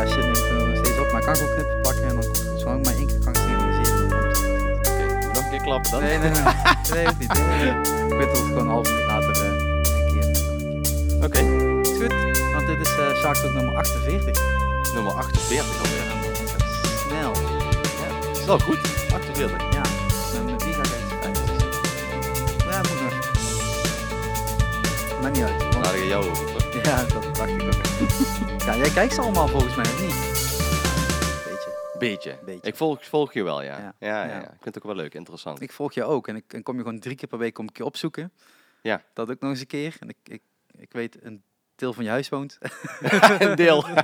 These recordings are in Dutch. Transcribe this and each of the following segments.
ja, shit neemt er nog steeds op. Maar kan ik ook knippen pakken en dan komt het goed. Zolang ik maar één keer kan synchroniseren. dan komt het goed. Oké, nog een keer klappen dan. Nee, nee, nee. Nee, hoeft niet. Nee, nee. Ik weet dat het gewoon een half uur later eh, een keer. Oké, Is goed, want dit is uh, Shark Talk nummer 48. nummer 48 alweer. Snel. Ja, is wel goed. 48. Ja, met wie ga ik uit? Ja, moet nog. Maakt niet uit. want- jou over. Ja, dat dacht ik. ja, jij kijkt ze allemaal volgens mij, of niet? Beetje. Beetje. Ik volg, volg je wel, ja. Ja. Ja, ja. Ik vind het ook wel leuk, interessant. Ik volg je ook en ik en kom je gewoon drie keer per week om een keer opzoeken. Ja. Dat ook nog eens een keer. En ik, ik, ik weet een deel van je huis woont. een deel. In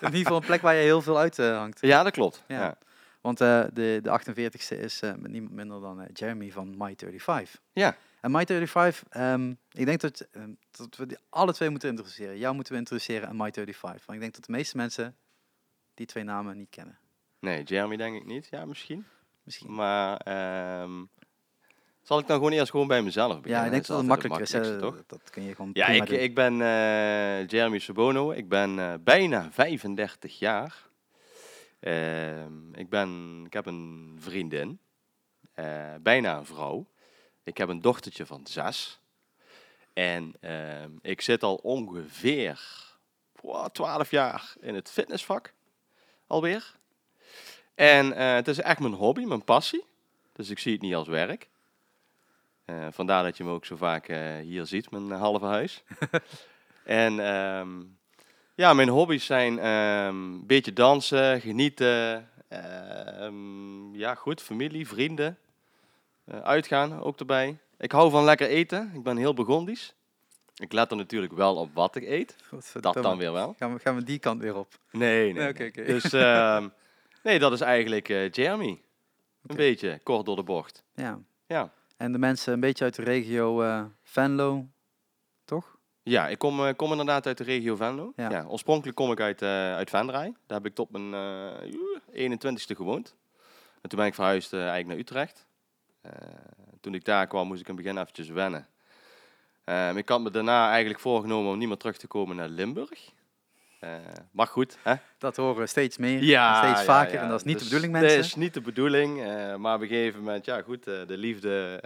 ieder geval een plek waar je heel veel uit eh, hangt. ja, dat klopt. Ja. Want eh, de, de 48ste is met niemand minder dan Jeremy van My 35. Ja. En My 35, ehm, ik denk dat, ehm, dat we die alle twee moeten introduceren. Jou moeten we introduceren en My 35. Want ik denk dat de meeste mensen die twee namen niet kennen. Nee, Jeremy denk ik niet. Ja, misschien. Misschien. Maar ehm, zal ik dan gewoon eerst gewoon bij mezelf beginnen? Ja, ik denk dat het altijd makkelijker is. eh, Dat kun je gewoon Ja, prima ik, doen. ik ben eh, Jeremy Sobono. Ik ben eh, bijna 35 jaar. Ik, ben, ik heb een vriendin. eh, bijna een vrouw. Ik heb een dochtertje van zes. En ehm, ik zit al ongeveer wow, 12 jaar in het fitnessvak. Alweer. En eh, het is echt mijn hobby, mijn passie. Dus ik zie het niet als werk. Eh, vandaar dat je me ook zo vaak eh, hier ziet, mijn halve huis. en ehm, ja, mijn hobby's zijn ehm, een beetje dansen, genieten. ja, goed, familie, vrienden. Eh, uitgaan ook erbij. Ik hou van lekker eten. Ik ben heel begondisch. Ik let er natuurlijk wel op wat ik eet. Dat dan weer wel. Gaan we, gaan we die kant weer op? Nee, nee. Nee. Dus ehm, nee, dat is eigenlijk eh, Jeremy. Een beetje kort door de bocht. Ja. Ja. En de mensen een beetje uit de regio eh Venlo, toch? Ja, ik kom, kom inderdaad uit de regio Venlo. Ja. Ja. oorspronkelijk kom ik uit, uit Venray. Daar heb ik tot mijn eh 21ste gewoond. En toen ben ik verhuisd eigenlijk naar Utrecht. Eh, toen ik daar kwam, moest ik in het begin eventjes wennen. Ehm, ik had me daarna eigenlijk voorgenomen om niet meer terug te komen naar Limburg. Eh, maar goed, hè? Dat horen we steeds meer, Ja, steeds vaker. ja. En dat is niet Dus de bedoeling, Dat mensen. is niet de bedoeling. eh, maar op een gegeven moment, ja goed, de liefde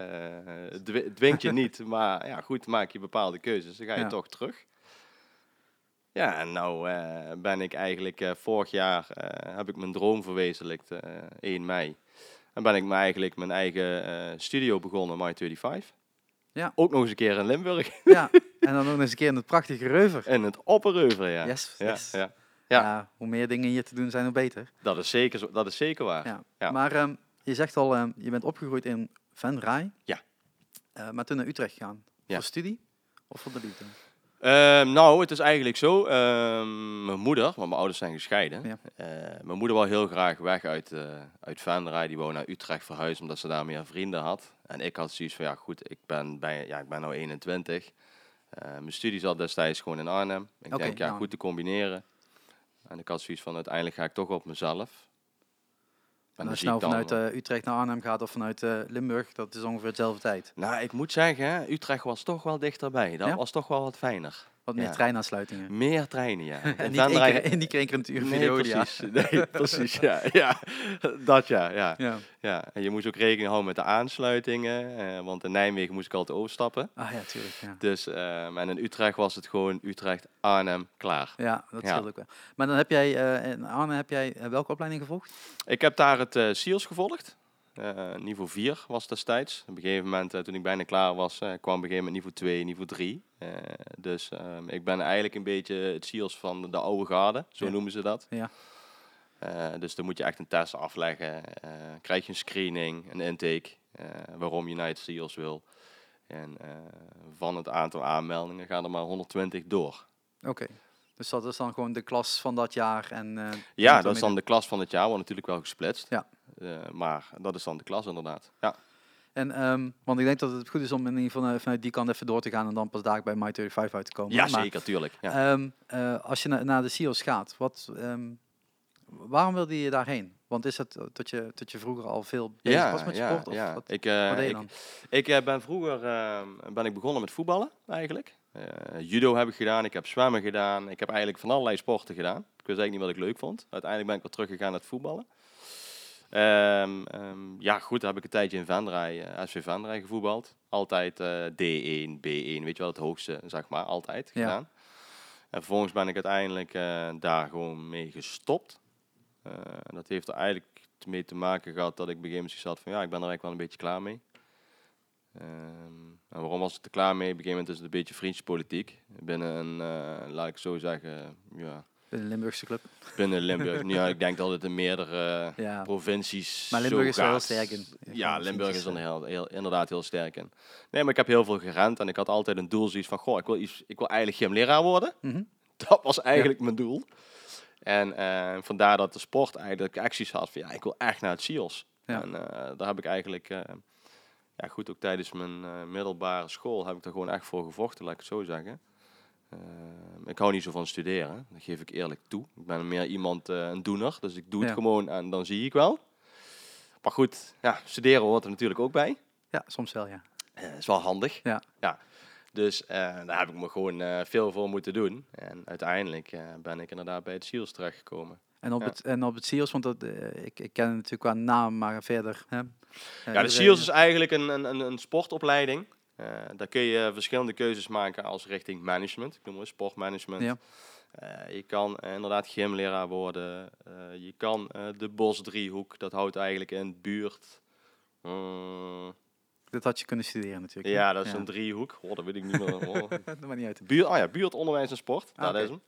dwi- dwingt je niet. Maar ja goed, maak je bepaalde keuzes. Dan ga je toch terug. Ja, en nou ben ik eigenlijk vorig jaar, heb ik mijn droom verwezenlijkt, eh 1 mei. En ben ik me eigenlijk mijn eigen eh, studio begonnen, My 35. Ja. Ook nog eens een keer in Limburg. Ja, en dan nog eens een keer in het prachtige Reuver. in het Opperheuvel, ja. Yes, ja, yes. ja. Ja. Ja. hoe meer dingen hier te doen zijn, hoe beter. Dat, is zeker, zo- dat is zeker waar. Ja. Ja. Maar ehm, je zegt al, ehm, je bent opgegroeid in Venray. Ja. Eh, maar toen naar Utrecht gegaan. Ja. Voor studie of voor de liefde? Ehm, nou, het is eigenlijk zo. ehm, mijn moeder, want mijn ouders zijn gescheiden. Ja. eh, mijn moeder wou heel graag weg uit, eh uit Venray. Die wou naar Utrecht verhuizen omdat ze daar meer vrienden had. En ik had zoiets van, ja goed, ik ben, bij, ja, ik ben nu 21. Eh, mijn studie zat destijds gewoon in Arnhem. Ik denk, ja, nou. goed te combineren. En ik had zoiets van, uiteindelijk ga ik toch op mezelf. En als je nou dan vanuit eh, Utrecht naar Arnhem gaat of vanuit eh, Limburg, dat is ongeveer dezelfde tijd. Nou, ik moet zeggen, Utrecht was toch wel dichterbij. Dat Ja? was toch wel wat fijner. Wat meer treinaansluitingen. Meer treinen, ja. En In niet één keer, niet één keer een uur Nee, precies. Nee, precies. Ja, ja. Dat ja, ja, Ja. ja. En je moest ook rekening houden met de aansluitingen. eh, want in Nijmegen moest ik altijd overstappen. Ah ja, tuurlijk. Ja, Dus, ehm, en in Utrecht was het gewoon Utrecht, Arnhem, klaar. ja dat scheelt ook wel. Maar dan heb jij, eh, in Arnhem heb jij eh, welke opleiding gevolgd? Ik heb daar het eh SEALS gevolgd. Eh, niveau 4 was destijds. Op een gegeven moment, eh, toen ik bijna klaar was, eh, kwam op een gegeven moment niveau 2, niveau 3. Eh, dus ehm, ik ben eigenlijk een beetje het SEALS van de oude garde, zo Ja. noemen ze dat. Ja. Dus dan moet je echt een test afleggen. krijg je een screening, een intake, waarom je naar het SEALS wil. En van het aantal aanmeldingen gaan er maar 120 door. Oké. Dus dat is dan gewoon de klas van dat jaar. En, Ja, dat is dan de klas van het jaar, wordt natuurlijk wel gesplitst. Ja. Eh, maar dat is dan de klas inderdaad. Ja. En, ehm, want ik denk dat het goed is om in ieder geval eh, vanuit die kant even door te gaan en dan pas daar bij My 35 uit te komen. Ja, Maar, zeker, tuurlijk. Ja. ehm, eh, als je na- naar de SEALs gaat, wat, ehm, waarom wilde je daarheen? Want is het dat je, dat je vroeger al veel bezig was met sport? Of ja. wat, Ik, wat deed je ik, dan? ik ben vroeger ben ik begonnen met voetballen eigenlijk. Judo heb ik gedaan, ik heb zwemmen gedaan, ik heb eigenlijk van allerlei sporten gedaan. Ik wist eigenlijk niet wat ik leuk vond. Uiteindelijk ben ik weer teruggegaan naar het voetballen. Ehm, ehm, ja, goed, dan heb ik een tijdje in Venray, eh SV Venray gevoetbald. Altijd eh, D1, B1, weet je wel, het hoogste, zeg maar, altijd Ja. gedaan. En vervolgens ben ik uiteindelijk eh, daar gewoon mee gestopt. Dat heeft er eigenlijk mee te maken gehad dat ik op een gegeven moment had van, ja, ik ben er eigenlijk wel een beetje klaar mee. Ehm, en waarom was ik er klaar mee? Op een gegeven moment is het een beetje vriendjespolitiek. Binnen een, laat ik zo zeggen, ja, Binnen de Limburgse club. binnen Limburg. ja, ik denk dat het in meerdere Ja. provincies Maar Limburg is wel heel sterk in. Ja, Limburg is er heel, heel, inderdaad heel sterk in. Nee, maar ik heb heel veel gerend en ik had altijd een doel zoiets van, goh, ik wil, iets, ik wil eigenlijk gymleraar worden. Mhm. Dat was eigenlijk mijn doel. En eh, vandaar dat de sport eigenlijk acties had van, ja, ik wil echt naar het SIOS. Ja. En eh, daar heb ik eigenlijk, eh, ja goed, ook tijdens mijn middelbare school heb ik er gewoon echt voor gevochten, laat ik het zo zeggen. Eh, ik hou niet zo van studeren, dat geef ik eerlijk toe. Ik ben meer iemand, eh, een doener, dus ik doe het Ja. gewoon en dan zie ik wel. Maar goed, ja, studeren hoort er natuurlijk ook bij. Ja, soms wel, ja. Eh is wel handig. Ja. ja. Dus eh, daar heb ik me gewoon veel voor moeten doen. En uiteindelijk ben ik inderdaad bij het SEALS terechtgekomen. En op, Ja. het, en op het SEALS, want dat, ik, ik ken het natuurlijk qua naam, maar verder... Hè, Ja, de SEALS is eigenlijk een, een, een sportopleiding. Eh, daar kun je verschillende keuzes maken als richting management. Ik noem het sportmanagement. Ja. Eh, je kan inderdaad gymleraar worden. Eh, je kan de bosdriehoek, dat houdt eigenlijk in buurt. eh, Dat had je kunnen studeren natuurlijk. ja, dat is een driehoek. Oh, dat weet ik niet meer. Oh. dat maakt niet uit. Buurt, oh ja, buurt, onderwijs en sport. Ah, dat is hem.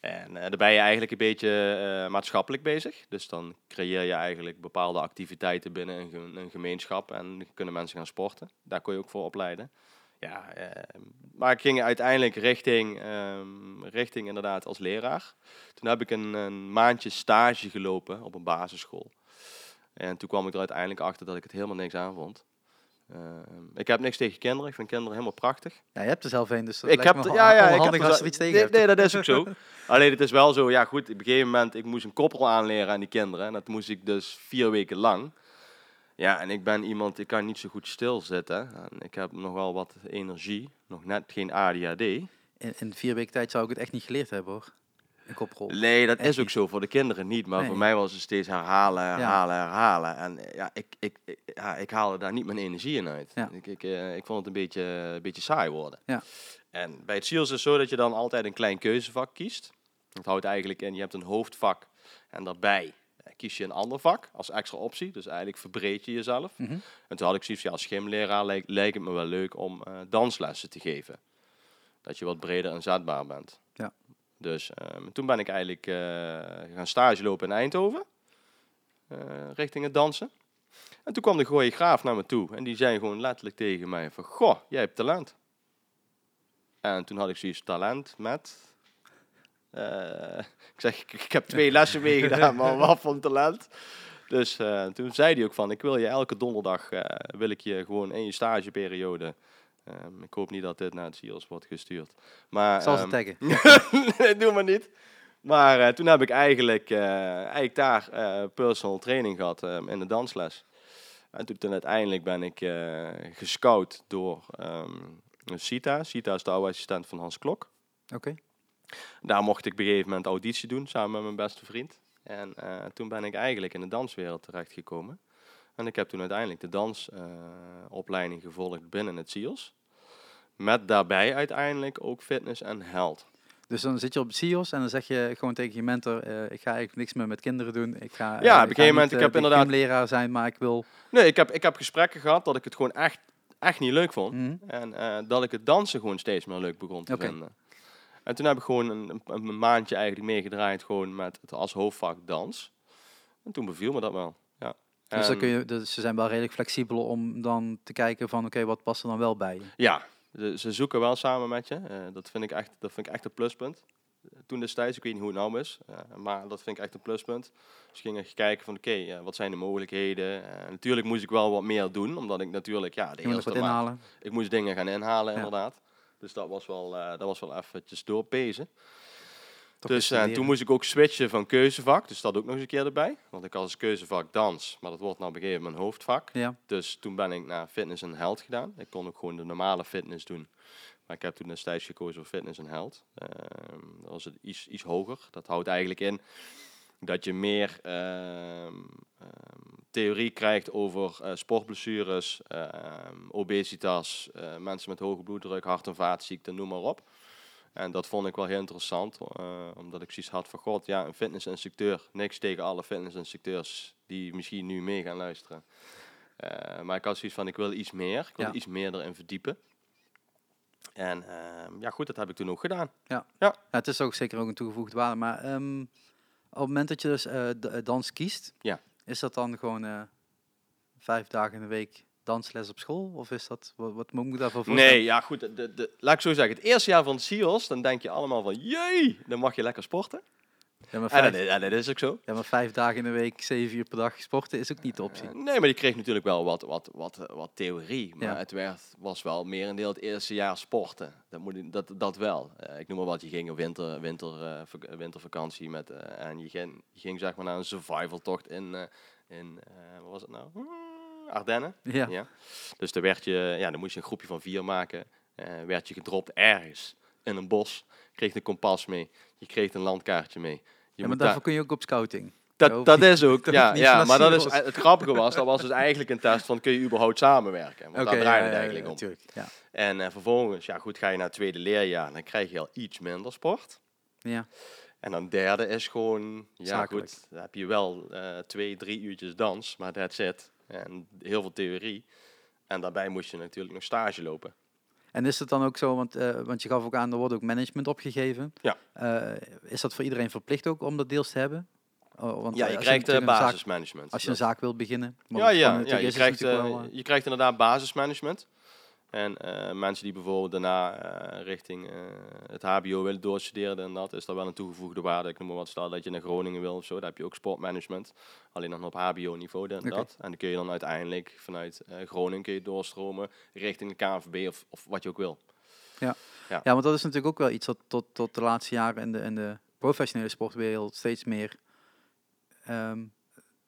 En eh, daar ben je eigenlijk een beetje eh, maatschappelijk bezig. Dus dan creëer je eigenlijk bepaalde activiteiten binnen een, een gemeenschap en kunnen mensen gaan sporten. Daar kon je ook voor opleiden. Ja, eh, maar ik ging uiteindelijk richting, ehm, richting inderdaad als leraar. Toen heb ik een, een maandje stage gelopen op een basisschool. En toen kwam ik er uiteindelijk achter dat ik het helemaal niks aan vond. Ehm, ik heb niks tegen kinderen. Ik vind kinderen helemaal prachtig. Ja, je hebt er zelf een, dus dat Ik lijkt heb, me ja, ja, ik handig heb als er iets tegen nee, nee, dat is ook zo. Alleen het is wel zo, ja goed, op een gegeven moment, ik moest een koppel aanleren aan die kinderen. En dat moest ik dus vier weken lang. Ja, en ik ben iemand, ik kan niet zo goed stilzitten. En ik heb nogal wat energie, nog net geen ADHD. In, in vier weken tijd zou ik het echt niet geleerd hebben hoor. Een koprol. Nee, dat Echt is ook niet. zo voor de kinderen niet. Maar Nee. voor mij was het steeds herhalen, herhalen, herhalen. En eh, ja, ik, ik, ik- ja, ik haalde daar niet mijn energie in uit. Ja. Ik, ik, eh, ik vond het een beetje, een beetje saai worden. Ja. En bij het SEALS is het zo dat je dan altijd een klein keuzevak kiest. Dat houdt eigenlijk in, je hebt een hoofdvak en daarbij eh, kies je een ander vak als extra optie. Dus eigenlijk verbreed je jezelf. Mhm. En toen had ik zoiets van, ja, als gymleraar lijkt, lijkt het me wel leuk om danslessen te geven. Dat je wat breder inzetbaar bent. Ja. Dus ehm, toen ben ik eigenlijk eh, gaan stage lopen in Eindhoven. eh, richting het dansen. En toen kwam de choreograaf naar me toe. En die zei gewoon letterlijk tegen mij van... Goh, jij hebt talent. En toen had ik zoiets talent met... eh, ik zeg, ik, heb twee lessen meegedaan, maar wat voor talent. Dus toen zei hij ook van, ik wil je elke donderdag, wil ik je gewoon in je stageperiode... ehm, ik hoop niet dat dit naar het SIOS wordt gestuurd. Maar, Ik zal ze ehm, taggen. nee, doe maar niet. Maar eh, toen heb ik eigenlijk, eh, eigenlijk daar eh, personal training gehad eh, in de dansles. En toen, toen uiteindelijk ben ik gescout door ehm Sita. Sita is de oude assistent van Hans Klok. Oké. Daar mocht ik op een gegeven moment auditie doen, samen met mijn beste vriend. En toen ben ik eigenlijk in de danswereld terechtgekomen. En ik heb toen uiteindelijk de dansopleiding gevolgd binnen het SIOS. Met daarbij uiteindelijk ook fitness en health. Dus dan zit je op CIO's en dan zeg je gewoon tegen je mentor, eh, ik ga eigenlijk niks meer met kinderen doen. Ik ga, eh, Ja, op een gegeven moment, ik heb eh, inderdaad- leraar zijn, maar ik wil... Nee, ik heb, ik heb gesprekken gehad dat ik het gewoon echt, echt niet leuk vond. Mhm. En eh, dat ik het dansen gewoon steeds meer leuk begon te vinden. En toen heb ik gewoon een, een, een maandje eigenlijk meegedraaid gewoon met het als hoofdvak dans. En toen beviel me dat wel. Dus, dan kun je, dus ze zijn wel redelijk flexibel om dan te kijken van, oké, wat past er dan wel bij je? Ja, ze, ze zoeken wel samen met je. Eh, dat, vind ik echt, dat vind ik echt een pluspunt. Toen destijds, ik weet niet hoe het nou is, eh, maar dat vind ik echt een pluspunt. Dus ging ik kijken van, oké, wat zijn de mogelijkheden? Eh, natuurlijk moest ik wel wat meer doen, omdat ik natuurlijk, ja, de eerste wat maand- inhalen. ik moest dingen gaan inhalen, Ja. inderdaad. Dus dat was wel, dat was wel eventjes doorpezen. Toch Dus eh, toen moest ik ook switchen van keuzevak. Dus dat ook nog eens een keer erbij. Want ik had als keuzevak dans, maar dat wordt nou op een gegeven moment hoofdvak. Ja, Dus toen ben ik naar fitness en health gedaan. Ik kon ook gewoon de normale fitness doen. Maar ik heb toen destijds gekozen voor fitness en health. Ehm dat was het iets, iets hoger. Dat houdt eigenlijk in dat je meer ehm, ehm, theorie krijgt over eh, sportblessures, obesitas, eh, mensen met hoge bloeddruk, hart- en vaatziekten, noem maar op. En dat vond ik wel heel interessant, eh, omdat ik zoiets had van, god, ja, een fitnessinstructeur, niks tegen alle fitnessinstructeurs die misschien nu mee gaan luisteren. Eh, maar ik had zoiets van, ik wil iets meer, ik wil Ja. iets meer erin verdiepen. En ehm, ja, goed, dat heb ik toen ook gedaan. Ja, het is ook zeker ook een toegevoegde waarde. Maar ehm, op het moment dat je dus eh, dans kiest, Ja. is dat dan gewoon vijf dagen in de week dansles op school? Of is dat, wat, wat moet ik daarvoor voorstellen? Nee, ja goed, de, de, laat ik zo zeggen. Het eerste jaar van de CIO's, dan denk je allemaal van, jee, dan mag je lekker sporten. Ja maar, En vijf, dat, is- en dat is ook zo. ja, maar vijf dagen in de week, zeven uur per dag sporten is ook niet de optie. Eh, nee, maar die kreeg natuurlijk wel wat, wat, wat, wat theorie. Maar Ja. het werd, was wel meer een deel het eerste jaar sporten. Dat, moet, dat, dat wel. Eh, ik noem maar wat, je ging op winter, winter, eh, vak- wintervakantie met, en je ging, je ging zeg maar naar een survival tocht in, in wat was het nou? Ardennen. Ja. Ja. Dus dan, werd je, ja, dan moest je een groepje van vier maken. Eh, werd je gedropt ergens in een bos. Kreeg een kompas mee. Je kreeg een landkaartje mee. Je Ja, maar daar- daarvoor kun je ook op scouting. dat, dat is ook, dat ja, ja maar dat is, het grappige was, dat was dus eigenlijk een test van kun je überhaupt samenwerken. Want daar ja, het eigenlijk om. natuurlijk. Ja. En eh, vervolgens, ja goed, ga je naar het tweede leerjaar, dan krijg je al iets minder sport. Ja. En dan derde is gewoon, ja Zakelijk. goed, dan heb je wel eh, twee, drie uurtjes dans, maar that's it. En heel veel theorie. En daarbij moest je natuurlijk nog stage lopen. En is het dan ook zo, want, eh, want je gaf ook aan, er wordt ook management opgegeven. Ja. Eh, is dat voor iedereen verplicht ook om dat deels te hebben? Oh, want, Ja, eh, je krijgt zaak- basismanagement. Als je een zaak wilt beginnen. Ja, ja, ja je, krijgt, wel, je krijgt inderdaad basismanagement. En eh, mensen die bijvoorbeeld daarna eh, richting eh, het HBO willen doorstuderen en dat, is dat wel een toegevoegde waarde. Ik noem maar wat, stel dat je naar Groningen wil of zo, daar heb je ook sportmanagement. Alleen dan op HBO-niveau en dat. En dan kun je dan uiteindelijk vanuit Groningen kun je doorstromen richting de KNVB of, of wat je ook wil. Ja, want dat is natuurlijk ook wel iets wat tot, tot de laatste jaren in de, in de professionele sportwereld steeds meer ehm,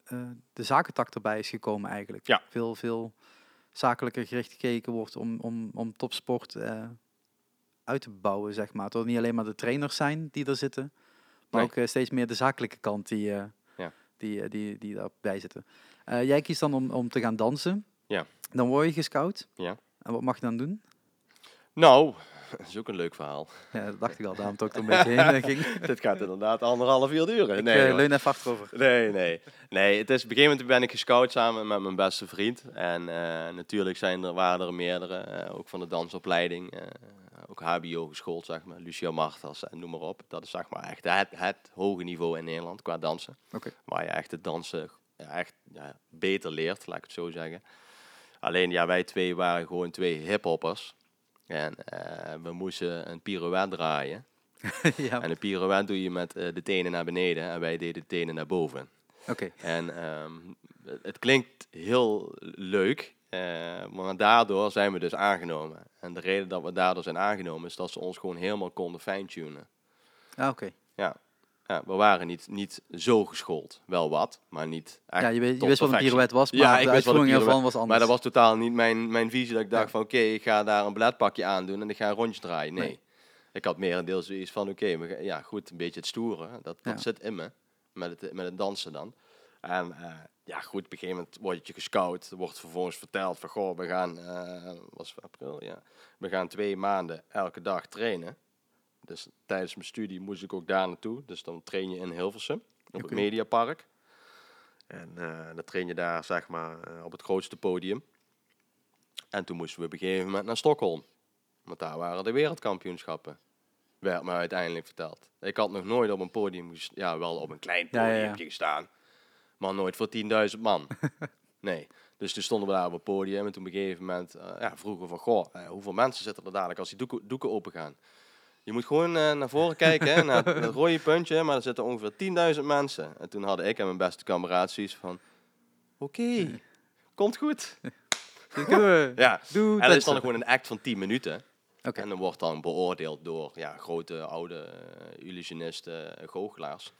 eh, de zakentak erbij is gekomen eigenlijk. Ja. Veel, veel zakelijker gericht gekeken wordt om, om, om topsport eh, uit te bouwen, zeg maar. Dat het niet alleen maar de trainers zijn die er zitten, maar Nee. ook eh, steeds meer de zakelijke kant die, eh, Ja. die, die, die daarbij zitten. Jij kiest dan om, om te gaan dansen. Ja. Dan word je gescout. Ja. En wat mag je dan doen? Nou, dat is ook een leuk verhaal. Ja, dat dacht ik al, daarom er een beetje heen ging. Dit gaat inderdaad anderhalf uur duren. Ik Nee, hoor. leun even achterover. Nee, nee. Nee, het is, op een gegeven moment ben ik gescout samen met mijn beste vriend. En eh, natuurlijk zijn er, waren er meerdere, eh, ook van de dansopleiding. ook HBO geschoold, zeg maar. Lucia Martas en noem maar op. Dat is zeg maar echt het, het hoge niveau in Nederland qua dansen. Oké. Waar je echt het dansen echt ja, beter leert, laat ik het zo zeggen. Alleen, ja, wij twee waren gewoon twee hiphoppers. En eh, we moesten een pirouette draaien. ja, En een pirouette doe je met eh, de tenen naar beneden en wij deden de tenen naar boven. oké. En ehm, het- het klinkt heel leuk, eh, maar daardoor zijn we dus aangenomen. En de reden dat we daardoor zijn aangenomen is dat ze ons gewoon helemaal konden fine-tunen. Ah, oké. Ja. Ja, we waren niet, niet zo geschoold. Wel wat, maar niet echt Ja, je, weet, je wist wat een pirouette was, maar Ja, de ik uitvoering ervan was anders. Maar dat was totaal niet mijn, mijn visie dat ik dacht Ja. van oké, ik ga daar een balletpakje aandoen en ik ga een rondje draaien. Nee. Nee. Ik had meer een deel zoiets van oké, ja goed, een beetje het stoeren. Dat, dat Ja. zit in me, met het, met het dansen dan. En eh, ja goed, op een gegeven moment word je gescout. Er wordt vervolgens verteld van goh, we gaan, eh was april, ja. We gaan twee maanden elke dag trainen. Dus tijdens mijn studie moest ik ook daar naartoe. Dus dan train je in Hilversum, op het Mediapark. En eh, dan train je daar, zeg maar, eh, op het grootste podium. En toen moesten we op een gegeven moment naar Stockholm. Want daar waren de wereldkampioenschappen. Werd me uiteindelijk verteld. Ik had nog nooit op een podium, ja wel op een klein Ja, ja, ja. podiumpje gestaan. Maar nooit voor 10.000 man. nee. Dus toen stonden we daar op het podium en toen op een gegeven moment eh, ja, vroegen we van, goh, hoeveel mensen zitten er dadelijk als die doeken, doeken open gaan? Je moet gewoon eh, naar voren kijken, hè, naar het rode puntje, maar er zitten ongeveer 10.000 mensen. En toen hadden ik en mijn beste kameraad zoiets van, oké, komt goed. Dit kunnen we. Ja, Doe en dat is dan gewoon een act van 10 minuten. Oké. En dan wordt dan beoordeeld door ja, grote, oude eh, illusionisten, eh, goochelaars.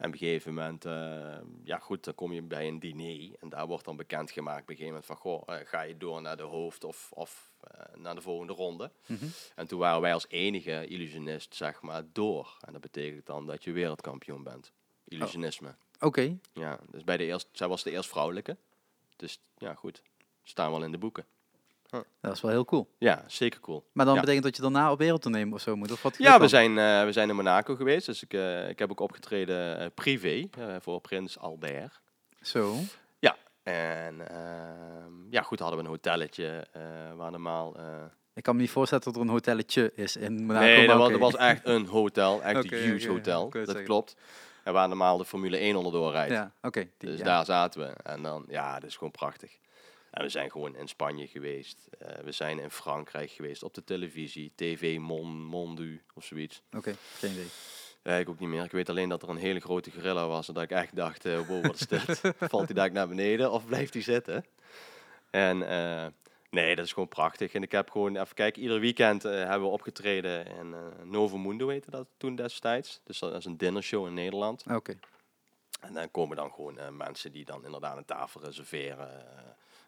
En op een gegeven moment, uh, ja goed, dan kom je bij een diner en daar wordt dan bekendgemaakt op een gegeven moment van, goh, uh, ga je door naar de hoofd of, of uh, naar de volgende ronde. Mm -hmm. En toen waren wij als enige illusionist, zeg maar, door. En dat betekent dan dat je wereldkampioen bent. Illusionisme. Oh. Oké. Okay. Ja, dus bij de eerste, zij was de eerste vrouwelijke. Dus ja, goed, staan wel in de boeken. Dat is wel heel cool. Ja, zeker cool. Maar dan ja. betekent dat je daarna op wereldtoneel of zo moet? Of wat ja, we zijn, uh, we zijn in Monaco geweest. Dus ik, uh, ik heb ook opgetreden uh, privé voor Prins Albert. Zo. Ja, en ehm, ja, goed, hadden we een hotelletje waar normaal... ik kan me niet voorstellen dat er een hotelletje is in Monaco. Nee, dat was, dat was, echt een hotel. Echt okay, een huge okay, hotel. dat zeggen. klopt. En waar normaal de Formule 1 onderdoor rijdt. Ja, oké. dus ja. daar zaten we. En dan, ja, dat is gewoon prachtig. En we zijn gewoon in Spanje geweest. Uh, we zijn in Frankrijk geweest op de televisie. TV Mon, Mondu of zoiets. Oké, okay, geen idee. Ik ook niet meer. Ik weet alleen dat er een hele grote gorilla was. En dat ik echt dacht, uh, wow, wat is dit? Valt hij daar naar beneden of blijft hij zitten? En nee, dat is gewoon prachtig. En ik heb gewoon, even kijken, ieder weekend hebben we opgetreden in Novo Mundo, heette dat toen destijds. Dus dat is een dinnershow in Nederland. Oké. Okay. En dan komen dan gewoon mensen die dan inderdaad een tafel reserveren.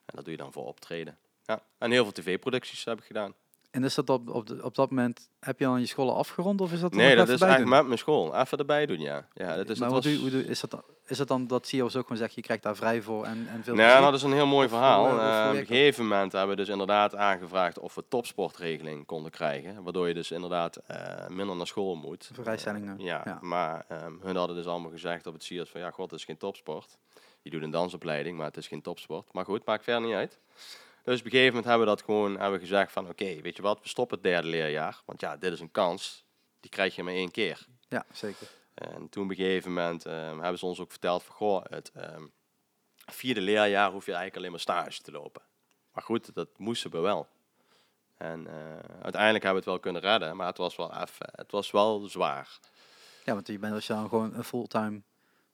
En dat doe je dan voor optreden. Ja. En heel veel tv-producties heb ik gedaan. En is dat op, op, de, op dat moment, heb je al je school afgerond of is dat Nee, dat is eigenlijk met mijn school. Even erbij doen, ja. ja dat is, maar het hoe, doe, is, dat dan, is dat dan dat CEO's ook gewoon zeggen, je krijgt daar vrij voor en, en veel Nee, nou, dat is een heel mooi verhaal. Of, uh, op een gegeven moment hebben we dus inderdaad aangevraagd of we topsportregeling konden krijgen. Waardoor je dus inderdaad uh, minder naar school moet. Vrijstellingen. Uh, ja, ja, maar um, hun hadden dus allemaal gezegd op het CEO's van ja, god, dat is geen topsport. Je doet een dansopleiding, maar het is geen topsport. Maar goed, maakt verder niet uit. Dus op een gegeven moment hebben we dat gewoon hebben we gezegd van oké, okay, weet je wat, we stoppen het derde leerjaar. Want ja, dit is een kans, die krijg je maar één keer. Ja, zeker. En toen op een gegeven moment um, hebben ze ons ook verteld van goh, het um, vierde leerjaar hoef je eigenlijk alleen maar stage te lopen. Maar goed, dat moesten we wel. En uh, uiteindelijk hebben we het wel kunnen redden, maar het was wel even, het was wel zwaar. Ja, want je bent als je dan gewoon een fulltime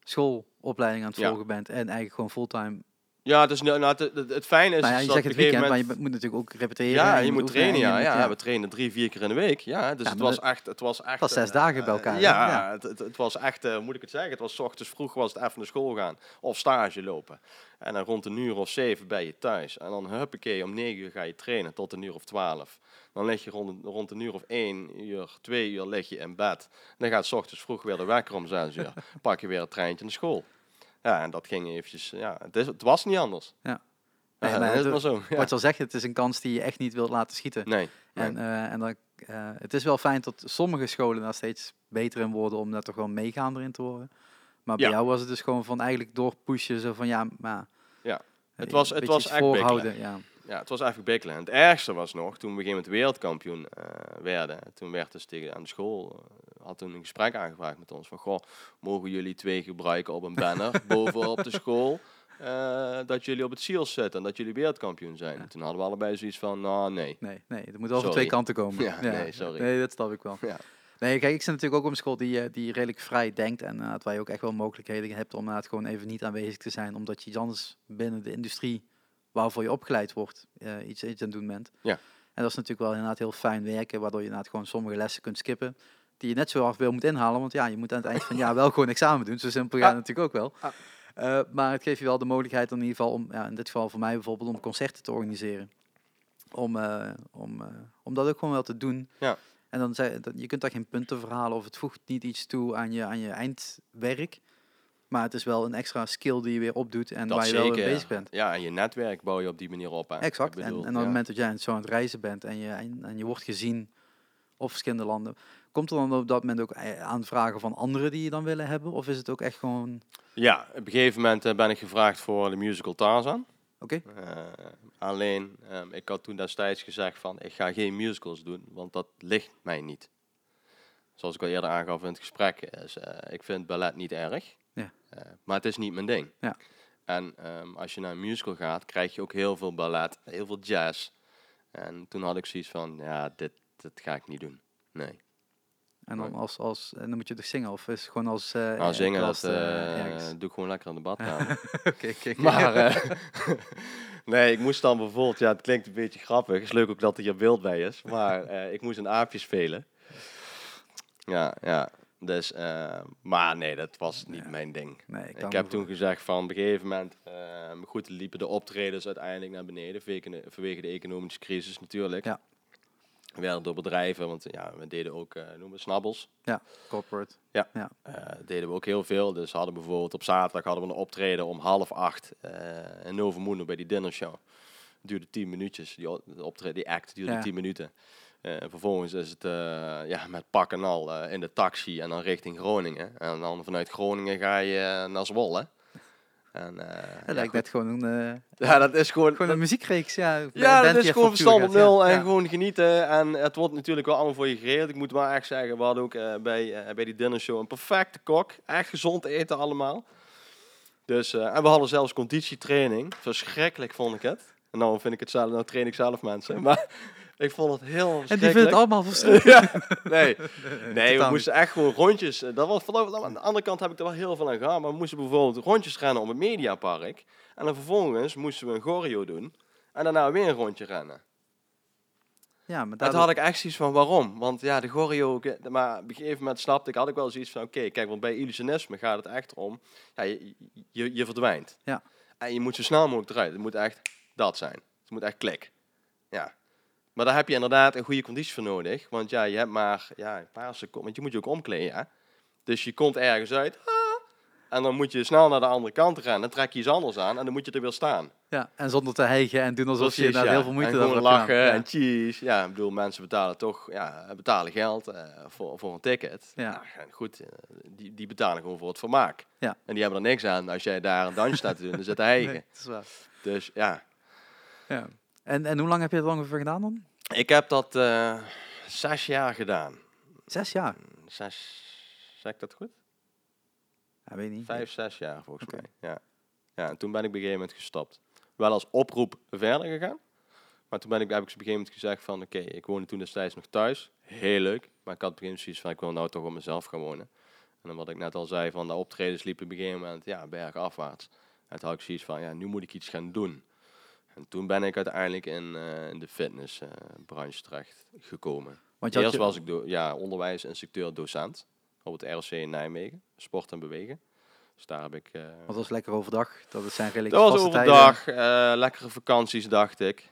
schoolopleiding aan het volgen ja. bent en eigenlijk gewoon fulltime. Ja, dus nou, nou, het, het fijne is. Nou ja, je dat zegt het weekend, moment... maar je moet natuurlijk ook repeteren. Ja, je, je moet trainen. Ja, ja, ja, we trainen drie, vier keer in de week. Ja, dus ja, het, was echt, het was echt. Het was zes uh, dagen bij elkaar. Uh, ja. Het, het, het, was echt, uh, moet ik het zeggen, het was s ochtends vroeg was het even naar school gaan of stage lopen. En dan rond een uur of zeven ben je thuis. En dan huppakee, om negen uur ga je trainen tot een uur of twaalf. Dan lig je rond, rond een uur of één uur, twee uur lig je in bed. Dan gaat s ochtends vroeg weer de wekker om zes uur. Pak je weer het treintje naar school. Ja, en dat ging eventjes, ja, het, is, het was niet anders. Ja. Nee, ja, dat is maar zo. Ja. Wat je al zegt, het is een kans die je echt niet wilt laten schieten. Nee. En, uh, en dan, uh, het is wel fijn dat sommige scholen daar steeds beter in worden om net toch wel meegaan erin te worden. Maar bij Ja. jou was het dus gewoon van eigenlijk doorpushen, zo van ja, maar... Ja. Het eh, was- een het was echt voorhouden, ja. Ja, het was even bikkelen. En het ergste was nog, toen we een gegeven moment wereldkampioen eh, werden, toen werd dus tegen aan de school, eh, had toen een gesprek aangevraagd met ons van, goh, mogen jullie twee gebruiken op een banner bovenop de school, eh, dat jullie op het SEALS zitten en dat jullie wereldkampioen zijn. Ja. Toen hadden we allebei zoiets van, nou nee. Nee, nee, het moet wel van twee kanten komen. Ja, nee, sorry. Nee, dat snap ik wel. Ja. Nee, kijk, ik zit natuurlijk ook op een school die, eh, die redelijk vrij denkt en uh, waar je ook echt wel mogelijkheden hebt om inderdaad gewoon even niet aanwezig te zijn, omdat je iets anders binnen de industrie waarvoor je opgeleid wordt, eh, iets, iets aan het doen bent. Ja. En dat is natuurlijk wel inderdaad heel fijn werken, waardoor je inderdaad gewoon sommige lessen kunt skippen, die je net zo hard wil moet inhalen, want ja, je moet aan het eind van het jaar wel gewoon examen doen, zo simpel gaat het natuurlijk ook wel. Eh, maar het geeft je wel de mogelijkheid in ieder geval om, ja, in dit geval voor mij bijvoorbeeld, om concerten te organiseren. Om, eh, om, eh, om dat ook gewoon wel te doen. Ja. En dan zei, je kunt daar geen punten verhalen of het voegt niet iets toe aan je, aan je eindwerk. Maar het is wel een extra skill die je weer opdoet en Dat waar je zeker. wel mee bezig bent. Ja, en je netwerk bouw je op die manier op. Hè. Exact. Bedoel, en, en op het moment dat jij zo aan het reizen bent en je, en, en je wordt gezien op verschillende landen, komt er dan op dat moment ook eh, aanvragen van anderen die je dan willen hebben? Of is het ook echt gewoon, Ja, op een gegeven moment eh, ben ik gevraagd voor de musical Tarzan. oké, Eh, alleen, ehm, ik had toen destijds gezegd van, ik ga geen musicals doen, want dat ligt mij niet. Zoals ik al eerder aangaf in het gesprek, is, ik vind ballet niet erg, Ja. Maar het is niet mijn ding. Ja. En ehm, als je naar een musical gaat, krijg je ook heel veel ballet, heel veel jazz. En toen had ik zoiets van, ja, dit, dit ga ik niet doen. Nee. En dan, als, als, en dan moet je dus zingen of is het gewoon als Nou, zingen, klas, dat eh, eh, doe ik gewoon lekker aan de badkamer. Oké, oké. Maar, nee, ik moest dan bijvoorbeeld, ja, het klinkt een beetje grappig. Het is leuk ook dat er hier beeld bij is. Maar ik moest een aapje spelen. Ja, ja. Dus, maar nee, dat was niet Ja. mijn ding. Nee, ik, heb toen gezegd van op een gegeven moment, goed, liepen de optredens uiteindelijk naar beneden vanwege de, vanwege de economische crisis natuurlijk. Ja. We werden door bedrijven, want ja, we deden ook, eh noemen we snabbels, corporate. eh, deden we ook heel veel. Dus hadden bijvoorbeeld op zaterdag hadden we een optreden om half acht eh in Novo Mundo bij die dinnershow. duurde tien minuutjes, die, optreden, die act duurde Ja. tien minuten. Eh, vervolgens is het ja, met pak en al in de taxi en dan richting Groningen. En dan vanuit Groningen ga je naar Zwolle. En, eh, Dat ja, lijkt net gewoon een, eh, Ja, dat is gewoon... gewoon een muziekreeks. Ja, ja, dat is gewoon verstand op nul en Ja. gewoon genieten. En het wordt natuurlijk wel allemaal voor je geregeld. Ik moet maar echt zeggen, we hadden ook eh, bij, bij die dinnershow een perfecte kok. Echt gezond eten allemaal. Dus, en we hadden zelfs conditietraining. Verschrikkelijk vond ik het. En nou vind ik het zelf, nou train ik zelf mensen. Maar ik vond het heel En die vindt het allemaal verschrikkelijk. ja, nee. Nee, we moesten echt gewoon rondjes. eh, Dat was, aan de andere kant heb ik er wel heel veel aan gehad. Maar we moesten bijvoorbeeld rondjes rennen om het Mediapark. En dan vervolgens moesten we een choreo doen. En daarna weer een rondje rennen. Ja, maar daardoor- had ik echt zoiets van waarom. Want ja, de ik- Maar op een gegeven moment snapte ik, had ik wel zoiets van: oké, kijk, want bij illusionisme gaat het echt om. Ja, je, je, je verdwijnt. Ja. En je moet zo snel mogelijk eruit. Het moet echt dat zijn. Het moet echt klik. Maar daar heb je inderdaad een goede conditie voor nodig. Want ja, je hebt maar ja, een paar seconden. Want je moet je ook omkleden. Ja? Dus je komt ergens uit. ah, en dan moet je snel naar de andere kant rennen. Dan trek je iets anders aan. En dan moet je er weer staan. ja, en zonder te hijgen en doen alsof je ja. heel veel moeite en hebt lachen gedaan. en cheese. Ja, ik bedoel, mensen betalen toch ja, betalen geld eh, voor, voor een ticket. Ja. Nou, en goed, eh, die, die betalen gewoon voor het vermaak. Ja. En die hebben er niks aan als jij daar een dansje staat te doen en zit hijgen. Nee, dat is waar. Dus ja, Ja. En, en hoe lang heb je het ongeveer gedaan dan? ik heb dat eh, zes jaar gedaan. Zes jaar. Zes, zeg ik dat goed? Ja, weet niet. Vijf, zes jaar volgens mij. Ja. ja, en toen ben ik op een gegeven moment gestopt. Wel als oproep verder gegaan. Maar toen ben ik, heb ik op een gegeven moment gezegd van... Oké, ik woonde toen destijds nog thuis. Heel leuk. Maar ik had op een zoiets van... Ik wil nou toch op mezelf gaan wonen. En dan wat ik net al zei van... De optredens liepen op een gegeven moment ja, bergafwaarts. En toen had ik zoiets van... Ja, nu moet ik iets gaan doen. En toen ben ik uiteindelijk in, eh, in de fitnessbranche terecht gekomen. Want Eerst je- was ik ja, onderwijsinstructeur, docent op het ROC in Nijmegen, sport en bewegen. Dus daar heb ik. Want dat was lekker overdag. Dat zijn redelijk dat was overdag, eh, lekkere vakanties, dacht ik.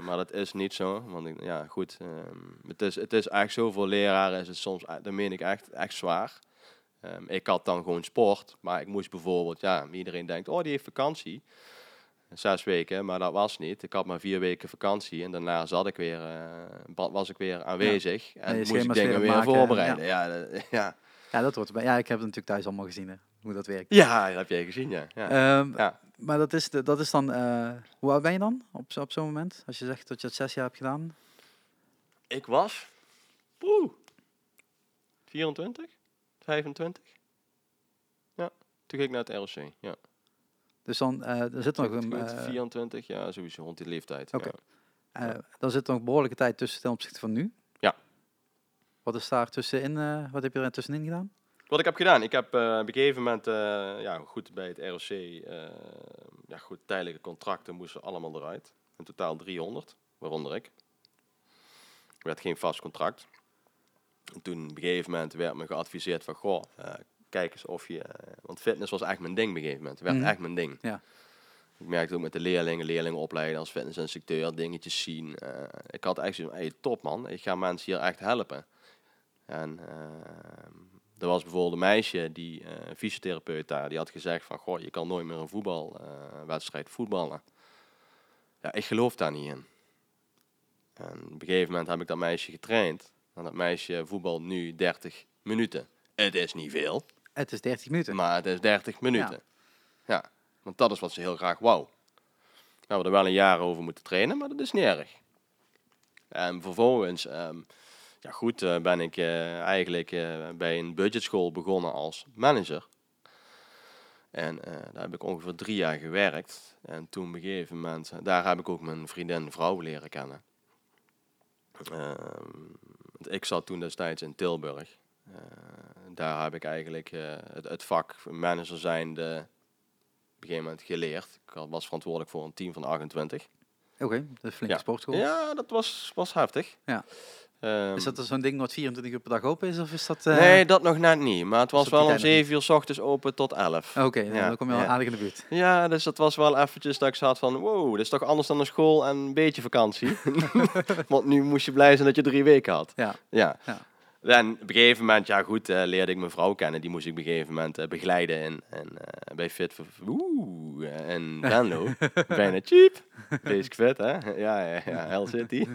Maar dat is niet zo. Want ik, ja, goed. ehm, het, is, het is echt zo voor leraren is het soms, dat meen ik echt, echt zwaar. Ehm, ik had dan gewoon sport, maar ik moest bijvoorbeeld, ja, iedereen denkt, oh die heeft vakantie. Zes weken, maar dat was niet. Ik had maar vier weken vakantie en daarna zat ik weer, ba- was ik weer aanwezig. En moest ik dingen weer maken, voorbereiden. Ja, dat- ja. Ja, dat wordt erbij. Ja, ik heb het natuurlijk thuis allemaal gezien, hè, hoe dat werkt. ja, dat heb jij gezien, ja. ja. Ehm, Ja. Maar dat is, de, dat is dan... eh, hoe oud ben je dan op, op zo'n moment? Als je zegt dat je het zes jaar hebt gedaan? Ik was, poeh, 24, 25. Ja, toen ging ik naar het ROC. Ja. Dus dan eh er zit nog een... Goed, eh, 24, ja, sowieso rond die leeftijd. Oké. Ja. eh, dan zit nog behoorlijke tijd tussen ten opzichte van nu. Ja. Wat is daar tussenin? wat heb je er tussenin gedaan? Wat ik heb gedaan, ik heb op een gegeven moment, ja goed, bij het ROC, ja goed, tijdelijke contracten moesten allemaal eruit. In totaal 300, waaronder ik. Er werd geen vast contract. En toen op een gegeven moment werd me geadviseerd van, goh, kijk eens of je, eh, want fitness was echt mijn ding op een gegeven moment. Het werd Mhm. echt mijn ding. Ja. Ik merkte ook met de leerlingen, leerlingen opleiden als fitnessinstructeur, dingetjes zien. Eh, ik had echt zoiets van, hey, top man, ik ga mensen hier echt helpen. En eh, er was bijvoorbeeld een meisje, die een fysiotherapeut daar, die had gezegd van, goh, je kan nooit meer een voetbalwedstrijd voetballen. Ja, ik geloof daar niet in. En op een gegeven moment heb ik dat meisje getraind. En dat meisje voetbal nu 30 minuten. Het is niet veel, Het is 30 minuten. maar het is 30 minuten. Ja. want dat is wat ze heel graag wou. We hebben er wel een jaar over moeten trainen, maar dat is niet erg. En vervolgens, ehm, ja goed, eh, ben ik eh, eigenlijk eh, bij een budgetschool begonnen als manager. En daar heb ik ongeveer drie jaar gewerkt. En toen op een gegeven moment, daar heb ik ook mijn vriendin vrouw leren kennen. Ehm, ik zat toen destijds in Tilburg. Daar heb ik eigenlijk eh, het, het vak manager zijnde op een gegeven moment geleerd. Ik was verantwoordelijk voor een team van 28. Oké, dat is flinke Ja. sportschool. Ja, dat was, was heftig. Ja. Ehm, Is dat zo'n ding wat 24 uur per dag open is? Of is dat... eh, Nee, dat nog net niet. Maar het was wel om tijd nog 7 uur s ochtends open tot 11. Oké, Ja, dan kom je al ja. aardig in de buurt. Ja, dus dat was wel eventjes dat ik zat van, wow, dit is toch anders dan een school en een beetje vakantie. Want nu moest je blij zijn dat je drie weken had. Ja. Ja. Ja. En op een gegeven moment, ja goed, eh, leerde ik mijn vrouw kennen. Die moest ik op een gegeven moment eh, begeleiden in, en, eh, bij Fit for... Oeh, eh, in Venlo. Bijna cheap. Basic Fit, hè? Ja, ja, ja. Hell City.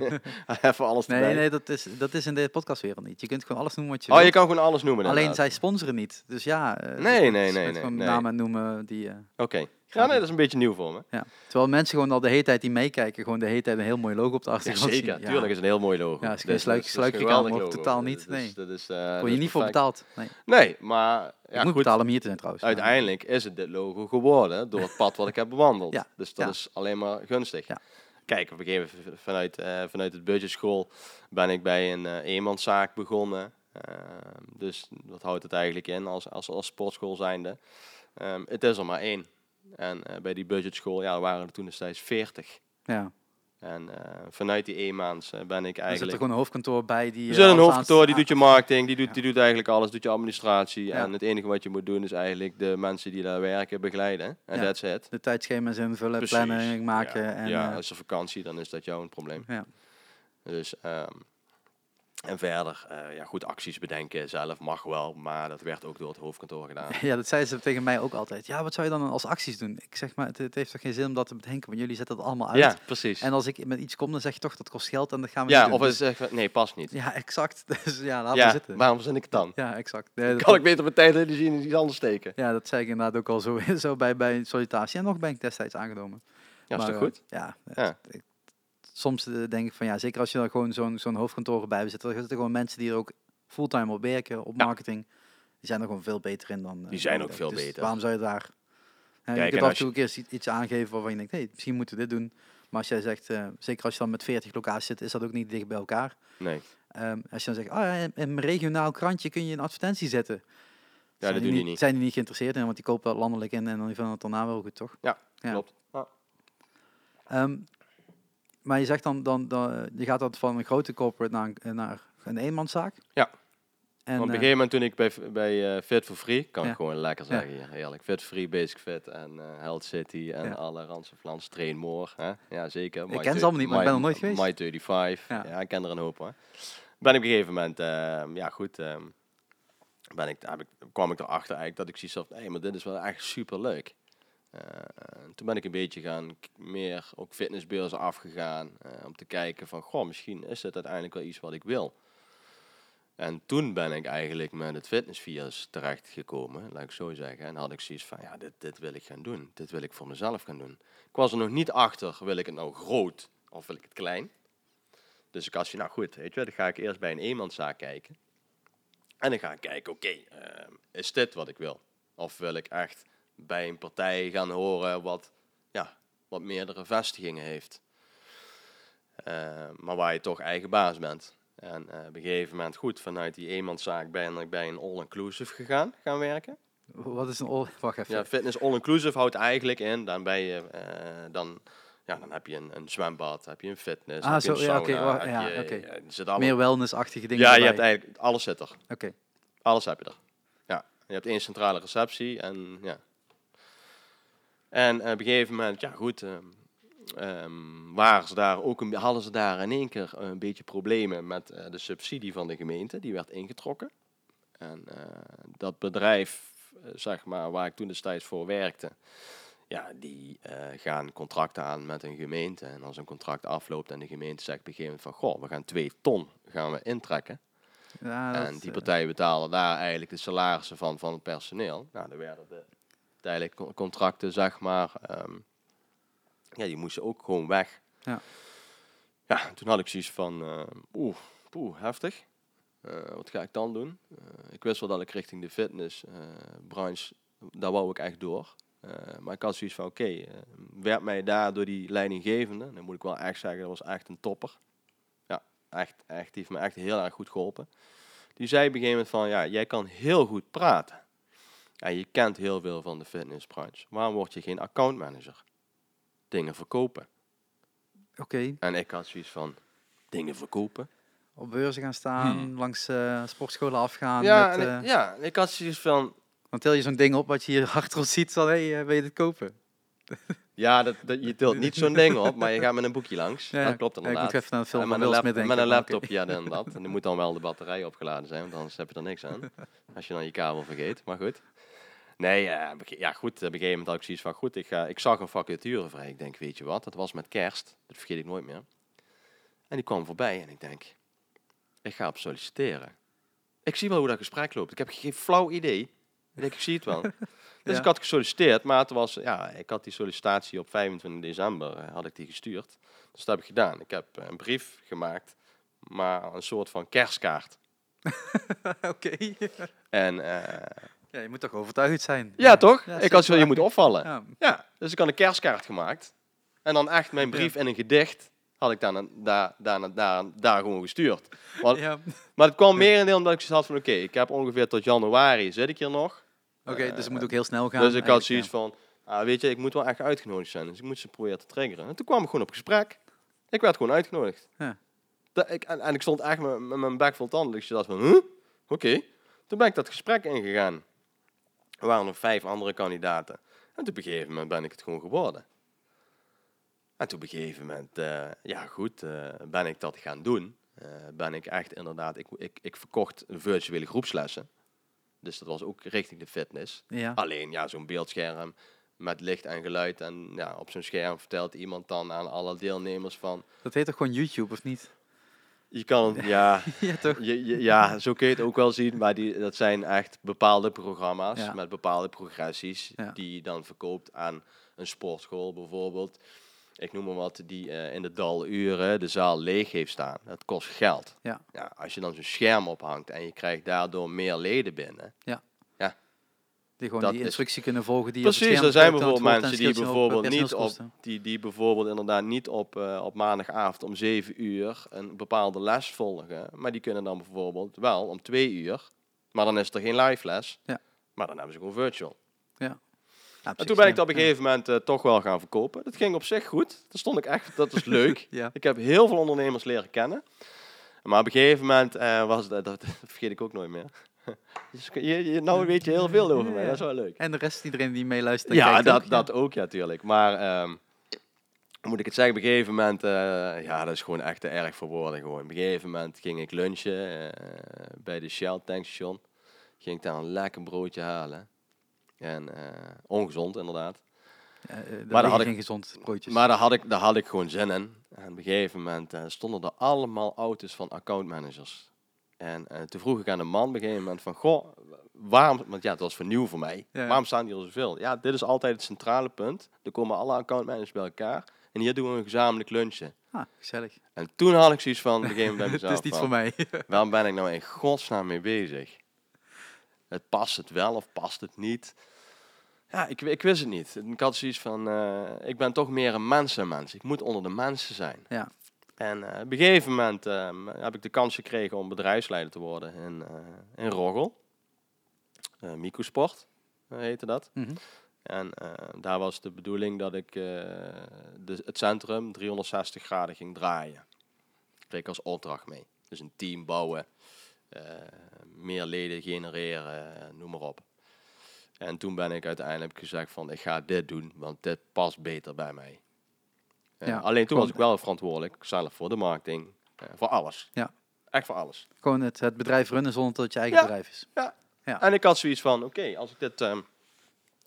Even alles Nee, erbij. nee, dat is, dat is in de podcastwereld niet. Je kunt gewoon alles noemen wat je Oh, je kan gewoon alles noemen Alleen inderdaad. zij sponsoren niet. Dus ja, Nee, het nee, nee, met nee, gewoon nee. namen noemen die... Oké. Ja, nee, dat is een beetje nieuw voor me. ja. Terwijl mensen gewoon al de hele tijd die meekijken, gewoon de hele tijd een heel mooi logo op de Ja, achtergrond zeker. zien. Ja. Tuurlijk is een heel mooi logo. Ja, is geen Dus sluik- dat dat hoor, geweldig totaal niet, Dat is- nee. Dat is, eh, Word dat je niet voor perfect. betaald. Nee. Nee, maar ja, moet goed, betalen om hier te zijn trouwens. uiteindelijk is het dit logo geworden door het pad wat ik heb bewandeld. Ja, Dus dat ja. is alleen maar gunstig. Ja. Kijk, op een gegeven moment vanuit, eh, vanuit het budgetschool ben ik bij een eh, eenmanszaak begonnen. Ehm, dus wat houdt het eigenlijk in als, als, als sportschool zijnde? Ehm, het is er maar één. En eh, bij die budgetschool ja, waren er toen destijds 40. Ja. En eh, vanuit die eenmaans eh, ben ik Er zit er eigenlijk... gewoon een hoofdkantoor bij die... Er zit een hoofdkantoor, die doet je marketing, die doet, Ja. die doet eigenlijk alles, doet je administratie. Ja. En het enige wat je moet doen is eigenlijk de mensen die daar werken begeleiden. En Ja. that's it. De tijdschema's invullen, Precies. planning maken. Ja, En, ja is er vakantie, dan is dat jouw probleem. ja. Dus, ehm, en verder, eh, ja goed, acties bedenken zelf mag wel, maar dat werd ook door het hoofdkantoor gedaan. ja, dat zei ze tegen mij ook altijd. Ja, wat zou je dan als acties doen? Ik zeg maar, het, het heeft toch geen zin om dat te bedenken, want jullie zetten het allemaal uit. Ja, precies. En als ik met iets kom, dan zeg je toch dat kost geld en dat gaan we ja, niet doen. of het Dus- echt, nee, past niet. ja, exact. Dus ja, laten we Ja, zitten. waarom verzin ik het dan? Ja, exact. Nee, dat- Kan ik beter mijn tijd energie in iets anders steken? Ja, dat zei ik inderdaad ook al zo, zo bij, bij sollicitatie. En nog ben ik destijds aangenomen. Ja, is toch eh, goed? Ja, Ja. ik- soms eh, denk ik van ja, zeker als je dan gewoon zo'n zo'n hoofdkantoor erbij zit, er zitten gewoon mensen die er ook fulltime op werken, op Ja. marketing. Die zijn er gewoon veel beter in dan. eh, Die zijn dan ook veel Dus beter. Waarom zou je daar... hè, Kijk, je kunt af en toe een keer iets- iets aangeven waarvan je denkt, hey, misschien moeten we dit doen. Maar als jij zegt, eh, zeker als je dan met 40 locaties zit, is dat ook niet dicht bij elkaar. Nee. Ehm, als je dan zegt, oh, ja, in mijn regionaal krantje kun je een advertentie zetten. Ja, Zijn dat doen die niet. Zijn die niet geïnteresseerd in, want die kopen landelijk in en dan vinden het daarna wel goed, toch? Ja. Klopt. Ja. Ehm, maar je zegt dan, dan, dan, je gaat dat van een grote corporate naar een, naar een eenmanszaak. Ja. En, op een eh, gegeven moment toen ik bij, bij eh, Fit for Free, kan Ja. ik gewoon lekker Ja. zeggen hier, heerlijk. Fit for Free, Basic Fit en eh Health City en Ja. alle Randse Flans, Train More. Hè? Ja, zeker. Ik ken ze allemaal niet, maar ik ben er nooit geweest. My 35, Ja. ja. ik ken er een hoop hoor. Ben ik op een gegeven moment, ehm, ja goed, ehm, ben ik, heb ik, kwam ik erachter eigenlijk dat ik zoiets had, hé, maar dit is wel echt super leuk. Toen ben ik een beetje gaan meer ook fitnessbeurzen afgegaan eh, om te kijken van, goh, misschien is dit uiteindelijk wel iets wat ik wil. En toen ben ik eigenlijk met het fitnessvirus terechtgekomen, laat ik zo zeggen. En had ik zoiets van, ja, dit, dit wil ik gaan doen. Dit wil ik voor mezelf gaan doen. Ik was er nog niet achter, wil ik het nou groot of wil ik het klein? Dus ik had je, nou goed, weet je, dan ga ik eerst bij een eenmanszaak kijken. En dan ga ik kijken, oké, ehm, is dit wat ik wil? Of wil ik echt bij een partij gaan horen wat, ja, wat meerdere vestigingen heeft? Ehm, maar waar je toch eigen baas bent. En eh, op een gegeven moment, goed, vanuit die eenmanszaak ben ik bij een all-inclusive gegaan, gaan werken. Wat is een... all- Wacht even. Ja, fitness all-inclusive houdt eigenlijk in, dan ben je, eh, dan, ja, dan heb je een, een zwembad, heb je een fitness, Ah, heb je een zo, ja, je- zit allemaal- Meer wellness-achtige dingen ja, je hebt eigenlijk, alles zit er. Oké. Alles heb je er. Ja, je hebt één centrale receptie en ja. En op een gegeven moment, ja goed, ehm, ehm, waren ze daar ook een, hadden ze daar in één keer een beetje problemen met eh, de subsidie van de gemeente. Die werd ingetrokken. En eh, dat bedrijf, eh, zeg maar, waar ik toen destijds voor werkte, ja, die gaan contracten aan met een gemeente. En als een contract afloopt en de gemeente zegt op een gegeven moment van, goh, we gaan twee ton gaan we intrekken. Ja, En die partijen betalen daar eigenlijk de salarissen van, van het personeel. Nou, dan werden de tijdelijke co- contracten, zeg maar, ehm, ja, die moesten ook gewoon weg. Ja. Ja, toen had ik zoiets van, eh, oeh, poeh, heftig. Eh, wat ga ik dan doen? Eh, ik wist wel dat ik richting de fitnessbranche, daar wou ik echt door. Maar ik had zoiets van, oké, eh, werd mij daar door die leidinggevende, dan moet ik wel echt zeggen, dat was echt een topper. Ja, echt, echt, die heeft me echt heel erg goed geholpen. Die zei op een gegeven moment van, ja, jij kan heel goed praten. En je kent heel veel van de fitnessbranche. Waarom word je geen accountmanager? Dingen verkopen. Oké. En ik had zoiets van, dingen verkopen? Op beurzen gaan staan, Hmm. langs eh, sportscholen afgaan. ja, met, eh, ik, ja, ik had zoiets van, Dan til je zo'n ding op wat je hier achter ons ziet. Hé, hey, wil je dit kopen? ja, dat, dat, je tilt niet zo'n ding op, maar je gaat met een boekje langs. Ja, dat klopt ja, ik inderdaad. moet even film En met, een lap- met een laptop, ja, inderdaad. En er moet dan wel de batterij opgeladen zijn, want anders heb je er niks aan. Als je dan je kabel vergeet, maar goed. Nee, eh, bege- ja goed, op een gegeven moment had ik zoiets van, goed, ik, ga, ik zag een vacature vrij. Ik denk, weet je wat, dat was met kerst. Dat vergeet ik nooit meer. En die kwam voorbij en ik denk, ik ga op solliciteren. Ik zie wel hoe dat gesprek loopt. Ik heb geen flauw idee. Ik denk, ik zie het wel. Dus Ja. ik had gesolliciteerd, maar het was, ja, ik had die sollicitatie op 25 december, eh, had ik die gestuurd. Dus dat heb ik gedaan. Ik heb eh, een brief gemaakt, maar een soort van kerstkaart. Oké. En eh, Ja, je moet toch overtuigd zijn. ja, toch? Ja, ik had zo, je moet opvallen. Ja. Ja, dus ik had een kerstkaart gemaakt. En dan echt mijn brief en een gedicht had ik dan daar, daar, daar, daar gewoon gestuurd. Want, Ja. Maar het kwam meer in deel omdat ik zoiets had van, oké, ik heb ongeveer tot januari zit ik hier nog. Oké, dus het moet ook heel snel gaan. dus ik had zoiets van, ah, weet je, ik moet wel echt uitgenodigd zijn. Dus ik moet ze proberen te triggeren. En toen kwam ik gewoon op gesprek. Ik werd gewoon uitgenodigd. Ja. Dat, ik, en, en ik stond echt met, met mijn bek vol tanden. Dus je dacht van, huh? Oké. Toen ben ik dat gesprek ingegaan. Er waren nog vijf andere kandidaten. En toen op een gegeven moment ben ik het gewoon geworden. En toen op een gegeven moment, eh, ja goed, eh, ben ik dat gaan doen. Eh, ben ik echt inderdaad, ik, ik, ik verkocht virtuele groepslessen. Dus dat was ook richting de fitness. Ja. Alleen ja, zo'n beeldscherm met licht en geluid. En ja, op zo'n scherm vertelt iemand dan aan alle deelnemers van... Dat heet toch gewoon YouTube, of niet? Je kan ja, ja, toch? je, je- ja, zo kun je het ook wel zien. Maar die, dat zijn echt bepaalde programma's Ja. met bepaalde progressies. Ja. Die je dan verkoopt aan een sportschool bijvoorbeeld. Ik noem maar wat, die eh, in de daluren de zaal leeg heeft staan. Dat kost geld. Ja. Ja, als je dan zo'n scherm ophangt en je krijgt daardoor meer leden binnen. Die gewoon Dat die is- instructie kunnen volgen. Die Precies, er zijn bijvoorbeeld mensen die bijvoorbeeld niet op, die, die bijvoorbeeld inderdaad niet op, eh, op maandagavond om 7 uur een bepaalde les volgen. Maar die kunnen dan bijvoorbeeld wel om 2 uur. Maar dan is er geen live les. Ja. Maar dan hebben ze gewoon virtual. Ja, En toen ben ik dat op een gegeven moment eh, toch wel gaan verkopen. Dat ging op zich goed. Dat stond ik echt, dat was leuk. Ja. Ik heb heel veel ondernemers leren kennen. Maar op een gegeven moment eh, was dat, dat vergeet ik ook nooit meer. Dus je, je, nou weet je heel veel over mij, dat is wel leuk. En de rest, iedereen die meeluistert. Ja, dat, ook, dat ook, ja, natuurlijk. Maar ehm, moet ik het zeggen? Op een gegeven moment, eh, ja, dat is gewoon echt te erg voor woorden. Gewoon. Op een gegeven moment ging ik lunchen eh, bij de Shell tankstation. Ging ik daar een lekker broodje halen. En eh, ongezond, inderdaad. Ja, Maar dan had ik- geen gezond broodjes. Maar daar had ik, daar had ik gewoon zin in. En op een gegeven moment stonden er allemaal auto's van accountmanagers. En eh, toen vroeg ik aan de man op een gegeven moment van, goh, waarom, want ja, het was vernieuw voor mij. Ja. Waarom staan hier zoveel? Ja, dit is altijd het centrale punt. Er komen alle accountmanagers bij elkaar. En hier doen we een gezamenlijk lunchen. Ah, gezellig. En toen had ik zoiets van, op een gegeven moment Het is niet van, voor mij. Waarom ben ik nou in godsnaam mee bezig? Het past het wel of past het niet? Ja, ik, ik wist het niet. Ik had zoiets van, eh, ik ben toch meer een mensenmens. Ik moet onder de mensen zijn. Ja. En eh, op een gegeven moment ehm, heb ik de kans gekregen om bedrijfsleider te worden in, eh in Roggel. Eh Micosport eh, heette dat. Mhm. En daar was de bedoeling dat ik de, het centrum 360 graden ging draaien. Kreeg ik als opdracht mee. Dus een team bouwen, meer leden genereren, noem maar op. En toen ben ik uiteindelijk gezegd van ik ga dit doen, want dit past beter bij mij. Eh, Ja, alleen toen was ik wel verantwoordelijk, zelf voor de marketing, eh, voor alles. Ja. Echt voor alles. Gewoon het, het bedrijf runnen zonder dat het je eigen Ja. bedrijf is. Ja. En ik had zoiets van, oké, als ik dit ehm,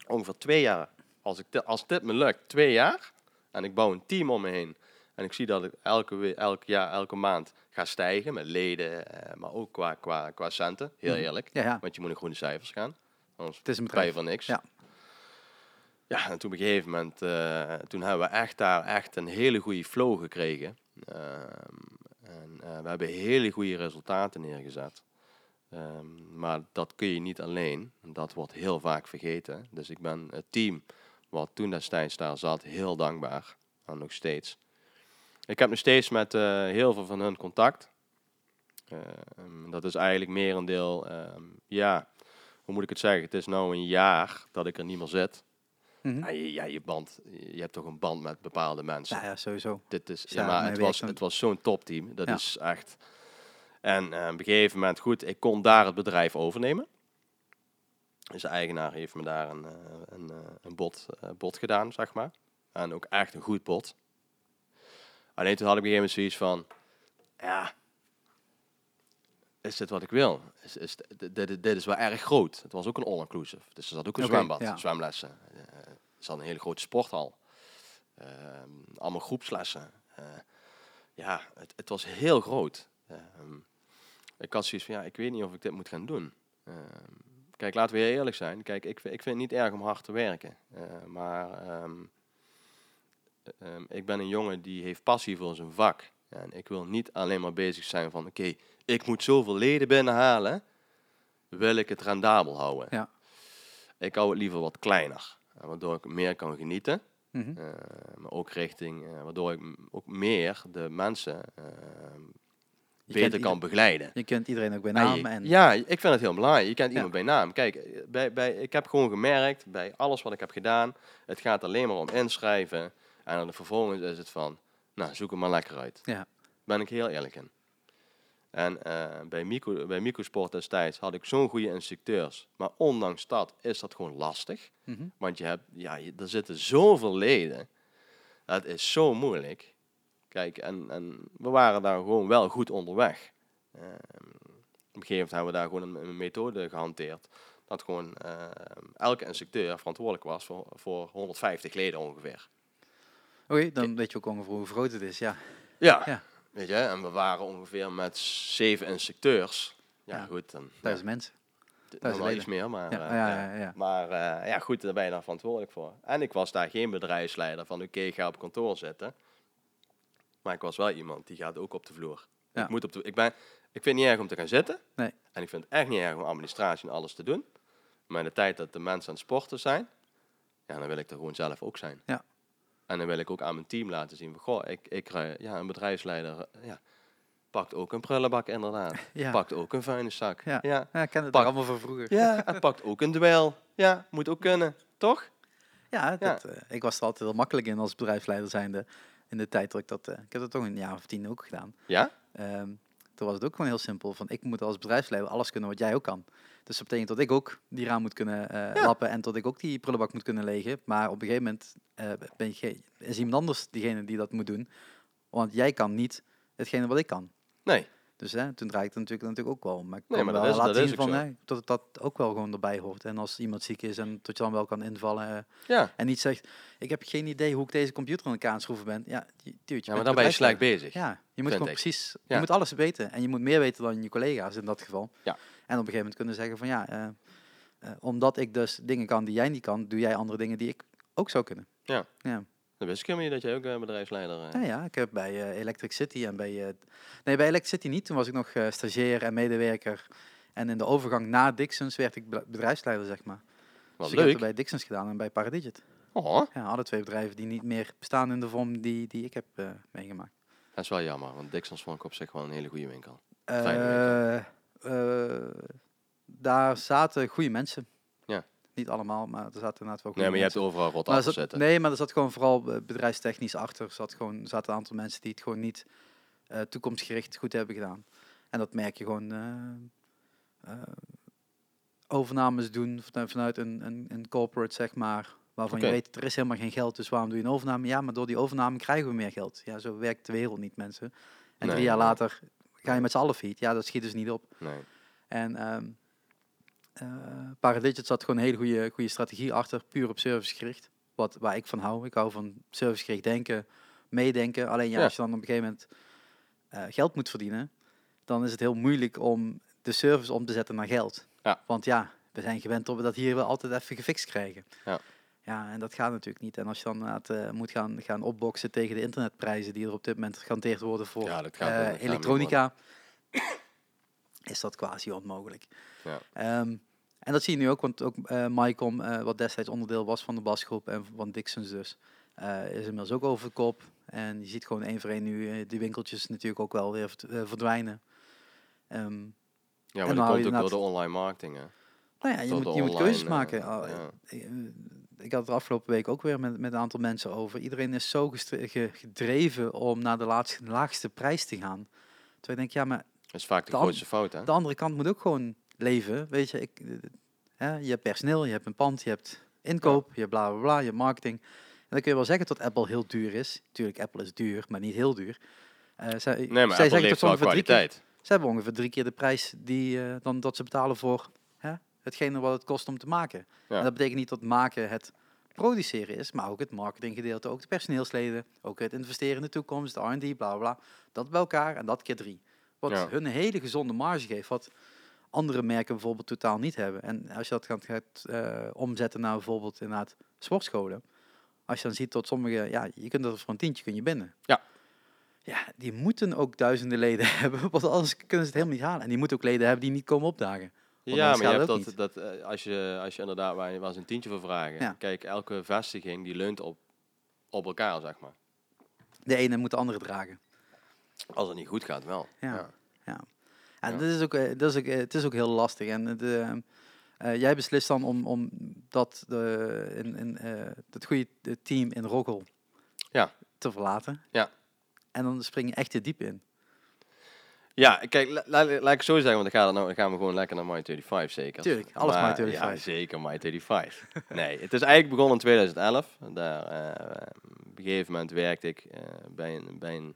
ongeveer twee jaar, als, ik dit, als dit me lukt, twee jaar, en ik bouw een team om me heen, en ik zie dat ik elke, elk jaar, elke maand ga stijgen met leden, eh, maar ook qua, qua, qua centen, heel Mhm. eerlijk, Ja, ja. want je moet in goede cijfers gaan, anders Het is een bedrijf. van niks. Ja. Ja, en toen op een gegeven moment, eh, toen hebben we echt daar echt een hele goede flow gekregen. Ehm, en eh, we hebben hele goede resultaten neergezet. Ehm, maar dat kun je niet alleen. Dat wordt heel vaak vergeten. Dus ik ben het team wat toen destijds daar zat heel dankbaar. En nog steeds. Ik heb nog steeds met eh, heel veel van hun contact. Ehm, dat is eigenlijk merendeel, ehm ja, hoe moet ik het zeggen? Het is nou een jaar dat ik er niet meer zit. Mhm. Ja, je, ja, je, band, je hebt toch een band met bepaalde mensen. Ja, ja, sowieso. Dit is, ja, maar het was, het was zo'n topteam. Dat Ja. is echt. En eh, op een gegeven moment, goed, ik kon daar het bedrijf overnemen. Dus de eigenaar heeft me daar een, eh, een, eh, een bod, bod gedaan, zeg maar. En ook echt een goed bod. Alleen toen had ik op een gegeven moment zoiets van, ja, is dit wat ik wil? Is, is, dit, dit, dit is wel erg groot. Het was ook een all-inclusive. Dus er zat ook een zwembad, ja. zwemlessen. Er zat een hele grote sporthal. Ehm, allemaal groepslessen. Eh, ja, het, het was heel groot. Ehm, ik had zoiets van, ja, ik weet niet of ik dit moet gaan doen. Ehm, kijk, laten we heel eerlijk zijn. Kijk, ik, vind- ik vind het niet erg om hard te werken. Eh, maar ik ben een jongen die heeft passie voor zijn vak. En ik wil niet alleen maar bezig zijn van, oké, ik moet zoveel leden binnenhalen. Wil ik het rendabel houden. Ja. Ik hou het liever wat kleiner. Eh, Waardoor ik meer kan genieten. Mhm. Eh, maar ook richting, eh, waardoor ik ook meer de mensen Je beter kan begeleiden. Je kent iedereen ook bij naam. En, Ja, ik vind het heel belangrijk. Je kent Ja. iemand bij naam. Kijk, bij, bij, ik heb gewoon gemerkt, bij alles wat ik heb gedaan, het gaat alleen maar om inschrijven. En dan vervolgens is het van, nou, zoek hem maar lekker uit. Ja. Ben ik heel eerlijk in. En eh, bij, Mico, bij Micosport destijds had ik zo'n goede instructeurs. Maar ondanks dat is dat gewoon lastig. Mhm. Want je hebt, ja, je- er zitten zoveel leden. Dat is zo moeilijk. Kijk, en, en we waren daar gewoon wel goed onderweg. Ehm, op een gegeven moment hebben we daar gewoon een, een methode gehanteerd. Dat gewoon ehm, elke instructeur verantwoordelijk was voor, voor 150 leden ongeveer. Oké, dan weet je ook ongeveer hoe groot het is. Ja. Ja, Ja. Weet je, en we waren ongeveer met zeven instructeurs. Ja, Ja. goed, dan Duizend mensen. ja, duizend nog wel iets meer, maar... Ja, eh, ja, ja. Maar eh, ja, goed, daar ben je dan verantwoordelijk voor. En ik was daar geen bedrijfsleider van, oké, ga op kantoor zitten. Maar ik was wel iemand die gaat ook op de vloer. Ja. Ik, moet op de, ik, ben, ik vind het niet erg om te gaan zitten. Nee. En ik vind het echt niet erg om administratie en alles te doen. Maar in de tijd dat de mensen aan het sporten zijn, ja, dan wil ik er gewoon zelf ook zijn. Ja. En dan wil ik ook aan mijn team laten zien van, goh, ik, ik, eh, ja, een bedrijfsleider, eh, ja, pakt ook een prullenbak inderdaad. Ja. Pakt ook een vuilniszak. Ja. ja. Ja, ik ken het allemaal van vroeger. Ja, en pakt ook een duel. Ja, moet ook kunnen, toch? Ja, dat, eh, ik was er altijd heel makkelijk in als bedrijfsleider zijnde. In de tijd dat ik dat... ik heb dat toch een jaar of tien ook gedaan. Ja? Ehm, toen was het ook gewoon heel simpel. Van ik moet als bedrijfsleider alles kunnen wat jij ook kan. Dus dat betekent dat ik ook die raam moet kunnen Ja. lappen en dat ik ook die prullenbak moet kunnen legen. Maar op een gegeven moment eh, ben je, is iemand anders diegene die dat moet doen. Want jij kan niet hetgene wat ik kan. Nee. Dus hè, toen draait het natuurlijk, natuurlijk ook wel. om. Maar ik Nee, maar wel dat is- laten dat is zien van, hè, dat het dat ook wel gewoon erbij hoort. En als iemand ziek is en dat je dan wel kan invallen. eh, Ja. en niet zegt, ik heb geen idee hoe ik deze computer aan elkaar aan schroeven ben. Ja, dude, je Ja, maar dan ben je slecht bedrijfsleider. bezig. Ja, je moet gewoon ik. precies, je moet alles weten. En je moet meer weten dan je collega's in dat geval. Ja. En op een gegeven moment kunnen zeggen van ja, eh, eh, omdat ik dus dingen kan die jij niet kan, doe jij andere dingen die ik ook zou kunnen. Ja. Ja, Dan wist ik helemaal niet dat jij ook eh, bedrijfsleider... eh, ja, ja ik heb bij Electric City en bij... nee, bij Electric City niet. Toen was ik nog stagiair en medewerker. En in de overgang na Dixons werd ik be- bedrijfsleider, zeg maar. Wat dus ik heb leuk. bij Dixons gedaan en bij Paradigit. Oh, Ja, alle twee bedrijven die niet meer bestaan in de vorm die, die ik heb meegemaakt. dat is wel jammer, want Dixons vond ik op zich wel een hele goede winkel. Eh, daar zaten goede mensen. Ja. Niet allemaal, maar er zaten inderdaad wel goede Nee, maar je hebt overal rot Maar af zat- zitten. nee, maar er zat gewoon vooral eh, bedrijfstechnisch achter. Er zat gewoon, zaten een aantal mensen die het gewoon niet eh, toekomstgericht goed hebben gedaan. En dat merk je gewoon eh, eh, overnames doen vanuit, een, een, een corporate, zeg maar. Waarvan je weet, er is helemaal geen geld, dus waarom doe je een overname? Ja, maar door die overname krijgen we meer geld. Ja, zo werkt de wereld niet, mensen. En Nee, drie jaar later ga je met z'n allen fiet. Ja, dat schiet dus niet op. Nee. En ehm eh, Paradigit zat gewoon een hele goede, goede strategie achter, puur op service gericht. Wat, waar ik van hou. Ik hou van servicegericht denken, meedenken. Alleen ja, Ja. als je dan op een gegeven moment eh, geld moet verdienen, dan is het heel moeilijk om de service om te zetten naar geld. Ja. Want ja, we zijn gewend we dat hier wel altijd even gefixt krijgen. Ja. Ja, en dat gaat natuurlijk niet. En als je dan eh, moet gaan, gaan opboksen tegen de internetprijzen die er op dit moment gehanteerd worden voor Ja, dat gaat eh, dat elektronica, is dat quasi onmogelijk. Ja. Ehm, en dat zie je nu ook, want ook eh Mycom, wat destijds onderdeel was van de basgroep en van Dixons dus, is inmiddels ook over de kop. En je ziet gewoon één voor één nu die winkeltjes natuurlijk ook wel weer verd- verdwijnen. Ehm, Ja, maar dan dat komt ook door de online marketing, hè. nou ja, je Door moet, je moet keuzes maken. Ah, ja. Ik had het er afgelopen week ook weer met, met een aantal mensen over. Iedereen is zo gedreven om naar de laatste, laagste prijs te gaan. Terwijl ik denk, ja, maar Dat is vaak de, grootste fout, hè? De andere kant moet ook gewoon leven. Weet je, ik, hè, je hebt personeel, je hebt een pand, je hebt inkoop, je hebt bla bla bla, je hebt marketing. En dan kun je wel zeggen dat Apple heel duur is. Tuurlijk, Apple is duur, maar niet heel duur. Eh, zij, Nee, maar zij Apple zeggen wel keer, kwaliteit. ze hebben ongeveer drie keer de prijs die, eh, dan dat ze betalen voor hetgene wat het kost om te maken. Ja. En dat betekent niet dat maken het produceren is, maar ook het marketinggedeelte, ook de personeelsleden, ook het investeren in de toekomst, de R&D, bla bla. Dat bij elkaar en dat keer drie. Wat Ja. hun een hele gezonde marge geeft, wat andere merken bijvoorbeeld totaal niet hebben. En als je dat gaat, gaat eh, omzetten naar bijvoorbeeld inderdaad sportscholen, als je dan ziet tot sommige, ja, je kunt dat voor een tientje kun je binnen. Ja. Ja, die moeten ook duizenden leden hebben, want anders kunnen ze het helemaal niet halen. En die moeten ook leden hebben die niet komen opdagen. Ja, maar je hebt dat, dat eh, als, je, als je inderdaad waar eens een tientje voor vragen. Ja. Kijk, elke vestiging die leunt op, op elkaar, zeg maar. De ene moet de andere dragen. Als het niet goed gaat, wel. Ja. Ja, Ja. Dat is ook, eh, dat is ook, eh, het is ook heel lastig. En jij beslist dan om, om dat de, in, in, het goede team in Roggel Ja. te verlaten. Ja. En dan spring je echt te diep in. Ja, kijk, la- la- laat ik zo zeggen, want dan, nou, dan gaan we gewoon lekker naar My 35 zeker. Tuurlijk, alles Maar- My 35. Ja, zeker My 35. nee, het is eigenlijk begonnen in 2011. Daar, eh, op een gegeven moment werkte ik eh, bij, een, bij een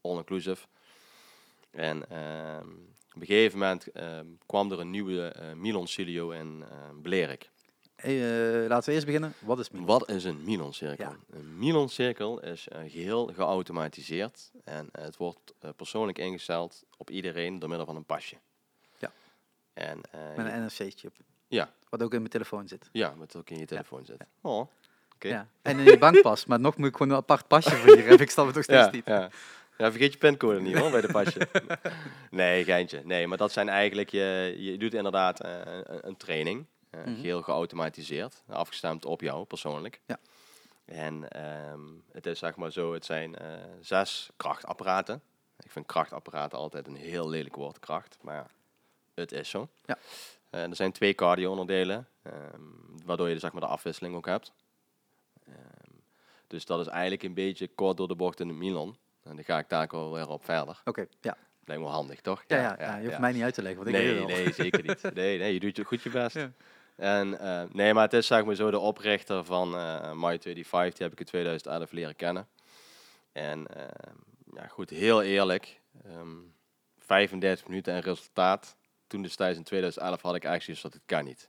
all-inclusive. En ehm, op een gegeven moment ehm, kwam er een nieuwe eh Milan Studio in Blerik. Hey, eh, laten we eerst beginnen. Wat is Milan? Wat is een Milan-cirkel? Ja. Een Milan-cirkel is eh, geheel geautomatiseerd en eh, het wordt persoonlijk ingesteld op iedereen door middel van een pasje. Ja. En, Met een NFC-chip. Ja. Wat ook in mijn telefoon zit. ja, wat ook in je telefoon zit. Oh, oké. Ja. En in je bankpas. maar nog moet ik gewoon een apart pasje voor je hebben. Ik snap het nog steeds niet. ja. ja, vergeet je pincode niet hoor, bij de pasje. nee, geintje. Nee, maar dat zijn eigenlijk, je, je doet inderdaad een, een training, Mhm. geheel geautomatiseerd, afgestemd op jou persoonlijk. Ja. En ehm, het is zeg maar zo, het zijn eh, zes krachtapparaten. Ik vind krachtapparaten altijd een heel lelijk woord, kracht, maar het is zo. Ja. Eh, er zijn twee cardio-onderdelen, ehm, waardoor je zeg maar, de afwisseling ook hebt. Ehm, dus dat is eigenlijk een beetje kort door de bocht in het Milan. En daar ga ik daar ook wel weer op verder. Oké, ja. Lijkt wel handig, toch? Ja, ja, ja, je hoeft mij niet uit te leggen, want ik nee, weet het al. nee, zeker niet. Nee, nee, je doet goed je best. En eh, nee, maar het is zeg maar zo de oprichter van eh My25, die heb ik in 2011 leren kennen. En eh, ja, goed, heel eerlijk, ehm 35 minuten en resultaat. Toen destijds in 2011 had ik eigenlijk zoiets dat het kan niet.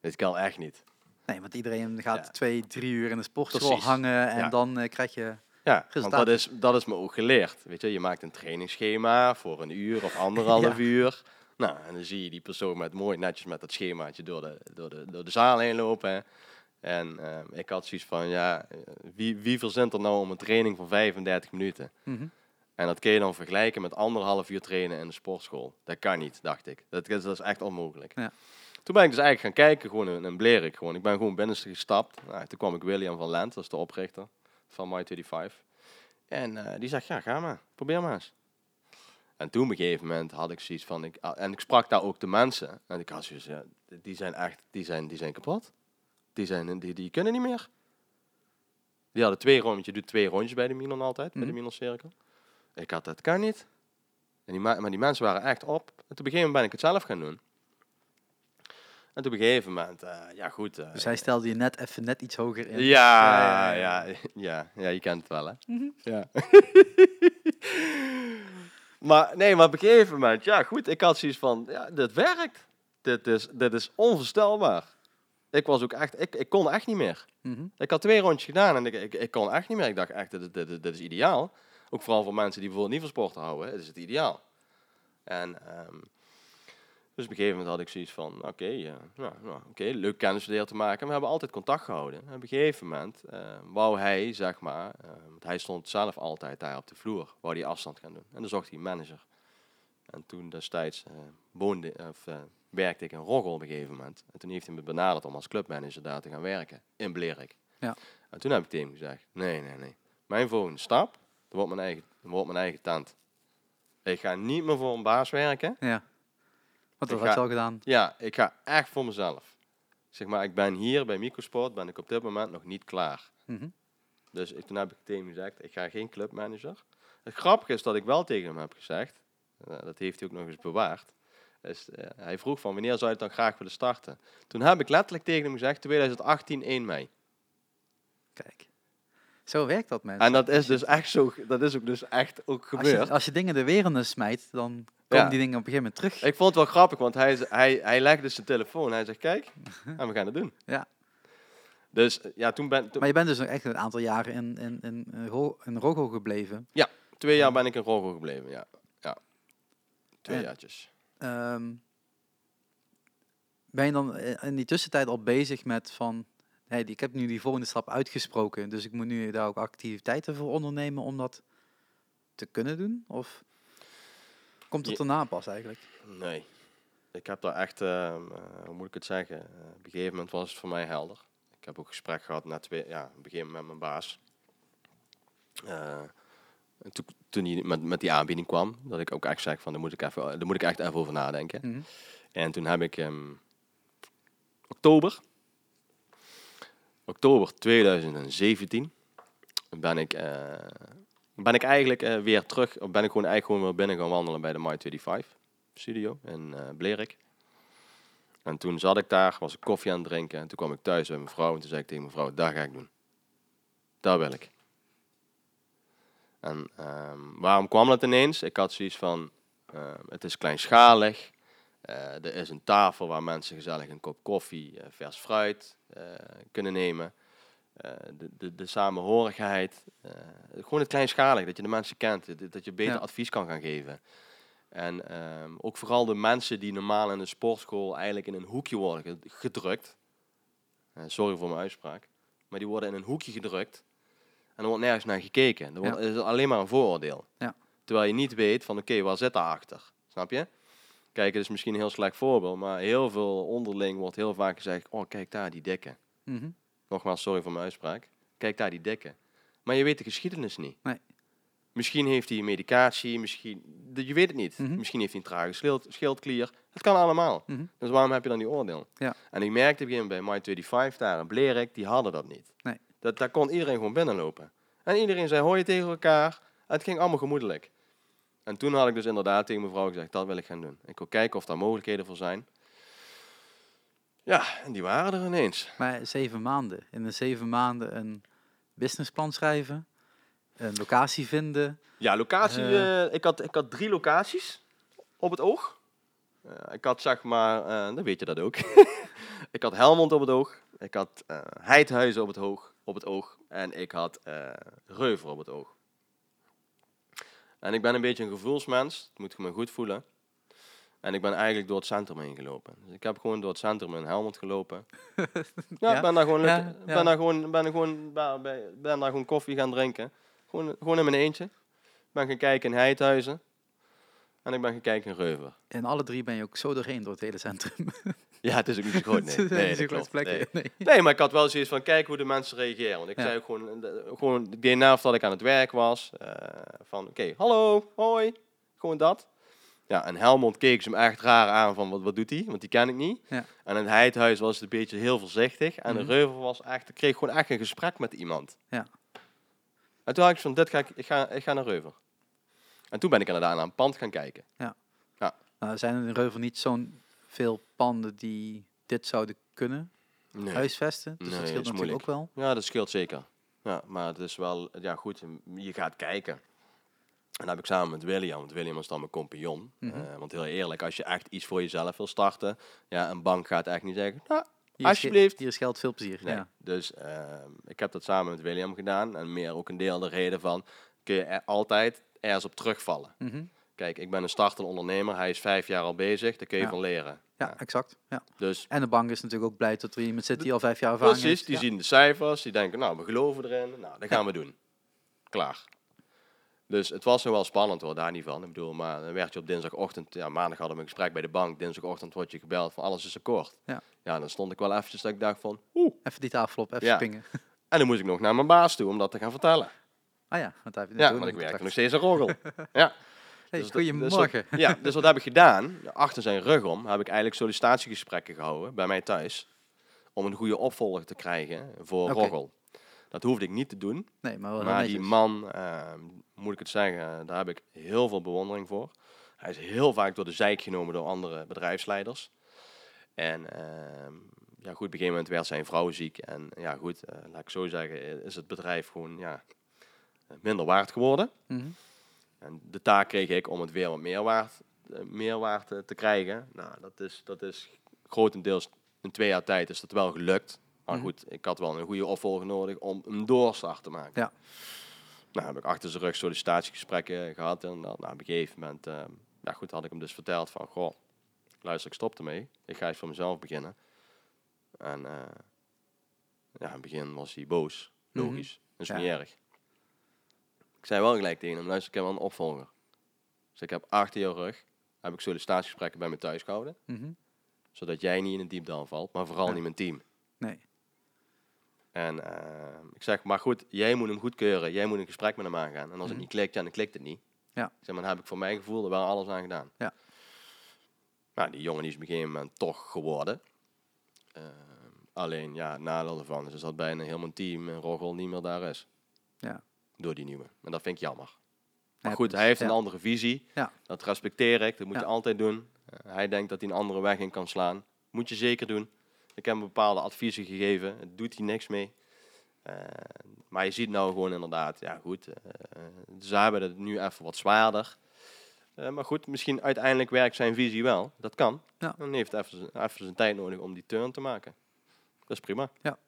Dit kan echt niet. Nee, want iedereen gaat Ja. twee, drie uur in de sportschool Precies. hangen en Ja. dan krijg je... Ja, want dat is, dat is me ook geleerd. Weet je, je maakt een trainingsschema voor een uur of anderhalf Ja. uur. Nou, en dan zie je die persoon met mooi netjes met dat schemaatje door de, door de, door de zaal heen lopen. En ehm, ik had zoiets van, ja, eh, wie, wie verzint er nou om een training van 35 minuten? Mhm. En dat kun je dan vergelijken met anderhalf uur trainen in de sportschool. Dat kan niet, dacht ik. Dat, is- dat is echt onmogelijk. Ja. Toen ben ik dus eigenlijk gaan kijken, gewoon in, in Blerik. Gewoon. Ik ben gewoon binnenste gestapt. Nou, toen kwam ik William van Lent, dat is de oprichter van My25. En eh, die zegt, ja, ga maar. Probeer maar eens. En toen op een gegeven moment had ik zoiets van... Ik, ah, en ik sprak daar ook de mensen. En ik had zoiets, ja, die zijn echt, die zijn, die zijn kapot. Die, zijn, die, die kunnen niet meer. Die hadden twee rondjes. Je doet twee rondjes bij de Milan altijd, bij de Mhm. Milan Cirkel. Ik had dat kan niet. En die, ma- maar die mensen waren echt op. En toen op een gegeven moment ben ik het zelf gaan doen. En toen op een gegeven moment, eh, ja goed. eh, Dus hij stelde je net even net iets hoger in. ja, ja, ja, ja, je kent het wel, hè? Mhm. Ja. maar nee, maar op een gegeven moment, ja goed, ik had zoiets van, ja, dit werkt. Dit is, dit is onvoorstelbaar. Ik was ook echt, ik, ik kon echt niet meer. Mhm. Ik had twee rondjes gedaan en ik, ik, ik kon echt niet meer. Ik dacht echt, dit, is- dit, dit is ideaal. Ook vooral voor mensen die bijvoorbeeld niet van sport houden, is het ideaal. En ehm, dus op een gegeven moment had ik zoiets van, oké, ja, nou, nou, oké, leuk kennisdeel te maken. We hebben altijd contact gehouden. En op een gegeven moment eh, wou hij, zeg maar, eh, want hij stond zelf altijd daar op de vloer, wou hij afstand gaan doen. En dan zocht hij een manager. En toen destijds eh, woonde, of, eh, werkte ik in Roggel op een gegeven moment. En toen heeft hij me benaderd om als clubmanager daar te gaan werken, in Blerik. Ja. En toen heb ik tegen hem gezegd, nee, nee, nee. Mijn volgende stap, dat wordt mijn eigen, dat wordt mijn eigen tent. Ik ga niet meer voor een baas werken. Ja. Want dat Ik had je ga- al gedaan. Ja, ik ga echt voor mezelf. Zeg maar, ik ben hier bij Microsport, ben ik op dit moment nog niet klaar. Mhm. Dus ik, toen heb ik tegen hem gezegd, ik ga geen clubmanager. Het grappige is dat ik wel tegen hem heb gezegd, Eh, dat heeft hij ook nog eens bewaard. Dus, eh, hij vroeg van wanneer zou je het dan graag willen starten. Toen heb ik letterlijk tegen hem gezegd 2018 1 mei. Kijk. Zo werkt dat, mensen. En dat is dus echt zo, dat is ook dus echt ook Als gebeurd. je, als je dingen de wereld in smijt, dan komen Ja. die dingen op een gegeven moment terug. Ik vond het wel grappig, want hij, hij, hij legde zijn telefoon. Hij zegt, kijk, en we gaan het doen. Ja. Dus eh, ja, toen ben toen- Maar je bent dus nog echt een aantal jaren in, in, in, in, Ro- in Rogo gebleven. twee jaar ben ik in Rogo gebleven, ja. ja. Twee En- jaartjes. Ehm, ben je dan i- in die tussentijd al bezig met van... Hey, ik heb nu die volgende stap uitgesproken, dus ik moet nu daar ook activiteiten voor ondernemen om dat te kunnen doen? Of komt het daarna pas eigenlijk? Nee. Ik heb daar echt, ehm, eh, hoe moet ik het zeggen, Eh, op een gegeven moment was het voor mij helder. Ik heb ook gesprek gehad na twee, ja, op een gegeven moment met mijn baas. En toen, toen hij met, met die aanbieding kwam, dat ik ook echt zeg van, daar moet ik, even, daar moet ik echt even over nadenken. Mhm. En toen heb ik ehm oktober, oktober 2017, ben ik, eh, ben ik eigenlijk eh, weer terug, of ben ik gewoon eigenlijk gewoon weer binnen gaan wandelen bij de My 25 studio in eh Blerik. En toen zat ik daar, was ik koffie aan het drinken en toen kwam ik thuis bij mijn vrouw en toen zei ik tegen mijn vrouw, dat ga ik doen. Dat wil ik. En ehm, waarom kwam dat ineens? Ik had zoiets van, ehm, het is kleinschalig, eh, er is een tafel waar mensen gezellig een kop koffie, vers fruit kunnen nemen. Eh, de, de, de samenhorigheid. eh, gewoon het kleinschalig, dat je de mensen kent, dat- je beter Ja. advies kan gaan geven. En ehm, ook vooral de mensen die normaal in een sportschool eigenlijk in een hoekje worden ge- gedrukt. Eh, sorry voor mijn uitspraak. Maar die worden in een hoekje gedrukt. En er wordt nergens naar gekeken. Er Ja. is alleen maar een vooroordeel. Ja. Terwijl je niet weet van oké, waar zit daarachter? Snap je? Kijk, het is misschien een heel slecht voorbeeld, maar heel veel onderling wordt heel vaak gezegd, oh kijk daar, die dikke. Mhm. Nogmaals, sorry voor mijn uitspraak. Kijk daar, die dikke. Maar je weet de geschiedenis niet. Nee. Misschien heeft hij medicatie, misschien... Je weet het niet. Mhm. Misschien heeft hij een trage schild, schildklier. Het kan allemaal. Mhm. Dus waarom heb je dan die oordeel? Ja. En ik merkte op een gegeven moment bij My25 daar in Blerik, die hadden dat niet. Nee. Dat, daar kon iedereen gewoon binnenlopen. En iedereen zei hoi tegen elkaar. Het ging allemaal gemoedelijk. En toen had ik dus inderdaad tegen mijn vrouw gezegd, dat wil ik gaan doen. Ik wil kijken of daar mogelijkheden voor zijn. Ja, en die waren er ineens. Maar zeven maanden. In de zeven maanden een businessplan schrijven, een locatie vinden. Ja, locatie. Eh. eh, ik, had, ik had drie locaties op het oog. Eh, ik had zeg maar, dan weet je dat ook. ik had Helmond op het oog. Ik had eh Heidhuizen op het, oog, op het oog. En ik had Reuver op het oog. En ik ben een beetje een gevoelsmens. Dat moet je me goed voelen. En ik ben eigenlijk door het centrum heen gelopen. Dus ik heb gewoon door het centrum in Helmond gelopen. Ja, Ja? ben daar gewoon, Ja, lekker- ja. ben daar gewoon, ben gewoon, ben daar gewoon koffie gaan drinken. Gewoon, gewoon in mijn eentje. Ben gaan kijken in Heidhuizen. En ik ben gaan kijken in Reuver. En alle drie ben je ook zo doorheen door het hele centrum. Ja, het is ook niet zo groot, nee. Nee, dat klopt. Nee. nee. Maar ik had wel zoiets van, kijk hoe de mensen reageren. Want ik zei ook gewoon, gewoon ik deed na of dat ik aan het werk was. eh, van, oké, hallo, hoi. Gewoon dat. Ja, en Helmond keek ze hem echt raar aan van, wat, wat doet hij? Want die ken ik niet. Ja. En in het Heidhuis was het een beetje heel voorzichtig. En Mhm. de Reuver was echt, ik kreeg gewoon echt een gesprek met iemand. Ja. En toen had ik van, dit ga ik, ik ga, ik ga naar Reuver. En toen ben ik inderdaad naar een pand gaan kijken. Nou, zijn er in Reuvel niet zo'n veel panden die dit zouden kunnen Nee. huisvesten? Dus Nee, dat scheelt natuurlijk ook wel. Ja, dat scheelt zeker. Ja, maar het is wel, ja goed, je gaat kijken. En dat heb ik samen met William, want William is dan mijn compagnon. Mhm. Eh, want heel eerlijk, als je echt iets voor jezelf wil starten, ja, een bank gaat echt niet zeggen, nou, Hier Alsjeblieft. Hier is geld, veel plezier. nee. Ja. Dus ehm, ik heb dat samen met William gedaan. En meer ook een deel de reden van, kun je er altijd ergens op terugvallen. Mhm. Kijk, ik ben een startende ondernemer, hij is vijf jaar al bezig, daar kun je Ja. van leren. ja, Ja. exact. Ja. Dus En de bank is natuurlijk ook blij dat er iemand zit die al vijf jaar ervaring Precies, heeft. die zien de cijfers, die denken, nou, we geloven erin, nou, dat gaan we doen. Klaar. Dus het was nog wel spannend hoor, daar niet van. Ik bedoel, maar dan werd je op dinsdagochtend, ja, maandag hadden we een gesprek bij de bank, dinsdagochtend word je gebeld van alles is akkoord. Ja. ja, dan stond ik wel eventjes dat ik dacht van, oeh. Even die tafel op, even Ja. springen. En dan moest ik nog naar mijn baas toe om dat te gaan vertellen. Ah ja, want daar heb je Ja, want ik werkte nog steeds een roggel. ja. Hey, Dus dat- dus goedemorgen. wat- ja, dus wat heb ik gedaan? Achter zijn rug om heb ik eigenlijk sollicitatiegesprekken gehouden bij mij thuis. Om een goede opvolger te krijgen voor Oké. Roggel. Dat hoefde ik niet te doen. Nee, maar wel Maar die netjes. man, eh, moet ik het zeggen, daar heb ik heel veel bewondering voor. hij is heel vaak door de zijk genomen door andere bedrijfsleiders. En ehm, ja, goed, op een gegeven moment werd zijn vrouw ziek. En ja, goed, eh, laat ik zo zeggen, is het bedrijf gewoon ja, minder waard geworden. Mhm. En de taak kreeg ik om het weer wat meer waard, eh, meer waard eh, te krijgen. Nou, dat is, dat is grotendeels in twee jaar tijd is dat wel gelukt. Maar Mhm. goed, ik had wel een goede opvolger nodig om een doorstart te maken. Ja. Nou, heb ik achter zijn rug sollicitatiegesprekken gehad. En dan, nou, op een gegeven moment, eh, ja goed, had ik hem dus verteld van, goh, luister, ik stop ermee. Ik ga eens voor mezelf beginnen. En eh, ja, in het begin was hij boos. Mhm. Logisch. Dat is Ja. niet erg. Ik zei wel gelijk tegen hem, luister, ik heb wel een opvolger. Dus ik heb achter jouw rug, heb ik sollicitatiegesprekken bij me thuis gehouden. Mhm. Zodat jij niet in een diepdal valt, maar vooral Ja. niet mijn team. Nee. En eh, ik zeg, maar goed, jij moet hem goedkeuren. Jij moet een gesprek met hem aangaan. En als Mhm. het niet klikt, ja, dan klikt het niet. Ja. Ik zeg, maar dan heb ik voor mijn gevoel er wel alles aan gedaan. Ja. Nou, die jongen die is op een gegeven moment toch geworden. Eh, alleen, ja, het nadeel ervan is dat bijna heel mijn team en Roggel niet meer daar is. Ja. Door die nieuwe. En dat vind ik jammer. Maar goed, dus- hij heeft ja. een andere visie. Ja. Dat respecteer ik. Dat moet Ja. je altijd doen. Eh, hij denkt dat hij een andere weg in kan slaan. Moet je zeker doen. Ik heb hem bepaalde adviezen gegeven. Het doet hij niks mee. Eh, maar je ziet nou gewoon inderdaad, ja goed, eh, ze hebben het nu even wat zwaarder. Eh, maar goed, misschien uiteindelijk werkt zijn visie wel. Dat kan. Ja. Dan heeft hij even, zijn- even zijn tijd nodig om die turn te maken. Dat is prima. Ja.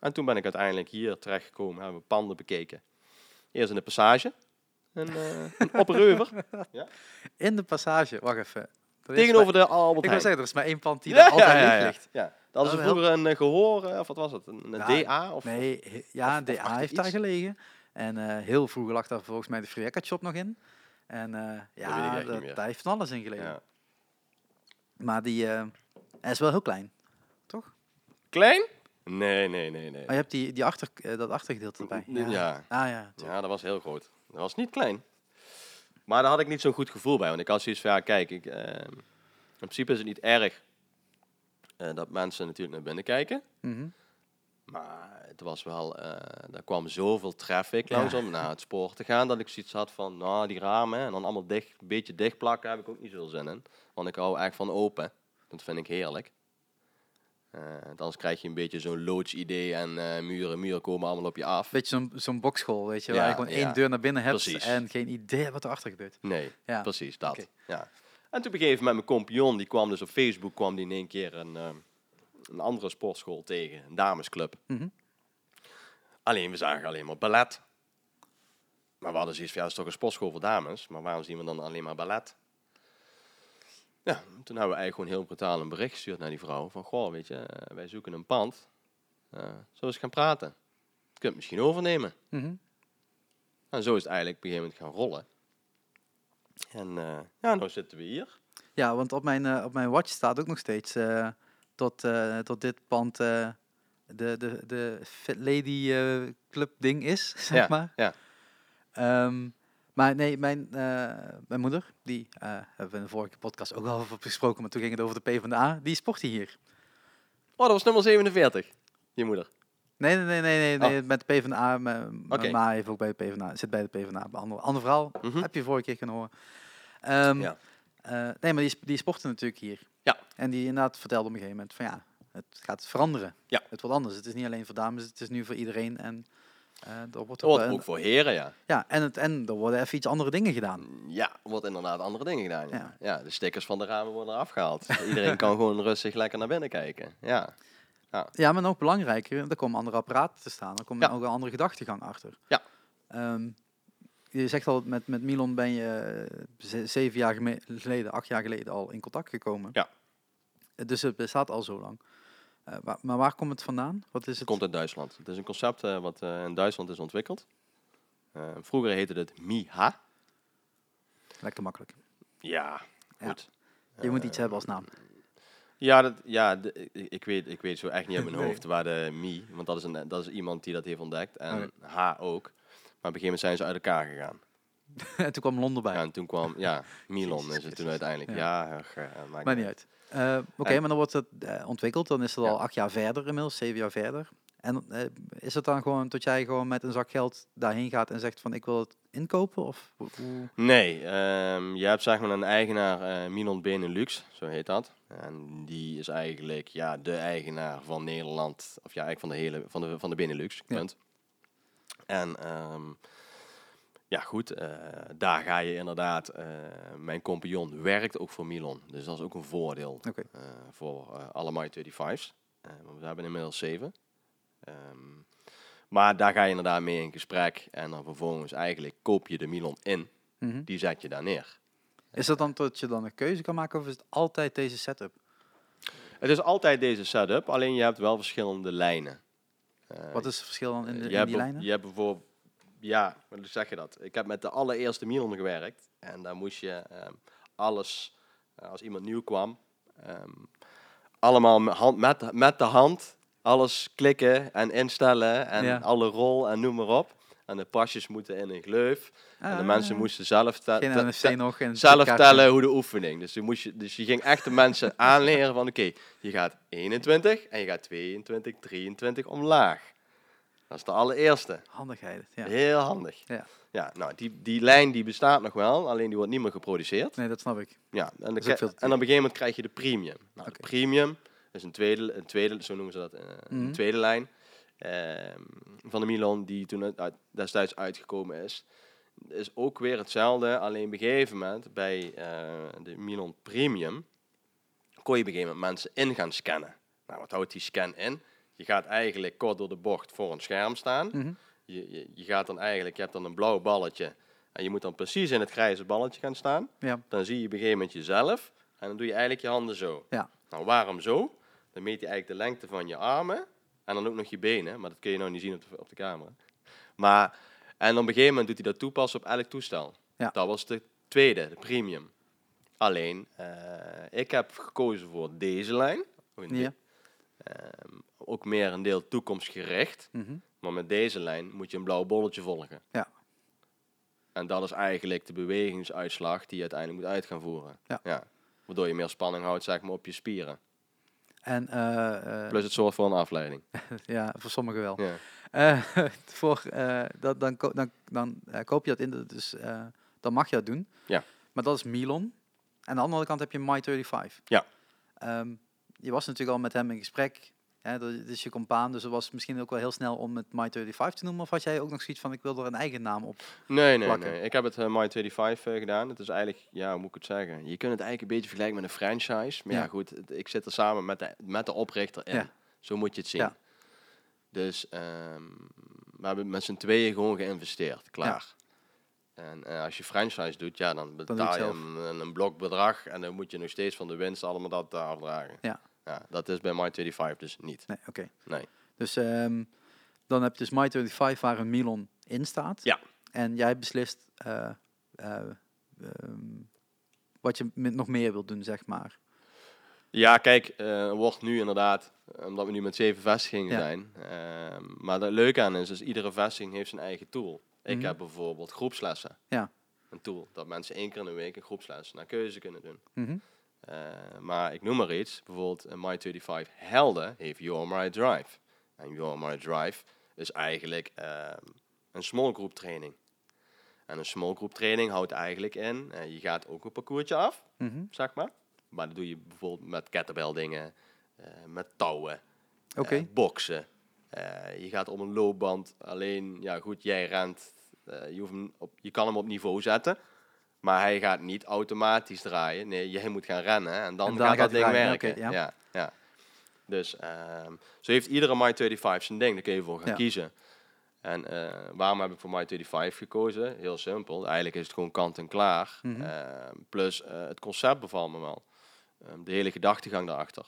En toen ben ik uiteindelijk hier terechtgekomen, hebben we panden bekeken. Eerst in de passage, een, eh een opreuver, In de passage, wacht even. Er tegenover maar- de Albert Ik wil zeggen, er is maar één pand die Ja, daar altijd ja, ja, licht ja. ligt. Ja. Dat is vroeger een eh, gehoor, eh, of wat was het? Een, een Ja, DA? Of, Nee, he- ja, of DA heeft daar gelegen. En eh, heel vroeger lag daar volgens mij de Friekka shop nog in. En eh, ja, dat, daar heeft van alles in gelegen. ja. Maar die eh, hij is wel heel klein. Klein? Nee, nee, nee, nee. Maar je hebt die, die achter, dat achtergedeelte erbij. Ja. Ja. Ah ja. Ja, dat was heel groot. Dat was niet klein. Maar daar had ik niet zo'n goed gevoel bij. Want ik had zoiets van, ja, kijk, ik, eh, in principe is het niet erg eh, dat mensen natuurlijk naar binnen kijken. Mhm. Maar het was wel, eh er kwam zoveel traffic Ja. langs om naar het spoor te gaan. Dat ik zoiets had van, nou, die ramen en dan allemaal dicht, een beetje dicht plakken, heb ik ook niet zoveel zin in. Want ik hou echt van open. Dat vind ik heerlijk. Eh anders krijg je een beetje zo'n loods idee en eh, muren, muren komen allemaal op je af. Beetje zo'n zo'n boxschool, weet je, Ja, waar je gewoon ja. één deur naar binnen hebt Precies. en geen idee wat erachter gebeurt. Nee, Ja. precies dat. Ja. En toen op een gegeven moment mijn compagnon, die kwam dus op Facebook, kwam die in één keer een, eh, een andere sportschool tegen, een damesclub. Mhm. Alleen, we zagen alleen maar ballet. Maar we hadden zoiets van, ja, dat is toch een sportschool voor dames, maar waarom zien we dan alleen maar ballet? Ja, toen hebben we eigenlijk gewoon heel brutaal een bericht gestuurd naar die vrouw van, goh, weet je, eh, wij zoeken een pand. Eh zullen we eens gaan praten? Je kunt het misschien overnemen. Mhm. En zo is het eigenlijk op een gegeven moment gaan rollen. En eh, ja, nu zitten we hier. Ja, want op mijn, op mijn watch staat ook nog steeds eh, tot, tot dit pand de, de, de Fit Lady Club ding is, zeg ja, maar. ja. Ehm, maar nee, mijn, eh, mijn moeder, die eh, hebben we in de vorige podcast ook al over besproken, maar toen ging het over de PvdA, die sportte hier. Oh, dat was nummer 47. Je moeder. Nee, nee, nee, nee, nee, Oh. met de PvdA. Mijn Oké. mijn ma heeft ook bij de PvdA, zit bij de PvdA. Bij Ander, ander verhaal, Mhm. heb je vorige keer kunnen horen. Ehm, Ja. eh, nee, maar die, die sporten natuurlijk hier. Ja. En die inderdaad vertelde op een gegeven moment van ja, het gaat veranderen. Ja. Het wordt anders. Het is niet alleen voor dames, het is nu voor iedereen. En eh er wordt ook, wordt ook voor heren, ja. ja, en, het, en er worden even iets andere dingen gedaan. Ja, er wordt inderdaad andere dingen gedaan. Ja. Ja. Ja. de stickers van de ramen worden eraf gehaald. Iedereen kan gewoon rustig lekker naar binnen kijken. Ja, Ja, maar nog belangrijker, er komen andere apparaten te staan. Er komt Ja. ook een andere gedachtegang achter. Ja. Ehm, je zegt al, met, met Milon ben je eh, ze- zeven jaar geleden, acht jaar geleden al in contact gekomen. Ja. Eh, Dus het bestaat al zo lang. Eh, maar waar komt het vandaan? Wat is het komt uit Duitsland. Het is een concept eh, wat eh, in Duitsland is ontwikkeld. Vroeger heette het MIHA. Lekker makkelijk. Ja, Ja. goed. Je moet iets hebben als naam. Ja, dat, ja de- ik- weet, ik weet zo echt niet uit mijn Nee. hoofd waar de Mi, want dat is, een, dat is iemand die dat heeft ontdekt. En. H ook. Maar op een gegeven moment zijn ze uit elkaar gegaan. en toen kwam Londen bij. Ja, en toen kwam, ja, Milon Jezus is het toen uiteindelijk. Ja. Ja, ach, eh, Maar niet uit. Eh, Oké, maar dan wordt het eh, ontwikkeld. Dan is het al acht jaar verder inmiddels, zeven jaar verder. En eh, is het dan gewoon dat jij gewoon met een zak geld daarheen gaat en zegt van ik wil het inkopen? Of hoe- Nee, ehm, je hebt zeg maar een eigenaar, eh Minon Benelux, zo heet dat. En die is eigenlijk ja, de eigenaar van Nederland, of ja, eigenlijk van de hele, van de, van de Benelux, Ja. En ehm, ja, goed, eh, daar ga je inderdaad, eh, mijn compagnon werkt ook voor Milon, dus dat is ook een voordeel eh, voor alle My 25's. Eh, want we hebben inmiddels zeven. Ehm, maar daar ga je inderdaad mee in gesprek en dan vervolgens eigenlijk koop je de Milon in Mhm. die zet je daar neer. Is dat dan dat je dan een keuze kan maken of is het altijd deze setup? Het is altijd deze setup, alleen je hebt wel verschillende lijnen. Wat is het verschil dan in, de, je, in hebt die lijnen? je hebt bijvoorbeeld, ja, hoe zeg je dat? Ik heb met de allereerste Milan gewerkt en daar moest je ehm, alles, eh, als iemand nieuw kwam, ehm, allemaal met, hand, met, met de hand alles klikken en instellen en Ja. alle rol en noem maar op. En de pasjes moeten in een gleuf. en de mensen moesten zelf te- Ah. Te- te- zelf tellen hoe de oefening. Dus je, moest je, dus je ging echt de mensen aanleren van oké, je gaat 21 en je gaat 22, 23 omlaag. Dat is de allereerste. Handigheid, ja. Heel handig. Ja. Ja, nou, die, die lijn die bestaat nog wel, alleen die wordt niet meer geproduceerd. Nee, dat snap ik. Ja, en, en op een gegeven moment krijg je de premium. Nou, de premium is een tweede, een tweede, zo noemen ze dat, eh, Mhm. een tweede lijn ehm, van de Milan die toen uit, uit- destijds uitgekomen is. Is ook weer hetzelfde, alleen op een gegeven moment bij eh, de Milan Premium kon je op een gegeven moment mensen in gaan scannen. Nou, wat houdt die scan in? Je gaat eigenlijk kort door de bocht voor een scherm staan. Mhm. Je, je, je gaat dan eigenlijk, je hebt dan een blauw balletje en je moet dan precies in het grijze balletje gaan staan Ja, dan zie je op een gegeven moment jezelf en dan doe je eigenlijk je handen zo. Ja. Nou, waarom zo? Dan meet je eigenlijk de lengte van je armen en dan ook nog je benen, maar dat kun je nou niet zien op de, op de camera. Maar, en op een gegeven moment doet hij dat toepassen op elk toestel. Ja. Dat was de tweede, de premium. Alleen, eh, ik heb gekozen voor deze lijn. Ja. Ehm, ook meer een deel toekomstgericht. Mhm. Maar met deze lijn moet je een blauw bolletje volgen. Ja. En dat is eigenlijk de bewegingsuitslag die je uiteindelijk moet uit gaan voeren. Ja. Waardoor je meer spanning houdt zeg maar, op je spieren. En eh, eh, Plus het zorgt voor een afleiding. ja, voor sommigen wel. Ja. Eh, voor, dat, dan, ko- dan, dan koop je dat in, dus dan mag je dat doen. Ja. Maar dat is Milon. En aan de andere kant heb je My 35. Ja. Ehm, je was natuurlijk al met hem in gesprek. Hè, dat is je compaan, dus het was misschien ook wel heel snel om het My 35 te noemen. Of had jij ook nog zoiets van, ik wil er een eigen naam op? Nee, nee, Plakken. nee. Ik heb het uh, My 25 eh, gedaan. Het is eigenlijk, ja, hoe moet ik het zeggen? Je kunt het eigenlijk een beetje vergelijken met een franchise. Maar ja, Ja. goed, het- ik zit er samen met de, met de oprichter in. Ja. Zo moet je het zien. Ja. Dus ehm, we hebben met z'n tweeën gewoon geïnvesteerd. Klaar. En eh, als je franchise doet, ja, dan betaal je een, een blokbedrag en dan moet je nog steeds van de winst allemaal dat eh, afdragen. Ja. Ja. Dat is bij My25 dus niet. Nee, oké. Nee. Dus ehm, dan heb je dus My 35 waar een Milon in staat. Ja. En jij beslist eh, eh, ehm, wat je met nog meer wilt doen, zeg maar. Ja, kijk, er wordt nu inderdaad, omdat we nu met zeven vestigingen Ja. zijn. ehm, maar het leuke aan is, is iedere vestiging heeft zijn eigen tool. Ik Mhm. heb bijvoorbeeld groepslessen. Ja. Een tool, dat mensen één keer in de week een groepsles naar keuze kunnen doen. Mhm. Maar ik noem maar iets, bijvoorbeeld een My35 Helden heeft Your My Drive. En Your My Drive is eigenlijk ehm, een small group training. En een small group training houdt eigenlijk in, eh, je gaat ook een parcoursje af, Mhm. zeg maar. Maar dat doe je bijvoorbeeld met kettlebell dingen, eh, met touwen, eh, boksen. Eh, je gaat op een loopband, alleen, ja goed, jij rent, eh, je, hoeft hem op, je kan hem op niveau zetten. Maar hij gaat niet automatisch draaien. Nee, jij moet gaan rennen en dan, En dan gaat dat gaat ding draaien, werken. ja. ja. Ja, Dus ehm, zo heeft iedere My35 zijn ding. Daar kun je voor gaan Ja. kiezen. En eh, waarom heb ik voor My35 gekozen? Heel simpel. Eigenlijk is het gewoon kant en klaar. Mhm. Ehm, plus eh, het concept bevalt me wel. Ehm, de hele gedachtegang daarachter.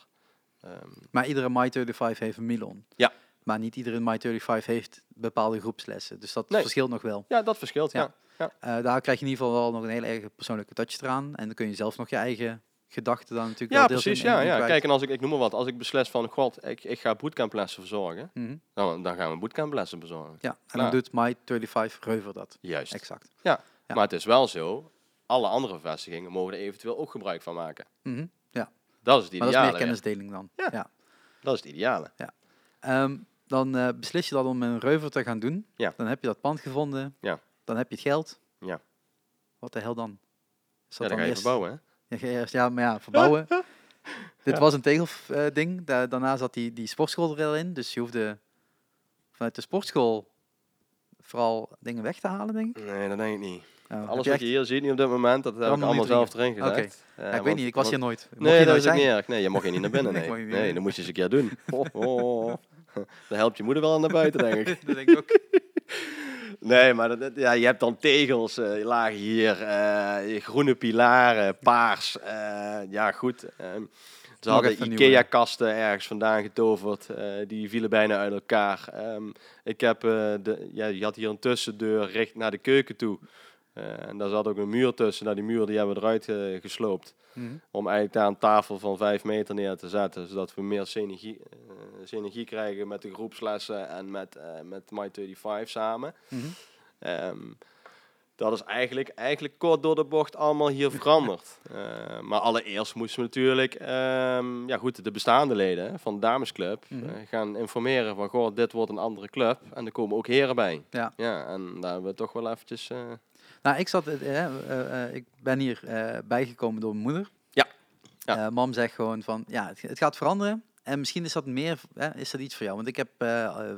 Maar iedere My 35 heeft een Milon. Ja. Maar niet iedere My 35 heeft bepaalde groepslessen. Dus dat Nee. verschilt nog wel. ja, dat verschilt. Ja. Ja. Eh, daar krijg je in ieder geval wel nog een hele erg persoonlijke touch eraan. En dan kun je zelf nog je eigen gedachten dan natuurlijk Ja, wel deels precies. in- in- Ja, in ja. Kijk, en als ik, ik noem maar wat, als ik beslis van, god, ik, ik ga bootcamplessen verzorgen, Mhm. dan, dan gaan we bootcamplessen bezorgen. Ja, en dan doet My 35 Reuver dat. Juist. Exact. Ja. Ja. Maar het is wel zo, alle andere vestigingen mogen er eventueel ook gebruik van maken. Mhm. Dat is het Maar dat is ideale. meer kennisdeling dan. Ja. ja. Dat is het ideale. Ehm, dan eh, beslis je dat om een reuver te gaan doen. Ja. Dan heb je dat pand gevonden. Ja. Dan heb je het geld. Ja. Wat de hel dan? Is Ja, dan ga je eerst- verbouwen, hè? Ja, ga je eerst- ja, maar ja, verbouwen. Dit Ja. was een tegelding. Da daarna zat die, die sportschool er wel in. Dus je hoefde vanuit de sportschool vooral dingen weg te halen, denk ik. Nee, dat denk ik niet. Alles je wat je hier ziet nu op dit moment, dat heb ik Allemaal zelf erin gezet. Oké. Eh, Ja, ik weet niet, ik was hier nooit. Mocht Nee, je dat is ook niet erg. Nee, je mag hier niet naar binnen. Nee, nee dat moet je eens een keer doen. Oh, oh. Dan helpt je moeder wel aan naar buiten, denk ik. dat denk ik ook. Nee, maar dat, ja, je hebt dan tegels, je lagen hier, eh, groene pilaren, paars. eh, ja, goed. ze hadden. IKEA-kasten ergens vandaan getoverd. die vielen bijna uit elkaar. Ehm, ik heb, de, ja, je had hier een tussendeur recht naar de keuken toe. En daar zat ook een muur tussen. Nou, die muur die hebben we eruit gesloopt. Mhm. Om eigenlijk daar een tafel van 5 meter neer te zetten. Zodat we meer synergie, synergie krijgen met de groepslessen en met, eh met My35 samen. Mhm. Ehm, dat is eigenlijk, eigenlijk kort door de bocht allemaal hier veranderd. Eh, maar allereerst moesten we natuurlijk ehm, ja, goed, de bestaande leden van de damesclub Mhm. eh, gaan informeren van goh, dit wordt een andere club. En er komen ook heren bij. Ja. ja en daar hebben we toch wel eventjes... eh, Nou, ik, zat, eh, eh, eh, ik ben hier eh, bijgekomen door mijn moeder. Ja. Ja. Eh, mam zegt gewoon van, ja, het, het gaat veranderen. En misschien is dat meer, hè, is dat iets voor jou. Want ik heb, eh,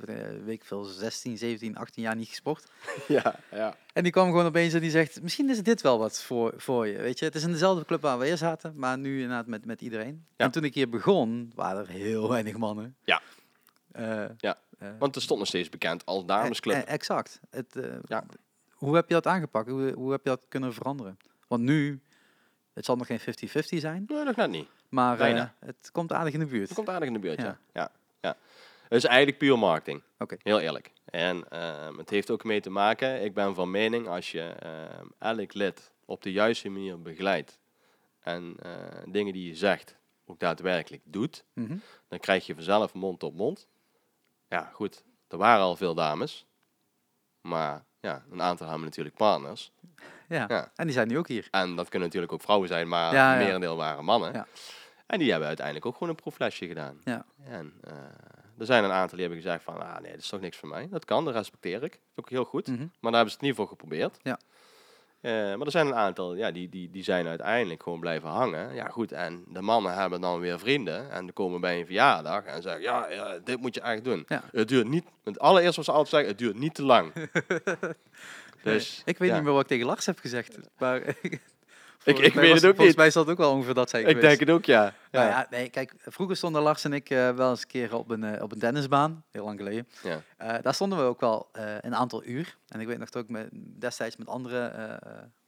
weet veel, 16, 17, 18 jaar niet gesport. ja, ja. En die kwam gewoon opeens en die zegt, misschien is dit wel wat voor, voor je. Weet je, het is in dezelfde club waar we eerst zaten, maar nu inderdaad met, met iedereen. Ja. En toen ik hier begon, waren er heel weinig mannen. Ja. Ja. Want er stond nog steeds bekend als damesclub. exact. Het, Ja. Hoe heb je dat aangepakt? Hoe, hoe heb je dat kunnen veranderen? Want nu, het zal nog geen 50-50 zijn, nee, nog net niet. maar eh, het komt aardig in de buurt. Het komt aardig in de buurt, ja. Ja. ja. ja, Het is eigenlijk puur marketing. Oké. Heel eerlijk. En ehm, het heeft ook mee te maken, ik ben van mening, als je ehm, elk lid op de juiste manier begeleidt en eh, dingen die je zegt ook daadwerkelijk doet, Mhm. dan krijg je vanzelf mond op mond. Ja, goed. Er waren al veel dames, maar ja, een aantal hebben natuurlijk partners. ja. Ja. en die zijn nu ook hier. En dat kunnen natuurlijk ook vrouwen zijn, maar Ja, merendeel waren mannen. Ja. En die hebben uiteindelijk ook gewoon een proeflesje gedaan. Ja. En eh, er zijn een aantal die hebben gezegd van, ah nee, dat is toch niks voor mij. Dat kan, dat respecteer ik. Dat is ook heel goed. Mhm. Maar daar hebben ze het niet voor geprobeerd. Ja. Eh, maar er zijn een aantal, ja, die, die, die zijn uiteindelijk gewoon blijven hangen. Ja, goed. En de mannen hebben dan weer vrienden. En die komen bij een verjaardag en zeggen, ja, ja dit moet je eigenlijk doen. Ja. Het duurt niet, het allereerste wat ze altijd zeggen, het duurt niet te lang. dus, ik weet ja. niet meer wat ik tegen Lars heb gezegd. Maar ik mij weet was- het ook Volgens niet. mij zal het ook wel ongeveer dat zijn Ik denk het ook, ja. Nou ja, nee, kijk, vroeger stonden Lars en ik eh, wel eens een keer op een, eh, op een tennisbaan, heel lang geleden. Ja. Eh, daar stonden we ook wel een aantal uur. En ik weet nog dat ook met, destijds met andere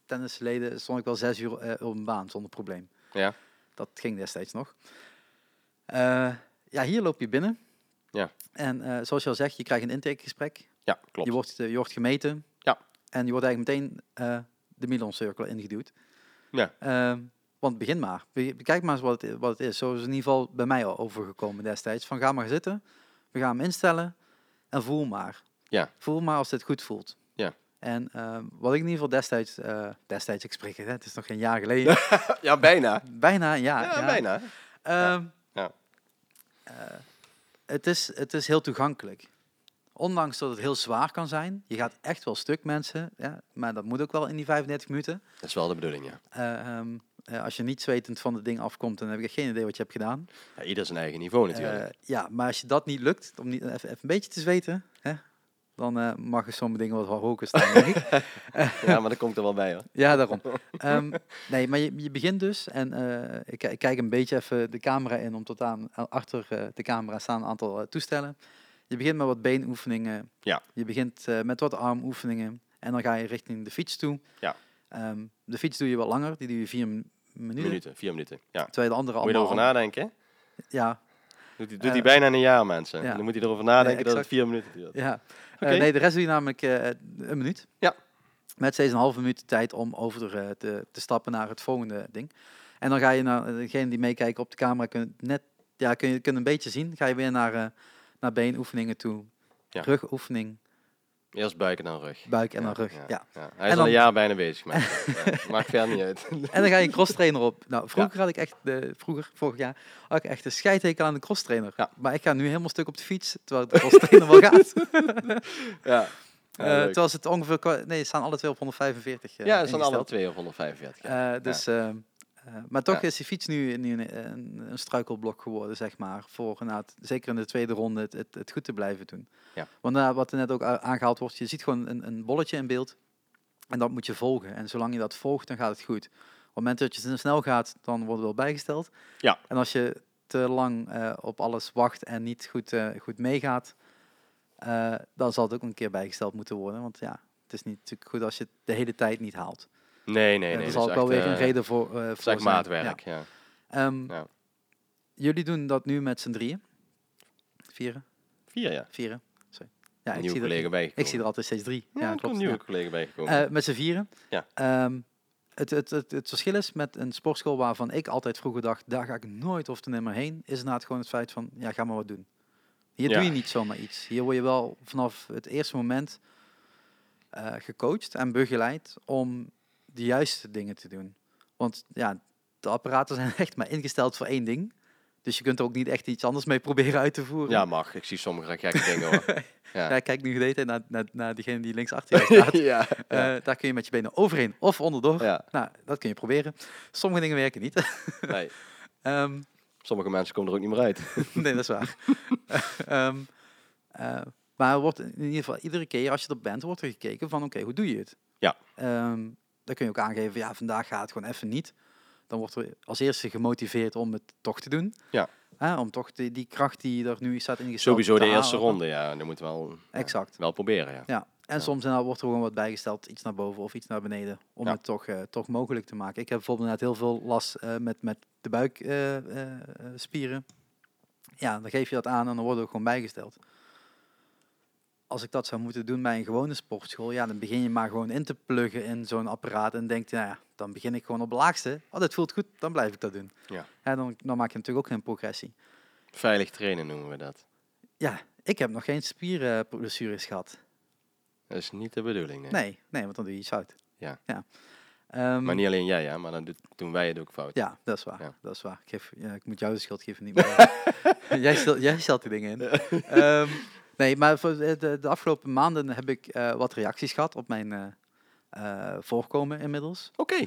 tennisleden stond ik wel zes uur op een baan zonder probleem. Ja. Dat ging destijds nog. Ja, hier loop je binnen. Ja. En zoals je al zegt, je krijgt een intakegesprek. Ja, klopt. Je wordt, je wordt gemeten. Ja. En je wordt eigenlijk meteen de Milan Circle ingeduwd. Ja. Ehm, want begin maar. Bekijk maar eens wat het, wat het is. Zo is het in ieder geval bij mij al overgekomen destijds. Van ga maar zitten. We gaan hem instellen. En voel maar. Ja. Voel maar als dit goed voelt. Ja. En ehm, wat ik in ieder geval destijds... eh, destijds, ik spreek het, hè, het is nog geen jaar geleden. Ja, bijna. bijna een jaar. Ja, bijna. Ehm, Ja. eh, het, is, het is heel toegankelijk. Ondanks dat het heel zwaar kan zijn. Je gaat echt wel stuk, mensen. Ja, maar dat moet ook wel in die 35 minuten. Dat is wel de bedoeling, ja. Eh, ehm, eh, als je niet zwetend van het ding afkomt, dan heb ik geen idee wat je hebt gedaan. ja ieder zijn eigen niveau natuurlijk. Eh, ja, maar als je dat niet lukt, om niet, even, even een beetje te zweten, hè, dan eh, mag er sommige dingen wat hoger staan, denk ik. ja, maar dat komt er wel bij hoor. Ja, daarom. Ehm, nee, maar je, je begint dus en ik, ik kijk een beetje even de camera in, om tot aan achter de camera staan een aantal toestellen. Je begint met wat beenoefeningen. Ja. Je begint eh, met wat armoefeningen en dan ga je richting de fiets toe. Ja. Ehm, de fiets doe je wat langer, die doe je vier min- minuten. Minuten, vier minuten. Ja. Terwijl de andere Moet je allemaal... erover nadenken? Ja, Doet hij, doet Eh, bijna een jaar, mensen. ja. Dan moet hij erover nadenken dat het vier minuten duurt. ja. Eh, nee, de rest doe je namelijk een minuut. Ja. Met steeds een halve minuut tijd om over te, te stappen naar het volgende ding. En dan ga je naar degene die meekijken op de camera, kun net, ja, kun je kun een beetje zien. Ga je weer naar, naar beenoefeningen toe. Ja. Rugoefening. Eerst buik en dan rug. buik en dan rug. Ja. Hij is En al dan- een jaar bijna bezig ja, maakt verder niet uit. En dan ga je cross trainer op. Nou, vroeger had ik echt, de, vroeger, vorig jaar, had ik echt een scheidhekel aan de cross trainer. Ja. Maar ik ga nu helemaal stuk op de fiets, terwijl de cross trainer wel gaat. ja. Eh, Ja, terwijl ze het ongeveer, nee, ze staan alle twee op 145. eh, ja, dat zijn alle twee op 145. Ja. Eh, dus, eh, eh, maar toch Ja. is die fiets nu, nu een, een, een struikelblok geworden, zeg maar. Voor zeker in de tweede ronde, het, het, het goed te blijven doen. Ja. Want eh, wat er net ook aangehaald wordt, je ziet gewoon een, een bolletje in beeld. En dat moet je volgen. En zolang je dat volgt, dan gaat het goed. Op het moment dat je te snel gaat, dan wordt het wel bijgesteld. Ja. En als je te lang eh, op alles wacht en niet goed, eh, goed meegaat, eh, dan zal het ook een keer bijgesteld moeten worden. Want ja, het is niet natuurlijk goed als je het de hele tijd niet haalt. Nee, nee, nee. dat is ook wel weer een eh, reden voor, eh voor Het zijn. maatwerk, ja. Ehm, Ja. Jullie doen dat nu met z'n drieën? Vieren? Vier, ja. Vieren? Sorry. Ja, een ik nieuwe zie, collega bijgekomen. ik zie er altijd steeds drie. Ja, klopt. een nieuwe collega bijgekomen. Eh, met z'n vieren. Ja. Ehm, het, het, het, het verschil is met een sportschool waarvan ik altijd vroeger dacht, daar ga ik nooit of te nimmer heen, is inderdaad gewoon het feit van, ja, ga maar wat doen. Hier doe je niet zomaar iets. Hier word je wel vanaf het eerste moment gecoacht en begeleid om de juiste dingen te doen. Want ja, de apparaten zijn echt maar ingesteld voor één ding. Dus je kunt er ook niet echt iets anders mee proberen uit te voeren. ja, mag. Ik zie sommige gekke dingen hoor. Ja. Ja, kijk nu tijd naar, naar, naar diegene die links achter je staat. ja. Eh, daar kun je met je benen overheen of onderdoor. ja. Nou, dat kun je proberen. Sommige dingen werken niet. Nee. Ehm, Sommige mensen komen er ook niet meer uit. nee, dat is waar. Ehm, eh, maar wordt in ieder geval iedere keer als je er bent, wordt er gekeken van oké, hoe doe je het? Ja. Ehm, dan kun je ook aangeven, ja, vandaag gaat het gewoon even niet. Dan wordt er als eerste gemotiveerd om het toch te doen. Ja. Hè, om toch die, die kracht die er nu staat ingesteld Sowieso de eerste ronde, ja. Dat moet wel, ja, Exact. wel proberen, ja. Ja, en Ja. soms inderdaad wordt er gewoon wat bijgesteld, iets naar boven of iets naar beneden, om Ja. het toch, eh, toch mogelijk te maken. Ik heb bijvoorbeeld net heel veel last eh, met, met de buikspieren. ja, dan geef je dat aan en dan wordt het ook gewoon bijgesteld. Als ik dat zou moeten doen bij een gewone sportschool, ja, dan begin je maar gewoon in te pluggen in zo'n apparaat en denk je, nou ja, dan begin ik gewoon op het laagste. Oh, dat voelt goed, dan blijf ik dat doen. Ja. dan, dan maak je natuurlijk ook geen progressie. Veilig trainen noemen we dat. Ja, ik heb nog geen spierblessures gehad. Dat is niet de bedoeling, nee. Nee, nee, want dan doe je iets fout. Ja. ja. Ehm, Maar niet alleen jij, ja, maar dan doen wij het ook fout. Ja, dat is waar. Ja. Dat is waar. Ik, geef, ja, ik moet jou de schuld geven, niet meer. jij, stelt, jij stelt die dingen in. nee, maar voor de, afgelopen maanden heb ik eh, wat reacties gehad op mijn eh, eh, voorkomen inmiddels. Oké.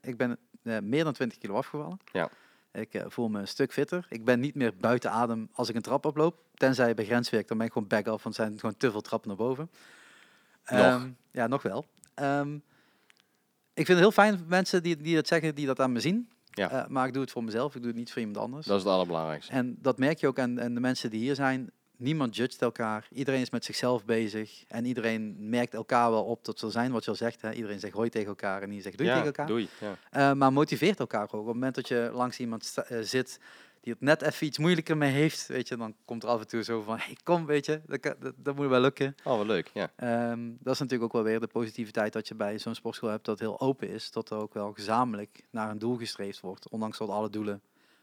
Ik ben meer dan 20 kilo afgevallen. Ja. Ik voel me een stuk fitter. Ik ben niet meer buiten adem als ik een trap oploop. Tenzij bij grenswerk, dan ben ik gewoon back off, want er zijn gewoon te veel trappen naar boven. Nog. Ehm, ja, nog wel. Ehm, ik vind het heel fijn mensen die, die dat zeggen, die dat aan me zien. Ja. Maar ik doe het voor mezelf, ik doe het niet voor iemand anders. Dat is het allerbelangrijkste. En dat merk je ook aan, aan de mensen die hier zijn. Niemand judgt elkaar. Iedereen is met zichzelf bezig. En iedereen merkt elkaar wel op dat ze zijn wat je al zegt. Hè. Iedereen zegt hoi tegen elkaar en die zegt doei ja, tegen elkaar. doei. Ja. Eh, maar motiveert elkaar ook. Op het moment dat je langs iemand eh, zit die het net even iets moeilijker mee heeft, weet je, dan komt er af en toe zo van, hey, kom, weet je, dat, dat, dat moet wel lukken. Oh, wat leuk, ja. Ehm, dat is natuurlijk ook wel weer de positiviteit dat je bij zo'n sportschool hebt dat heel open is, dat er ook wel gezamenlijk naar een doel gestreefd wordt, ondanks dat alle doelen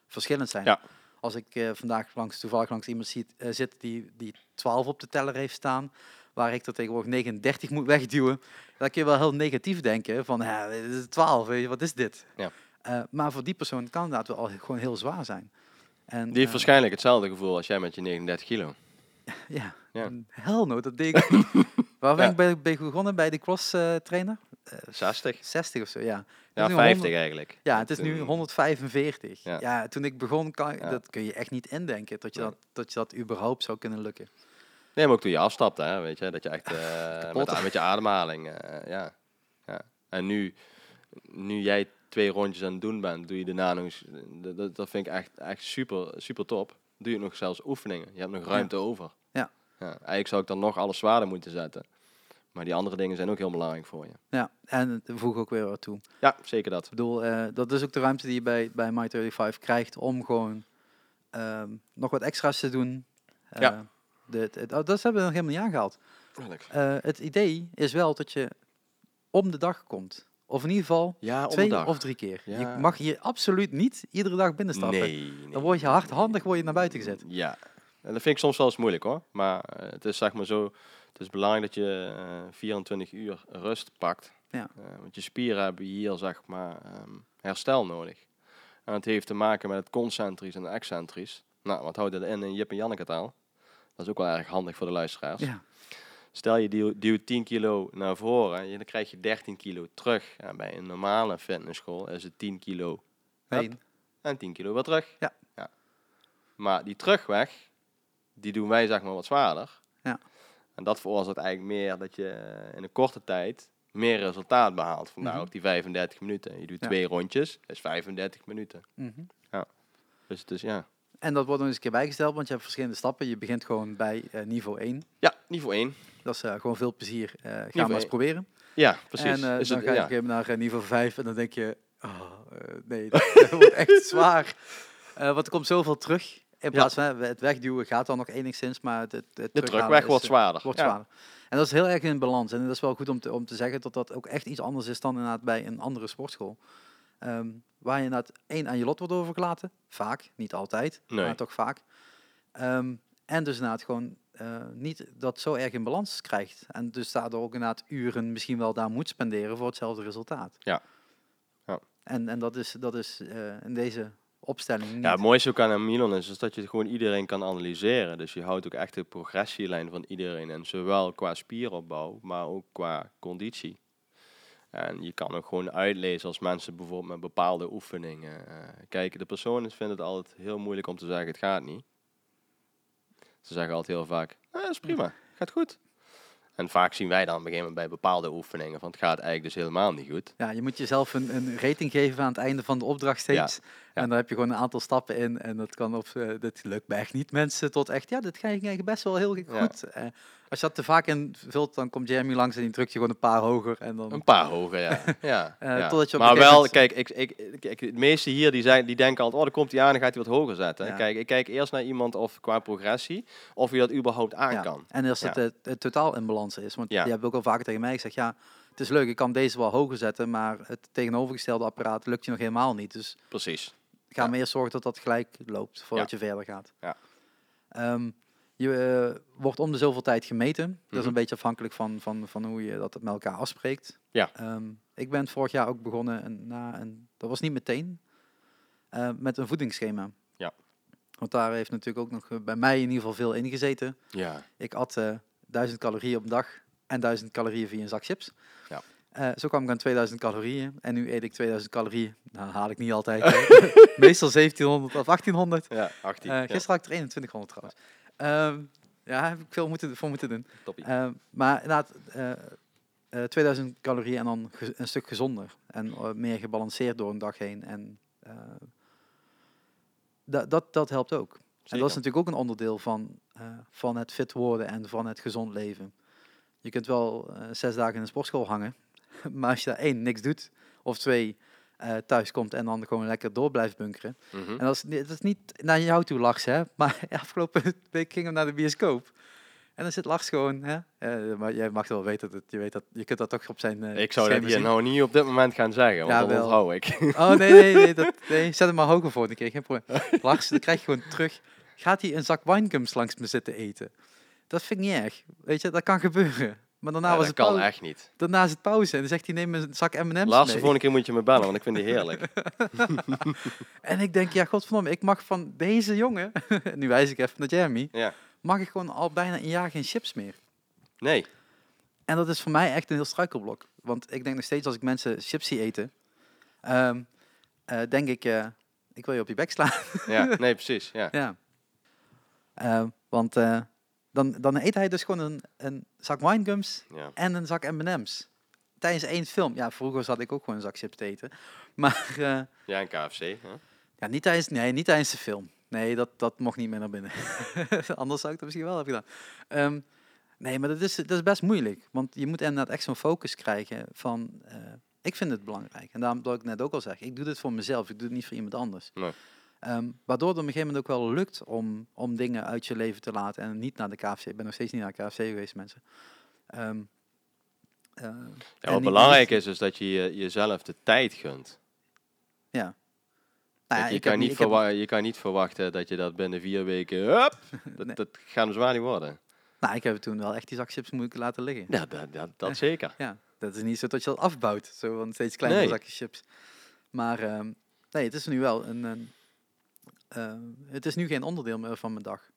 verschillend zijn. Ja. Als ik eh, vandaag langs, toevallig langs iemand ziet, eh, zit die, die 12 op de teller heeft staan, waar ik er tegenwoordig 39 moet wegduwen, dan kun je wel heel negatief denken van, ja, dit is 12, weet je, wat is dit? Ja. Eh, maar voor die persoon kan inderdaad wel gewoon heel zwaar zijn. En, Die heeft waarschijnlijk hetzelfde gevoel als jij met je 39 kilo. Ja, Ja. een hell no, dat deed ik. Waar ben ik bij, bij begonnen? Bij de cross eh, trainer? 60? 60 of zo, ja. Ja, nu 50 100 eigenlijk. Ja, het is nu Toen- 145. Ja. Ja. toen ik begon, kan, Ja. dat kun je echt niet indenken, dat je, dat, dat je dat überhaupt zou kunnen lukken. Nee, maar ook toen je afstapte, hè, weet je, dat je echt eh, Kapot. met, met je ademhaling, eh, ja. ja. En nu, nu jij twee rondjes aan het doen bent, doe je eens, dat- dat, dat vind ik echt, echt super, super top. Doe je nog zelfs oefeningen, je hebt nog ruimte over. Ja. ja. Eigenlijk zou ik dan nog alles zwaarder moeten zetten. Maar die andere dingen zijn ook heel belangrijk voor je. Ja, en voeg ook weer wat toe. Ja, zeker dat. Ik bedoel, eh, dat is ook de ruimte die je bij, bij My35 krijgt om gewoon ehm, nog wat extra's te doen. Eh, Ja. het- oh, dat hebben we nog helemaal niet aangehaald. Eh, het idee is wel dat je om de dag komt. Of in ieder geval Ja, twee of drie keer. Je mag hier absoluut niet iedere dag binnenstappen. Nee, nee. Dan word je hardhandig word je naar buiten gezet. Ja, en dat vind ik soms wel eens moeilijk hoor. Maar het is zeg maar zo, is belangrijk dat je eh, 24 uur rust pakt. Ja. Eh, want je spieren hebben hier zeg maar ehm, herstel nodig. En het heeft te maken met het concentrisch en excentrisch. Nou, wat houdt dat in in Jip en Janneke taal? Dat is ook wel erg handig voor de luisteraars. Ja. Stel je duwt, duwt 10 kilo naar voren, je- dan krijg je 13 kilo terug. En bij een normale fitnessschool is het 10 kilo Heen. en 10 kilo weer terug. Ja. Maar die terugweg, die doen wij zeg maar wat zwaarder. Ja. En dat veroorzaakt eigenlijk meer dat je eh, in een korte tijd meer resultaat behaalt. Vandaar Mhm. ook die 35 minuten. Je doet Ja. twee rondjes, dat is 35 minuten. Mhm. Dus het is ja. En dat wordt nog eens een keer bijgesteld, want je hebt verschillende stappen. Je begint gewoon bij eh, niveau 1. Ja, niveau 1. Dat is eh, gewoon veel plezier. Eh ga Niveau maar eens proberen. Ja, precies. En is dan het, ga je ja. naar niveau 5 en dan denk je, oh, nee, dat wordt echt zwaar. Want er komt zoveel terug. In Ja. plaats van het wegduwen gaat dan nog enigszins, maar het, het, het De is, wordt eh, zwaarder. wordt zwaarder. En dat is heel erg in balans. En dat is wel goed om te, om te zeggen dat dat ook echt iets anders is dan inderdaad bij een andere sportschool. Ehm, waar je inderdaad één aan je lot wordt overgelaten. Vaak, niet altijd, Nee. maar toch vaak. Ehm, en dus inderdaad gewoon eh, niet dat zo erg in balans krijgt. En dus daardoor ook inderdaad uren misschien wel daar moet spenderen voor hetzelfde resultaat. Ja. Ja. En, en dat is, dat is eh, in deze opstelling niet. Ja, het mooiste ook aan Milan is, is dat je gewoon iedereen kan analyseren. Dus je houdt ook echt de progressielijn van iedereen. En zowel qua spieropbouw, maar ook qua conditie. En je kan ook gewoon uitlezen als mensen bijvoorbeeld met bepaalde oefeningen. eh kijk, de personen vinden het altijd heel moeilijk om te zeggen het gaat niet. Ze zeggen altijd heel vaak, ah, dat is prima, gaat goed. En vaak zien wij dan op een gegeven moment bij bepaalde oefeningen van het gaat eigenlijk dus helemaal niet goed. Ja, je moet jezelf een, een rating geven aan het einde van de opdracht steeds. ja. En dan heb je gewoon een aantal stappen in. En dat kan op, eh, dit lukt me echt niet mensen tot echt, ja, dit ga je eigenlijk best wel heel goed. Eh, als je dat te vaak invult, dan komt Jeremy langs en die drukt je gewoon een paar hoger. En dan, Een paar hoger, ja. ja, Eh, ja. totdat je op maar wel, moment- kijk, ik, ik, kijk, de meesten hier die, zijn, die denken altijd, oh, dan komt hij aan, dan gaat hij wat hoger zetten. Ja. Kijk, ik kijk eerst naar iemand of qua progressie, of hij dat überhaupt aan ja. kan. En als het, het totaal in balans is. Want Ja. je hebt ook al vaker tegen mij gezegd, ja, het is leuk, ik kan deze wel hoger zetten, maar het tegenovergestelde apparaat lukt je nog helemaal niet. Dus Precies. Ga Ja. eerst zorgen dat dat gelijk loopt voordat je verder gaat. Ja. Ehm, je eh, wordt om de zoveel tijd gemeten. Dat is Mhm. een beetje afhankelijk van, van, van hoe je dat met elkaar afspreekt. Ja. Ehm, ik ben vorig jaar ook begonnen, en na een, dat was niet meteen, eh, met een voedingsschema. Ja. Want daar heeft natuurlijk ook nog eh, bij mij in ieder geval veel in gezeten. Ja. Ik at eh 1000 calorieën op een dag en 1000 calorieën via een zak chips. Ja. Eh, zo kwam ik aan 2000 calorieën en nu eet ik 2000 calorieën. Nou, haal ik niet altijd. Meestal 1700 of 1800. Ja, 18. Eh ja, gisteren had ik er 2100 trouwens. Ehm, ja, heb ik veel moeten, voor moeten doen. Ehm, maar inderdaad, eh, eh, 2000 calorieën en dan een stuk gezonder. En eh, meer gebalanceerd door een dag heen. En eh, da- dat, dat helpt ook. En dat is natuurlijk ook een onderdeel van, eh, van het fit worden en van het gezond leven. Je kunt wel eh, zes dagen in een sportschool hangen, maar als je daar één, niks doet, of twee, eh, thuis komt en dan gewoon lekker door blijft bunkeren. Mhm. En dat is, dat is niet naar jou toe, Lars, hè? maar afgelopen week gingen we naar de bioscoop. En dan zit Lars gewoon, hè? Eh, maar jij mag wel weten dat je weet dat je kunt dat toch op zijn. eh, Ik zou dat scherm hier zien. nou niet op dit moment gaan zeggen, want Ja, dan onthoud ik. Oh nee, nee, nee, dat, nee, zet hem maar hoger voor een keer, geen probleem. Lars, dan krijg je gewoon terug. Gaat hij een zak winegums langs me zitten eten? Dat vind ik niet erg. Weet je, dat kan gebeuren. Maar daarna, Ja, was het kan echt niet. daarna is het pauze en dan zegt hij neem een zak M&M's Laatste mee. volgende keer moet je me bellen, want ik vind die heerlijk. En ik denk, ja, godverdomme, ik mag van deze jongen, nu wijs ik even naar Jeremy, Ja. mag ik gewoon al bijna een jaar geen chips meer. Nee. En dat is voor mij echt een heel struikelblok. Want ik denk nog steeds als ik mensen chips zie eten, ehm, eh, denk ik, eh, ik wil je op je bek slaan. Ja, nee, precies. Ja. ja. Ehm, want eh, dan, dan eet hij dus gewoon een, een zak winegums Ja. en een zak M&M's. Tijdens één film. Ja, vroeger zat ik ook gewoon een zak chips te eten. Maar eh, ja, en KFC. Hè? ja, niet, tijdens, nee, niet tijdens de film. Nee, dat, dat mocht niet meer naar binnen. Anders zou ik dat misschien wel hebben gedaan. Ehm, nee, maar dat is, dat is best moeilijk. Want je moet inderdaad echt zo'n focus krijgen van... eh, ik vind het belangrijk. En daarom dat ik net ook al zeg. Ik doe dit voor mezelf. Ik doe het niet voor iemand anders. Nee. Ehm, waardoor het op een gegeven moment ook wel lukt om, om dingen uit je leven te laten. En niet naar de KFC. Ik ben nog steeds niet naar de KFC geweest, mensen. Ehm, eh, Ja, wat belangrijk is, is dat je je- jezelf de tijd gunt. Ja. Nou ja, je, kan niet ik heb- verwa- je kan niet verwachten dat je dat binnen vier weken... Hup, dat, Nee. dat gaat hem zwaar niet worden. Nou, ik heb toen wel echt die zak chips moeten laten liggen. Ja, dat, dat, dat zeker. Ja, dat is niet zo dat je dat afbouwt, zo van steeds kleinere Nee. zakjes chips. Maar ehm, nee, het is nu wel een, een eh, het is nu geen onderdeel meer van mijn dag.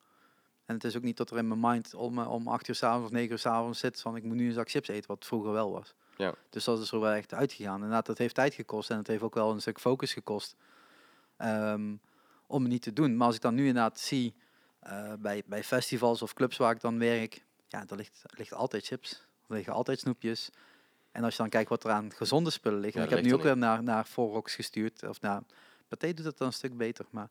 En het is ook niet dat er in mijn mind om, eh, om acht uur s'avonds of negen uur s'avonds zit van ik moet nu een zak chips eten, wat vroeger wel was. Ja. Dus dat is er wel echt uitgegaan. Inderdaad, dat heeft tijd gekost en het heeft ook wel een stuk focus gekost ehm, om het niet te doen. Maar als ik dan nu inderdaad zie eh, bij, bij festivals of clubs waar ik dan werk, ja, er ligt, ligt altijd chips, er liggen altijd snoepjes. En als je dan kijkt wat er aan gezonde spullen liggen. Ja, ik heb dat nu ook weer naar, naar Forrox gestuurd. Of naar Pathé doet het dan een stuk beter. Maar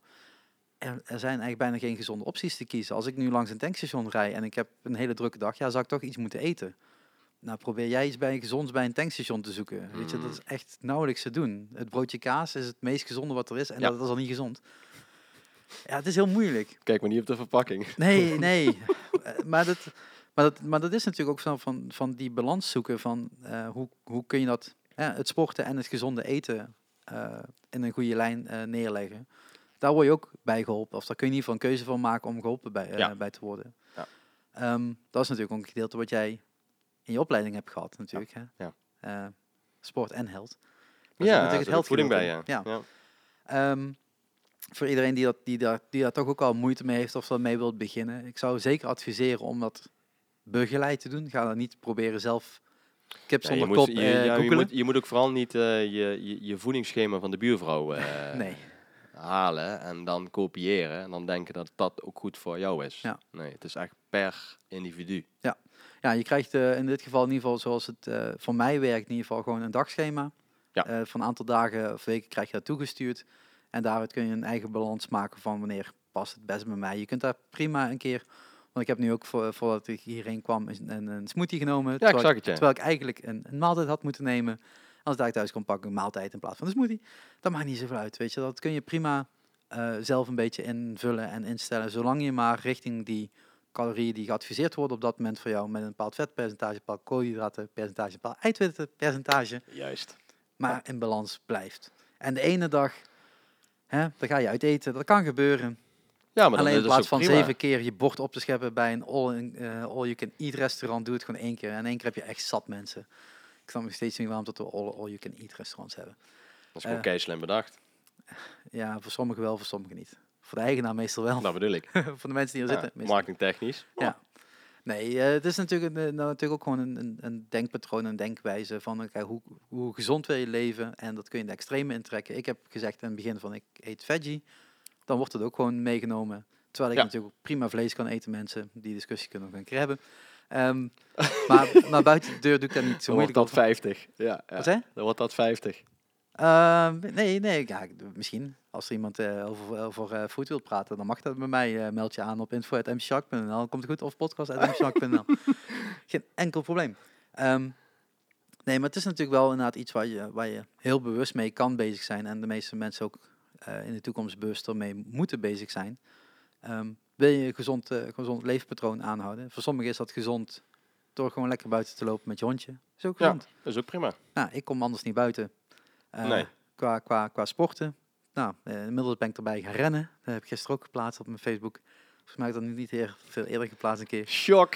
er, zijn eigenlijk bijna geen gezonde opties te kiezen. Als ik nu langs een tankstation rij en ik heb een hele drukke dag, ja, zou ik toch iets moeten eten. Nou, probeer jij eens bij gezonds bij een tankstation te zoeken. Weet je, dat is echt nauwelijks te doen. Het broodje kaas is het meest gezonde wat er is en Ja. dat is al niet gezond. Ja, het is heel moeilijk. Kijk maar niet op de verpakking. Nee, nee. Eh, maar, dat, maar, dat, maar dat is natuurlijk ook van, van, van die balans zoeken van eh, hoe, hoe kun je dat, ja, het sporten en het gezonde eten eh, in een goede lijn eh, neerleggen. Daar word je ook bij geholpen. Of daar kun je in ieder geval een keuze van maken om geholpen bij, eh, Ja. bij te worden. Ja. Ehm, dat is natuurlijk ook een gedeelte wat jij in je opleiding hebt gehad natuurlijk. Hè? Ja. Eh, sport en zit Ja, natuurlijk ook voeding bij, ja. Ehm, voor iedereen die, dat, die, daar, die daar toch ook al moeite mee heeft of mee wilt beginnen. Ik zou zeker adviseren om dat begeleid te doen. Ga dan niet proberen zelf kip Ja, zonder je, kop moet, je, eh, ja, je, moet, je moet ook vooral niet je, je, je voedingsschema van de buurvrouw Nee. Halen en dan kopiëren en dan denken dat dat ook goed voor jou is. Ja. Nee, het is echt per individu. Ja, je krijgt eh, in dit geval in ieder geval zoals het eh, voor mij werkt, in ieder geval gewoon een dagschema. Ja. Eh, van een aantal dagen of weken krijg je dat toegestuurd. En daaruit kun je een eigen balans maken van wanneer past het best bij mij. Je kunt daar prima een keer, want ik heb nu ook voor, voordat ik hierheen kwam een, een, een smoothie genomen. Ja, ik terwijl, ja. terwijl ik eigenlijk een, een maaltijd had moeten nemen. Als ik thuis kon pakken, een maaltijd in plaats van een smoothie. Dat maakt niet zoveel uit, weet je. Dat kun je prima eh, zelf een beetje invullen en instellen. Zolang je maar richting die calorieën die geadviseerd worden op dat moment voor jou met een bepaald vetpercentage, een bepaald koolhydratenpercentage, bepaald eiwittenpercentage, Juist. maar in balans blijft. En de ene dag, hè, dan ga je uit eten, dat kan gebeuren. Ja, maar Alleen in plaats van prima. zeven keer je bord op te scheppen bij een all-you-can-eat restaurant, doe het gewoon één keer. En één keer heb je echt zat mensen. Ik snap nog steeds niet waarom dat we all-you-can-eat restaurants hebben. Dat is gewoon eh, keislim bedacht. Ja, voor sommigen wel, voor sommigen niet. Voor de eigenaar meestal wel. Dat bedoel ik. voor de mensen die er Ja, zitten. meestal marketingtechnisch. Ja. Nee, eh, het is natuurlijk, een, eh, nou, natuurlijk ook gewoon een, een, denkpatroon, een denkwijze van oké, hoe, hoe gezond wil je leven en dat kun je de extreme intrekken. Ik heb gezegd in het begin van ik eet veggie, dan wordt het ook gewoon meegenomen. Terwijl ik Ja. natuurlijk prima vlees kan eten, mensen. Die discussie kunnen we keer hebben. Ehm, maar, maar buiten de deur doe ik daar niet zo Dan wordt moeilijk dat over. 50. Ja, ja. Wat zei je? Dan wordt dat 50. Ehm, nee, nee, ja, misschien. Als er iemand eh, over, over food wil praten, dan mag dat bij mij. eh meld je aan op info.mshark.nl. Komt het goed. Of podcast.mshark.nl. Geen enkel probleem. Ehm, nee, maar het is natuurlijk wel inderdaad iets waar je, waar je heel bewust mee kan bezig zijn. En de meeste mensen ook in de toekomst bewust ermee moeten bezig zijn. Wil je een gezond, eh, gezond leefpatroon aanhouden? Voor sommigen is dat gezond door gewoon lekker buiten te lopen met je hondje. is ook Ja. gezond. Dat is ook prima. Nou, ik kom anders niet buiten. Eh, Nee. qua, qua, qua sporten. Nou, eh, inmiddels ben ik erbij gaan rennen. Dat heb ik gisteren ook geplaatst op mijn Facebook. Volgens mij heb ik dat nu niet heel veel eerder geplaatst een keer. Shock.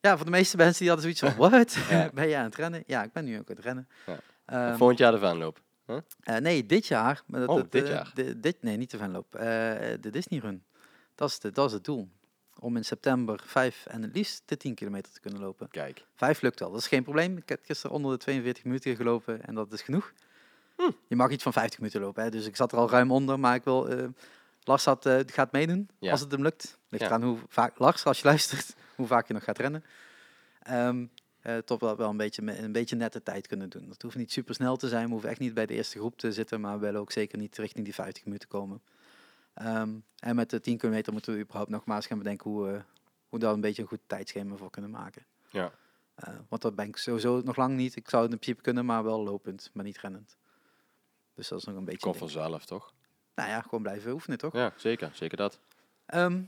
Ja, voor de meeste mensen die hadden zoiets van, wat? Ja. ben je aan het rennen? Ja, ik ben nu ook aan het rennen. Ja. Ehm, Volgend jaar de Venloop. eh, nee, dit jaar. Maar dat, Oh, dit jaar. de- dit, nee, niet de Venloop. Eh, de Disney Run. Dat is, de, dat is het doel. Om in september 5 en het liefst de 10 kilometer te kunnen lopen. Kijk. Vijf lukt wel, dat is geen probleem. Ik heb gisteren onder de 42 minuten gelopen en dat is genoeg. Hm. Je mag iets van 50 minuten lopen, hè, dus ik zat er al ruim onder. Maar ik wil, eh, Lars had, eh, gaat meedoen Ja. als het hem lukt. Ligt Ja. eraan hoe vaak, Lars, als je luistert, hoe vaak je nog gaat rennen. Ehm eh, toch wel, wel een, beetje, een beetje nette tijd kunnen doen. Dat hoeft niet super snel te zijn, we hoeven echt niet bij de eerste groep te zitten, maar we willen ook zeker niet richting die 50 minuten komen. Ehm, en met de 10 kilometer moeten we überhaupt nog maar eens gaan bedenken hoe, eh, hoe daar een beetje een goed tijdschema voor kunnen maken. Ja. Eh, want dat ben ik sowieso nog lang niet. Ik zou het in principe kunnen, maar wel lopend, maar niet rennend. Dus dat is nog een beetje. Komt ding. vanzelf, toch? Nou ja, gewoon blijven oefenen, toch? Ja, zeker. Zeker dat. Ehm,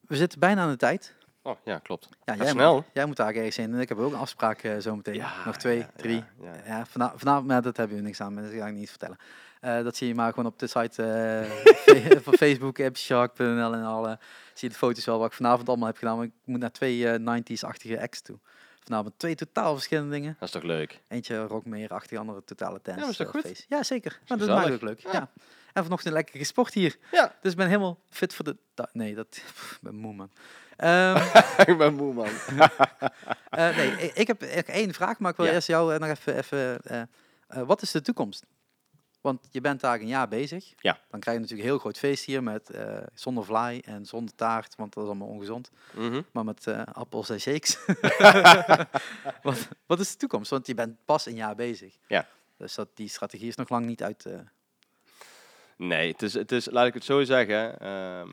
we zitten bijna aan de tijd. Oh, ja, klopt. Ja, jij, snel. Moet, jij moet daar ergens in. En ik heb ook een afspraak eh, zometeen. Ja, nog twee, ja, drie. ja, vanavond, vanavond maar dat hebben we niks aan, maar dat ga ik niet vertellen. Eh, dat zie je maar gewoon op de site eh, van Facebook, appshark.nl en alle. Zie je de foto's wel wat ik vanavond allemaal heb gedaan. Maar ik moet naar twee eh, 90s-achtige acts toe. Vanavond twee totaal verschillende dingen. Dat is toch leuk? Eentje rockmeer-achtige, andere totale dance. maar is toch eh, goed? Ja, zeker. Maar dat is mij ook leuk. Ja. Ja. En vanochtend lekker gesport hier. Ja. Dus ik ben helemaal fit voor de... Nee, dat... ik ben moe, man. Ik ben moe, man. eh, nee, ik, heb één vraag, maar ik wil Ja. eerst jou eh, nog even... even eh, eh, wat is de toekomst? Want je bent daar een jaar bezig. Ja. Dan krijg je natuurlijk een heel groot feest hier met eh, zonder vlaai en zonder taart, want dat is allemaal ongezond. Mhm. Maar met eh, appels en shakes. wat, wat is de toekomst? Want je bent pas een jaar bezig. Ja. Dus dat, die strategie is nog lang niet uit. eh, Nee, het is, het is, laat ik het zo zeggen. ehm,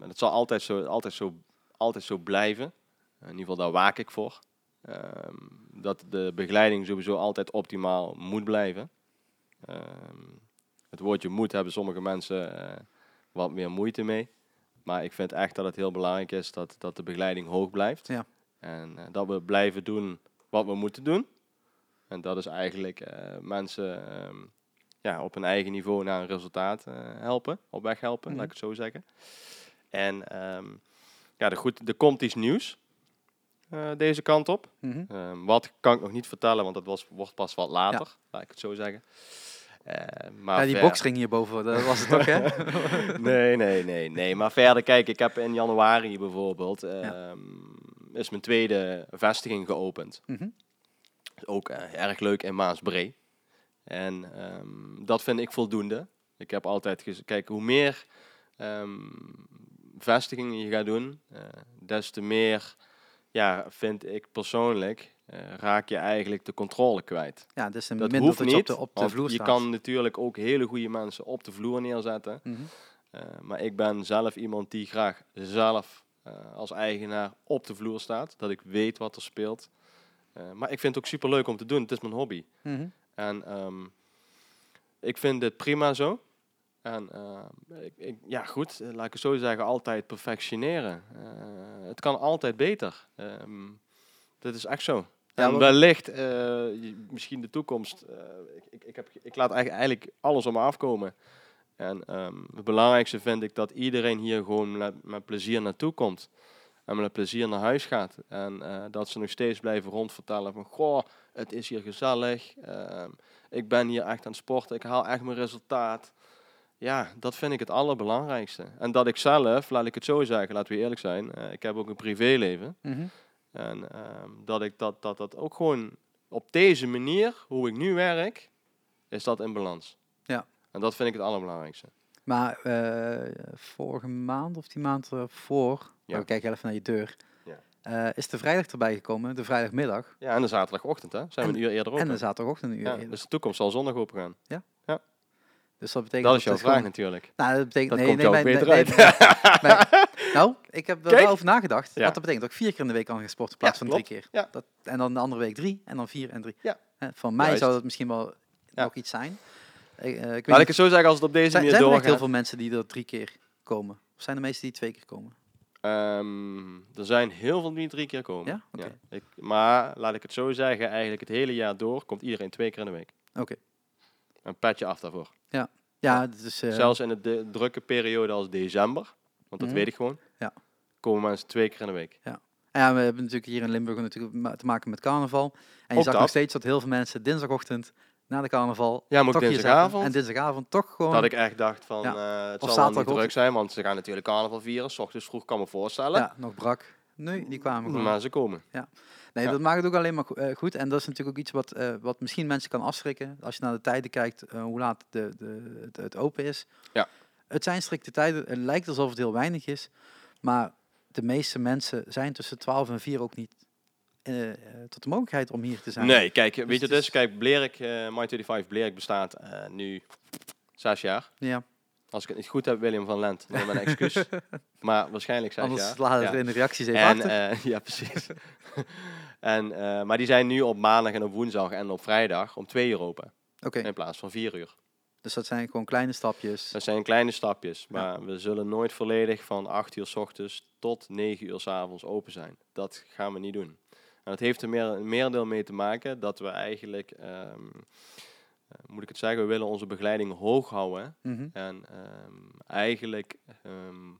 en het zal altijd zo, altijd, zo, altijd zo blijven. In ieder geval, daar waak ik voor. Ehm, dat de begeleiding sowieso altijd optimaal moet blijven. Ehm, het woordje moet hebben sommige mensen eh, wat meer moeite mee. Maar ik vind echt dat het heel belangrijk is dat, dat de begeleiding hoog blijft. Ja. En eh, dat we blijven doen wat we moeten doen. En dat is eigenlijk eh, mensen ehm, ja, op hun eigen niveau naar een resultaat helpen, op weg helpen, Mhm. laat ik het zo zeggen. En ehm, ja, er, goed, er komt iets nieuws deze kant op. mhm. Wat kan ik nog niet vertellen, want dat was, wordt pas wat later, laat ik het zo zeggen. Eh, maar ja, die ver- boxring hierboven, dat was het toch, hè? nee, nee, nee, nee. Maar verder, kijk, ik heb in januari bijvoorbeeld, ehm, is mijn tweede vestiging geopend. Mhm. Ook eh, erg leuk in Maasbree. En ehm, dat vind ik voldoende. Ik heb altijd gezegd, kijk, hoe meer ehm, vestigingen je gaat doen, eh, des te meer, ja, vind ik persoonlijk, eh, raak je eigenlijk de controle kwijt. Ja, dus een Dat hoeft dat je niet, op de, op de vloer je staat. kan natuurlijk ook hele goede mensen op de vloer neerzetten. Mhm. Eh, maar ik ben zelf iemand die graag zelf eh, als eigenaar op de vloer staat. Dat ik weet wat er speelt. Maar ik vind het ook super leuk om te doen. Het is mijn hobby. Mhm. En ehm, ik vind dit prima zo. En eh, ik, ik, ja, goed, laat ik het zo zeggen, altijd perfectioneren. Het kan altijd beter. Ehm dat is echt zo. Ja, en wellicht, eh, misschien de toekomst. eh, ik, ik, ik, heb, ik laat eigenlijk, alles op me afkomen. En ehm, het belangrijkste vind ik dat iedereen hier gewoon met, met plezier naartoe komt. En met plezier naar huis gaat. En eh, dat ze nog steeds blijven rondvertellen van... Goh, het is hier gezellig. ehm, ik ben hier echt aan het sporten. Ik haal echt mijn resultaat. Ja, dat vind ik het allerbelangrijkste. En dat ik zelf, laat ik het zo zeggen, laten we eerlijk zijn. ik heb ook een privéleven. Mhm. En ehm, dat ik dat, dat, dat ook gewoon op deze manier, hoe ik nu werk, is dat in balans. Ja. En dat vind ik het allerbelangrijkste. Maar eh, vorige maand of die maand ervoor, Ja. we kijken even naar je deur, Ja. eh, is de vrijdag erbij gekomen, de vrijdagmiddag Ja, en de zaterdagochtend, hè? Zijn we En- een uur eerder open. en de zaterdagochtend een uur ja, eerder. dus de toekomst zal zondag open gaan. Dus dat betekent Dat is jouw vraag gewoon- natuurlijk. Nou, dat betekent Dat nee, komt nee, jou beter nee, uit. nou, ik heb er wel over nagedacht. Ja. Wat dat betekent dat ik vier keer in de week kan gaan sporten in plaats Ja, van drie klopt. keer. Ja. Dat, en dan de andere week drie en dan vier en drie. Ja. Van mij Juist. zou dat misschien wel Ja. nog iets zijn. Ik, eh, ik Laat ik het zo zeggen, als het op deze zijn, manier zijn er echt heel doorgaat. veel mensen die er drie keer komen? Of zijn er meesten die twee keer komen? Ehm, er zijn heel veel die drie keer komen. Ja? Ik, maar laat ik het zo zeggen, eigenlijk het hele jaar door komt iedereen twee keer in de week. Oké. Een petje af daarvoor. Ja, dus, eh, Zelfs in de, de drukke periode als december, want dat Mhm. weet ik gewoon, Ja. komen mensen twee keer in de week. ja, we hebben natuurlijk hier in Limburg natuurlijk te maken met carnaval. En je zag nog steeds dat heel veel mensen dinsdagochtend na de carnaval Ja, maar toch dinsdagavond. En dinsdagavond toch gewoon... Dat ik echt dacht van, Ja. eh, het Of zal wel niet druk zijn, want ze gaan natuurlijk carnaval vieren. S ochtends vroeg kan me voorstellen. ja, nog brak. Nee, die kwamen gewoon. Maar ze komen. Nee, Ja. dat maakt het ook alleen maar eh, goed. En dat is natuurlijk ook iets wat, eh, wat misschien mensen kan afschrikken. Als je naar de tijden kijkt, hoe laat de, de, het, het open is. Ja. Het zijn strikte tijden. Het lijkt alsof het heel weinig is. Maar de meeste mensen zijn tussen 12 en 4 ook niet eh, eh, tot de mogelijkheid om hier te zijn. Nee, kijk, weet je het het is? Kijk, Blerik, eh My 25 Blerik bestaat eh, nu zes jaar. Ja, Als ik het niet goed heb, William van Lent, dan mijn excuus. maar waarschijnlijk zes anders jaar. laat Ja. het in de reacties even En, achter. eh, ja, precies. en, eh, maar die zijn nu op maandag en op woensdag en op vrijdag om twee uur open. In plaats van vier uur. Dus dat zijn gewoon kleine stapjes. Dat zijn kleine stapjes. Maar we zullen nooit volledig van 8 uur s ochtends tot 9 uur s avonds open zijn. Dat gaan we niet doen. En dat heeft er meer, een meerdeel mee te maken dat we eigenlijk ehm, eh, moet ik het zeggen, we willen onze begeleiding hoog houden. Mhm. En ehm, eigenlijk, ehm,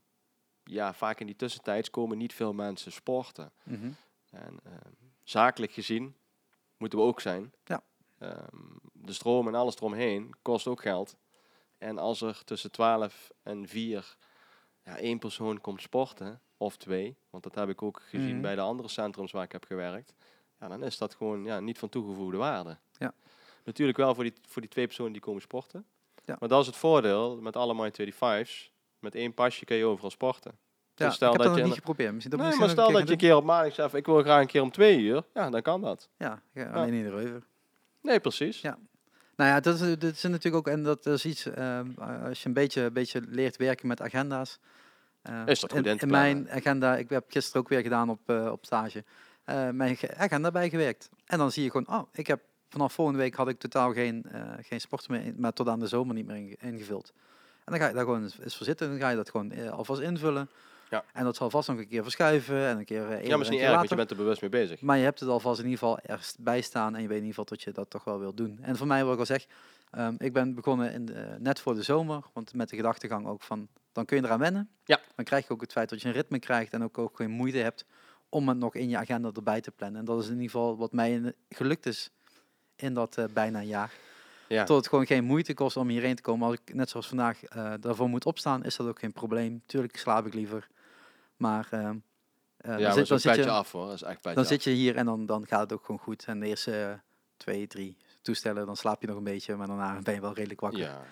ja, vaak in die tussentijds komen niet veel mensen sporten. Mhm. En zakelijk gezien moeten we ook zijn. Ja. Ehm, de stroom en alles eromheen kost ook geld. En als er tussen 12 en 4 ja, één persoon komt sporten, of twee, want dat heb ik ook gezien Mhm. bij de andere centrums waar ik heb gewerkt, ja, dan is dat gewoon ja, niet van toegevoegde waarde. Ja. Natuurlijk wel voor die, voor die twee personen die komen sporten. Ja. Maar dat is het voordeel met alle My 25's. Met één pasje kun je overal sporten. Ja, stel ik heb dat dat je niet geprobeerd. Misschien Nee, maar stel dat je een keer op maandag zegt, ik wil graag een keer om twee uur. Ja, dan kan dat. ja, alleen in de reuver. Nee, precies. Ja. Nou ja, dat is, dat is natuurlijk ook, en dat is iets, ehm, als je een beetje, een beetje leert werken met agenda's. eh, Is dat goed in, mijn agenda, ik heb gisteren ook weer gedaan op, eh, op stage, eh, mijn ge- agenda bijgewerkt. En dan zie je gewoon, oh, ik heb vanaf volgende week had ik totaal geen, eh, geen sport meer, maar tot aan de zomer niet meer inge- ingevuld. En dan ga je daar gewoon eens voor zitten en dan ga je dat gewoon eh, alvast invullen. Ja. En dat zal vast nog een keer verschuiven en een keer eh, eerder Ja, maar is en niet een erg, want je bent er bewust mee bezig. Maar je hebt het alvast in ieder geval ergens bij staan en je weet in ieder geval dat je dat toch wel wilt doen. En voor mij, wat ik al zeg, ehm, ik ben begonnen in de- net voor de zomer, want met de gedachtegang ook van, dan kun je eraan wennen. Ja. Dan krijg je ook het feit dat je een ritme krijgt en ook, ook geen moeite hebt om het nog in je agenda erbij te plannen. En dat is in ieder geval wat mij gelukt is in dat eh, bijna een jaar. Ja. Tot het gewoon geen moeite kost om hierheen te komen. Als ik net zoals vandaag eh, daarvoor moet opstaan, is dat ook geen probleem. Tuurlijk slaap ik liever. Maar ehm, eh, ja, dan zit, dan een je, af hoor. Dat is echt dan af. zit je hier en dan, dan gaat het ook gewoon goed. En de eerste eh, twee, drie toestellen, dan slaap je nog een beetje. Maar daarna ben je wel redelijk wakker. Ja.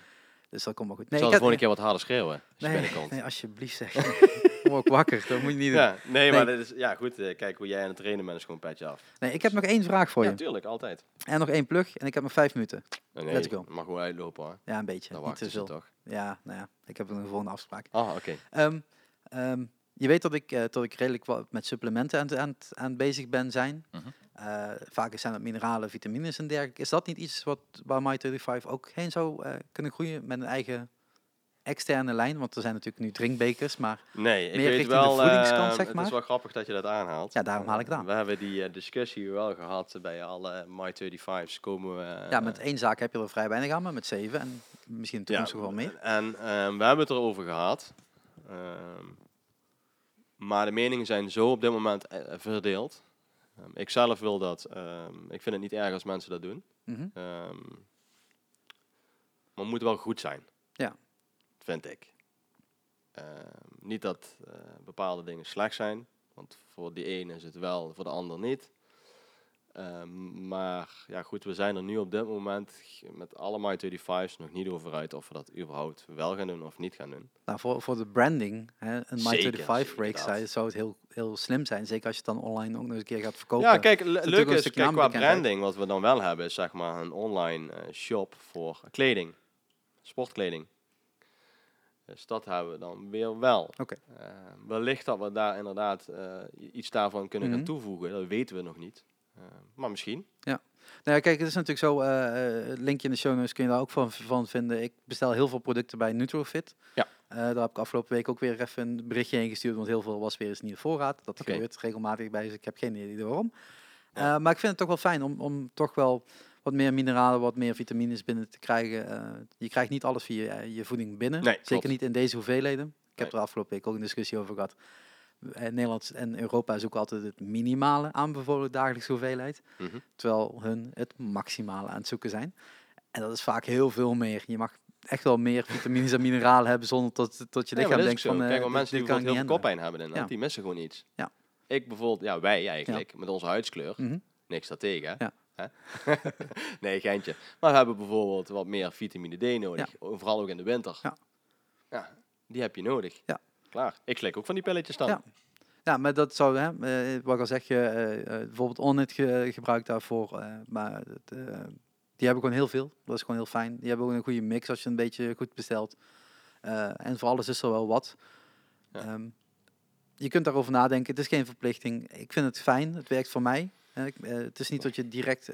Dus dat komt wel goed. Nee, zal ik de heb- volgende keer wat harder schreeuwen. Als nee, nee, alsjeblieft zeg. Word ik wakker, dat moet je niet doen. Ja, nee, maar dit is, ja, goed. eh, kijk hoe jij aan het trainen bent, is gewoon petje af. Nee, ik heb nog één vraag voor Ja, je. tuurlijk, altijd. En nog één plug. En ik heb nog vijf minuten. Nee, Let's go. mag gewoon uitlopen hoor. Ja, een beetje. Dan niet te veel. toch. Ja, nou ja. Ik heb een volgende afspraak. Ah, oké. Ehm, ehm, je weet dat ik, eh, dat ik redelijk wat met supplementen aan, het- aan, het- aan het bezig ben zijn. Mhm. Eh, vaak zijn het mineralen, vitamines en dergelijke. Is dat niet iets wat waar My35 ook heen zou eh, kunnen groeien met een eigen externe lijn? Want er zijn natuurlijk nu drinkbekers, maar Nee, ik Meer weet richting de wel, voedingskant, eh, zeg het maar. is wel grappig dat je dat aanhaalt. Ja, daarom haal ik het aan. We hebben die discussie wel gehad bij alle My35's. Komen we, ja, met één zaak heb je er vrij weinig aan, maar met zeven en misschien in de toekomst nog wel meer. En ehm, we hebben het erover gehad. Ehm, maar de meningen zijn zo op dit moment eh, verdeeld. Ehm, ik zelf wil dat. ehm, ik vind het niet erg als mensen dat doen. Mhm. Ehm, maar het moet wel goed zijn. Ja. Vind ik. Niet dat eh, bepaalde dingen slecht zijn. Want voor die ene is het wel, voor de ander niet. Ehm, maar ja, goed, we zijn er nu op dit moment met alle My 35's nog niet over uit of we dat überhaupt wel gaan doen of niet gaan doen. Nou, voor, voor de branding, hè, een Zeker, My35 zeker break dat. zou, zou het heel, heel slim zijn. Zeker als je het dan online ook nog eens een keer gaat verkopen. Ja, kijk, le- natuurlijk leuk een is, kijk, qua branding, wat we dan wel hebben, is zeg maar een online eh, shop voor kleding. Sportkleding. Dus dat hebben we dan weer wel. Oké. Eh, wellicht dat we daar inderdaad eh, iets daarvan kunnen Mhm. gaan toevoegen, dat weten we nog niet. Eh, maar misschien. Nou ja, kijk, het is natuurlijk zo, eh, eh, het linkje in de show notes kun je daar ook van, van vinden. Ik bestel heel veel producten bij Nutrofit. Ja. Daar heb ik afgelopen week ook weer even een berichtje heen gestuurd, want heel veel was weer eens niet in voorraad. Dat gebeurt regelmatig bij, dus ik heb geen idee waarom. Ja. Maar ik vind het toch wel fijn om, om toch wel wat meer mineralen, wat meer vitamines binnen te krijgen. Je krijgt niet alles via je, je voeding binnen. Nee, Zeker klopt. niet in deze hoeveelheden. Ik heb Nee. er afgelopen week ook een discussie over gehad. Eh, Nederland en Europa zoeken altijd het minimale aanbevolen dagelijkse hoeveelheid. Mhm. Terwijl hun het maximale aan het zoeken zijn. En dat is vaak heel veel meer. Je mag echt wel meer vitamines en mineralen hebben zonder dat, tot je lichaam denkt van... Kijk, maar dit- mensen die bijvoorbeeld heel veel koppijn hebben, inderdaad, Ja. die missen gewoon iets. Ja. Ik bijvoorbeeld, ja, wij eigenlijk, met onze huidskleur. Mhm. Niks daartegen. Ja. Hè? nee, geintje. Maar we hebben bijvoorbeeld wat meer vitamine D nodig. Vooral ook in de winter. Ja. Ja, die heb je nodig. Ja. Klaar. Ik slik ook van die pilletjes dan. Ja. Ja, maar dat zou, hè, eh, wat ik al zeg, je, eh, eh, bijvoorbeeld Onnit ge, gebruikt daarvoor. maar het, die hebben gewoon heel veel. Dat is gewoon heel fijn. Die hebben ook een goede mix als je een beetje goed bestelt. En voor alles is er wel wat. Ja. Ehm, je kunt daarover nadenken. Het is geen verplichting. Ik vind het fijn. Het werkt voor mij. Ik- het is niet dat je direct,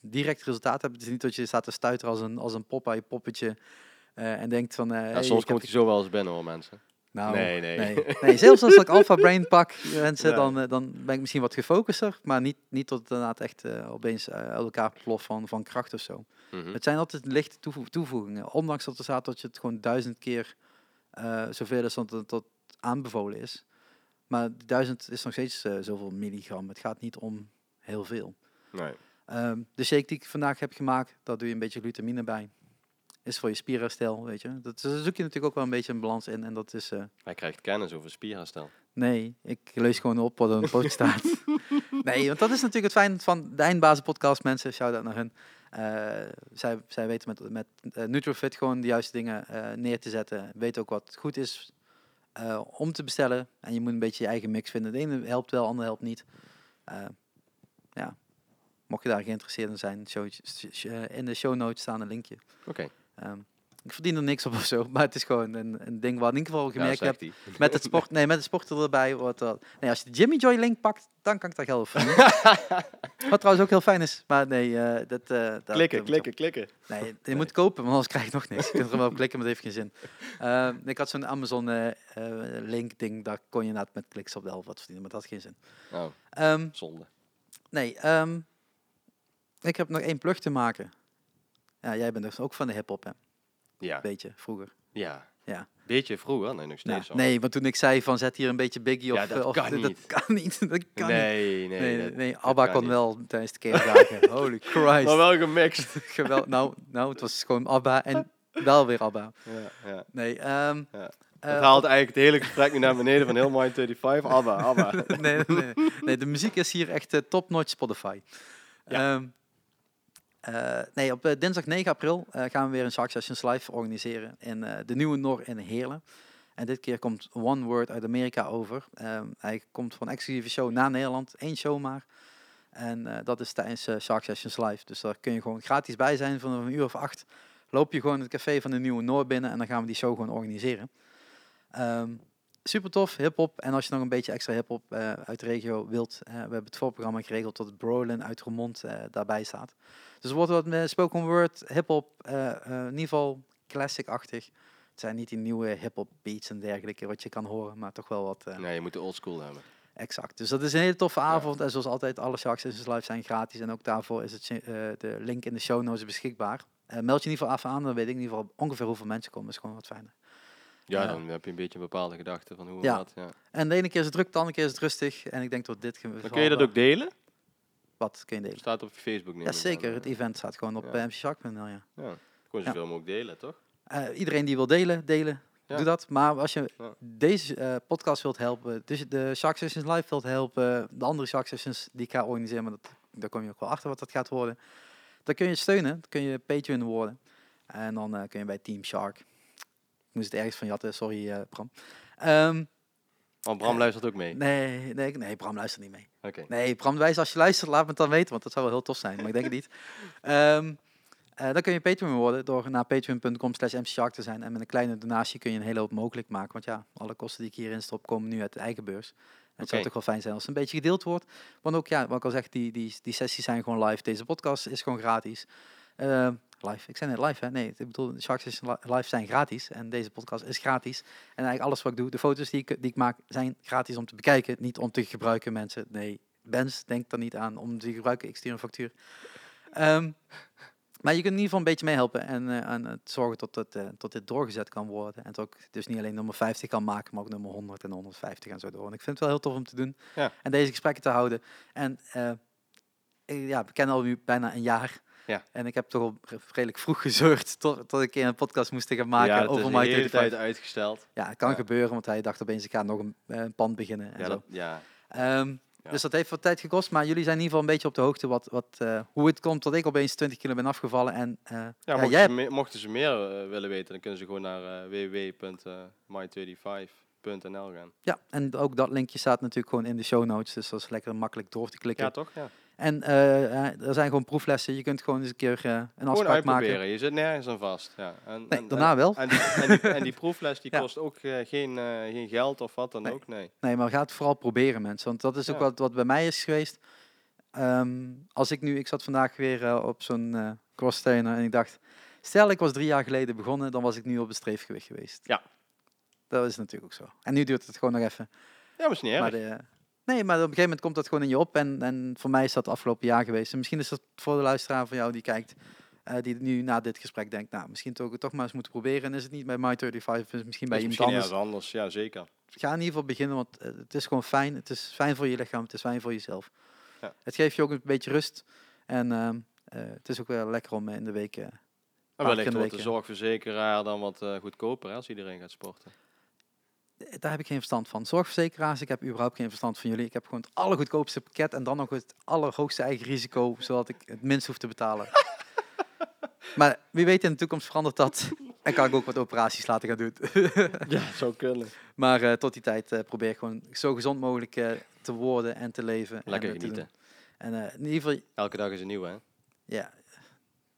direct resultaat hebt. Het is niet dat je staat te stuiteren als een, als een poppetje. en denkt van... Ja, hey, soms komt hij zo wel eens binnen hoor, mensen. Nou, Nee, nee. nee. nee. Zelfs als ik Alpha Brain pak, mensen, Ja. dan, eh, dan ben ik misschien wat gefocuster. Maar niet, niet tot het inderdaad echt eh, opeens eh, uit elkaar plof van, van kracht of zo. Mhm. Het zijn altijd lichte toevo- toevoegingen. Ondanks dat er staat dat je het gewoon duizend keer eh, zoveel is dat dat aanbevolen is. Maar duizend is nog steeds eh, zoveel milligram. Het gaat niet om heel veel. Nee. Ehm, de shake die ik vandaag heb gemaakt, daar doe je een beetje glutamine bij. Is voor je spierherstel, weet je. Dat daar zoek je natuurlijk ook wel een beetje een balans in. En dat is, eh, Hij krijgt kennis over spierherstel. nee, ik lees gewoon op wat er een post staat. nee, want dat is natuurlijk het fijn van de Eindbazen podcast, mensen. Shout-out naar hun. Eh, zij, zij weten met, met eh, Nutrofit gewoon de juiste dingen neer te zetten. Weten ook wat goed is om te bestellen. En je moet een beetje je eigen mix vinden. De ene helpt wel, de andere helpt niet. Ja, mocht je daar geïnteresseerd in zijn, show, sh- in de show notes staan een linkje. Oké, Ehm, ik verdien er niks op of zo, maar het is gewoon een, een ding waar in ieder geval ja, gemerkt heb met het sport, nee, met het sporten erbij. Wordt er, nee, als je de Jimmy Joy link pakt, dan kan ik daar geld verdienen. Wat trouwens ook heel fijn is. Maar nee, eh, dat, eh, dat... Klikken, klikken, klikken. Nee, je moet kopen, want anders krijg je nog niks. Je kunt er wel op klikken, maar dat heeft geen zin. Ehm, ik had zo'n Amazon eh, link ding, daar kon je inderdaad met kliks op de helft wat verdienen, maar dat had geen zin. Oh, Ehm, zonde. nee, ik heb nog één plug te maken. Ja, jij bent dus ook van de hip-hop, hè? Ja, Beetje vroeger. ja. Ja. Beetje vroeger, nee, nog steeds zo. nee, want toen ik zei van zet hier een beetje Biggie Ja, of... dat eh, of kan dat niet. kan niet. Dat kan niet. nee, nee. Nee, dat- nee, dat ABBA kon niet. wel tijdens de kerstdagen. Holy Christ. Maar wel gemixt. Geweld, nou, nou, het was gewoon ABBA en wel weer ABBA. ja, ja. Nee, ehm Ja. eh, Het haalt eigenlijk het hele gesprek nu naar beneden van heel Mind 35. Abba, Abba. nee, nee, nee, nee, de muziek is hier echt eh, top-notch Spotify. Ja. Ehm, eh, nee, op eh, dinsdag 9 april eh, gaan we weer een Shark Sessions live organiseren in de Nieuwe Nor in Heerlen. En dit keer komt One Word uit Amerika over. Ehm, hij komt voor een exclusieve show naar Nederland, één show maar. En dat is tijdens Shark Sessions live. Dus daar kun je gewoon gratis bij zijn van een uur of acht. Loop je gewoon het café van de Nieuwe Noor binnen en dan gaan we die show gewoon organiseren. Ehm, super tof, hip-hop. En als je nog een beetje extra hip-hop eh, uit de regio wilt, we hebben het voorprogramma geregeld tot Brolin uit Roermond eh, daarbij staat. Dus er wordt wat met spoken word, hip-hop, eh, in ieder geval classic-achtig. Het zijn niet die nieuwe hip-hop beats en dergelijke wat je kan horen, maar toch wel wat Nee, je moet de old school hebben. exact. Dus dat is een hele toffe avond. En zoals altijd, alle Shark Sessions Live zijn gratis. En ook daarvoor is het, de link in de show notes beschikbaar. Meld je in ieder geval even aan, dan weet ik in ieder geval ongeveer hoeveel mensen komen. Dat is gewoon wat fijner. Ja, dan heb je een beetje een bepaalde gedachte van hoe en Ja. Ja. En de ene keer is het druk, de andere keer is het rustig. En ik denk dat dit geval... Dan kun je dat ook delen? Wat kun je delen? Staat op je Facebook Ja, zeker. eh. Het event staat gewoon op Ja. ja. mcshark.nl, ja. Ja. Gewoon Ja. zoveel mogelijk delen, toch? Eh, iedereen die wil delen, delen. Doe dat. Maar als je deze eh, podcast wilt helpen, dus de Shark Sessions Live wilt helpen, de andere Shark Sessions die ik ga organiseren, maar dat, daar kom je ook wel achter wat dat gaat worden. Dan kun je steunen, dan kun je Patreon worden. En dan eh, kun je bij Team Shark. Ik moest het ergens van jatten, sorry eh, Bram. Ehm, Want Bram Eh, luistert ook mee. nee, nee, nee, Bram luistert niet mee. Oké. Nee, Bram Wijs, als je luistert, laat me het dan weten, want dat zou wel heel tof zijn, maar ik denk het niet. Ehm, eh, dan kun je Patreon worden door naar patreon.com slash mcshark te zijn. En met een kleine donatie kun je een hele hoop mogelijk maken. Want ja, alle kosten die ik hierin stop, komen nu uit de eigen beurs. En het zou toch wel fijn zijn als het een beetje gedeeld wordt. Want ook, ja, wat ik al zeg, die, die, die sessies zijn gewoon live. Deze podcast is gewoon gratis. Ehm, live, ik zei net live, hè? Nee, ik bedoel, de Shark Sessions li- live zijn gratis. En deze podcast is gratis. En eigenlijk alles wat ik doe, de foto's die ik, die ik maak, zijn gratis om te bekijken. Niet om te gebruiken, mensen. Nee, Bens, denk er niet aan om te gebruiken. Ik stuur een factuur. Ehm, maar je kunt in ieder geval een beetje meehelpen en, eh, en het zorgen tot, het, eh, tot dit doorgezet kan worden. En ook dus niet alleen nummer 50 kan maken, maar ook nummer 100 en 150 en zo door. En ik vind het wel heel tof om te doen Ja. en deze gesprekken te houden. En eh, ik- ja, we kennen al nu bijna een jaar. Ja. En ik heb toch al redelijk vroeg gezorgd tot, tot ik een podcast moest gaan maken ja, over is My de hele 35. tijd uitgesteld. Ja, het kan Ja. gebeuren, want hij dacht opeens ik ga nog een, eh, een pand beginnen en Ja, zo. dat, ja. Ehm, Ja. Dus dat heeft wat tijd gekost, maar jullie zijn in ieder geval een beetje op de hoogte wat, wat, eh, hoe het komt dat ik opeens 20 kilo ben afgevallen. En eh, Ja, ja, mochten, jij ze me- mochten ze meer willen weten, dan kunnen ze gewoon naar uh, www.my35.nl gaan. Ja, en ook dat linkje staat natuurlijk gewoon in de show notes. Dus dat is lekker makkelijk door te klikken. Ja, toch? Ja. En eh, er zijn gewoon proeflessen. Je kunt gewoon eens een keer eh, een Gewoon afspraak maken. Je zit nergens aan vast. Ja. En, Nee, en- daarna en- wel. En die, en, die, en die proefles die Ja. kost ook geen, geen geld of wat dan Nee. ook. Nee. Nee, maar ga het vooral proberen, mensen. Want dat is ook Ja. wat, wat bij mij is geweest. Ehm, als ik nu, ik zat vandaag weer op zo'n eh cross en ik dacht, stel ik was drie jaar geleden begonnen, dan was ik nu op het streefgewicht geweest. Ja. Dat is natuurlijk ook zo. En nu duurt het gewoon nog even. Ja, maar is niet erg. Maar de, nee, maar op een gegeven moment komt dat gewoon in je op. En, en voor mij is dat afgelopen jaar geweest. En misschien is dat voor de luisteraar van jou die kijkt, eh, die nu na dit gesprek denkt, nou, misschien toch, toch maar eens moeten proberen. En is het niet bij My35, is het misschien bij iemand misschien anders. ergens anders. Ja, zeker. Ga in ieder geval beginnen, want eh, het is gewoon fijn. Het is fijn voor je lichaam, het is fijn voor jezelf. Ja. Het geeft je ook een beetje rust. En eh, het is ook wel lekker om in de week... keer wellicht wordt de zorgverzekeraar dan wat goedkoper hè, als iedereen gaat sporten. Daar heb ik geen verstand van. Zorgverzekeraars, ik heb überhaupt geen verstand van jullie. Ik heb gewoon het allergoedkoopste pakket en dan nog het allerhoogste eigen risico, zodat ik het minst hoef te betalen. maar wie weet in de toekomst verandert dat en kan ik ook wat operaties laten gaan doen. Ja, zou kunnen. maar eh, tot die tijd eh, probeer ik gewoon zo gezond mogelijk eh, te worden en te leven. Lekker en, te genieten. En eh, in ieder geval, Elke dag is een nieuwe, hè? ja,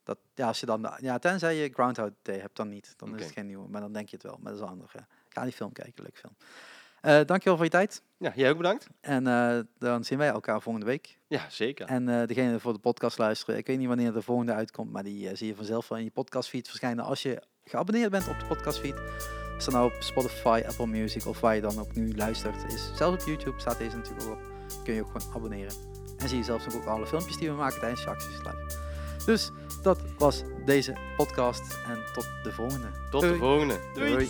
dat, ja, als je dan, ja, tenzij je Groundhog Day hebt, dan niet. Dan is het geen nieuwe, maar dan denk je het wel. Maar dat is anders. Ja. Ga die film kijken, leuk film. Eh dankjewel voor je tijd. Ja, jij ook bedankt. En eh, dan zien wij elkaar volgende week. Ja, zeker. En eh degene voor de podcast luisteren, ik weet niet wanneer de volgende uitkomt, maar die zie je vanzelf wel in je podcastfeed verschijnen als je geabonneerd bent op de podcastfeed. Is dan nou op Spotify, Apple Music of waar je dan ook nu luistert. Is, zelfs op YouTube staat deze natuurlijk ook op. Kun je ook gewoon abonneren. En zie je zelfs ook alle filmpjes die we maken tijdens Jaxis Live. Dus dat was deze podcast en tot de volgende. Tot de Doei. volgende. Doei.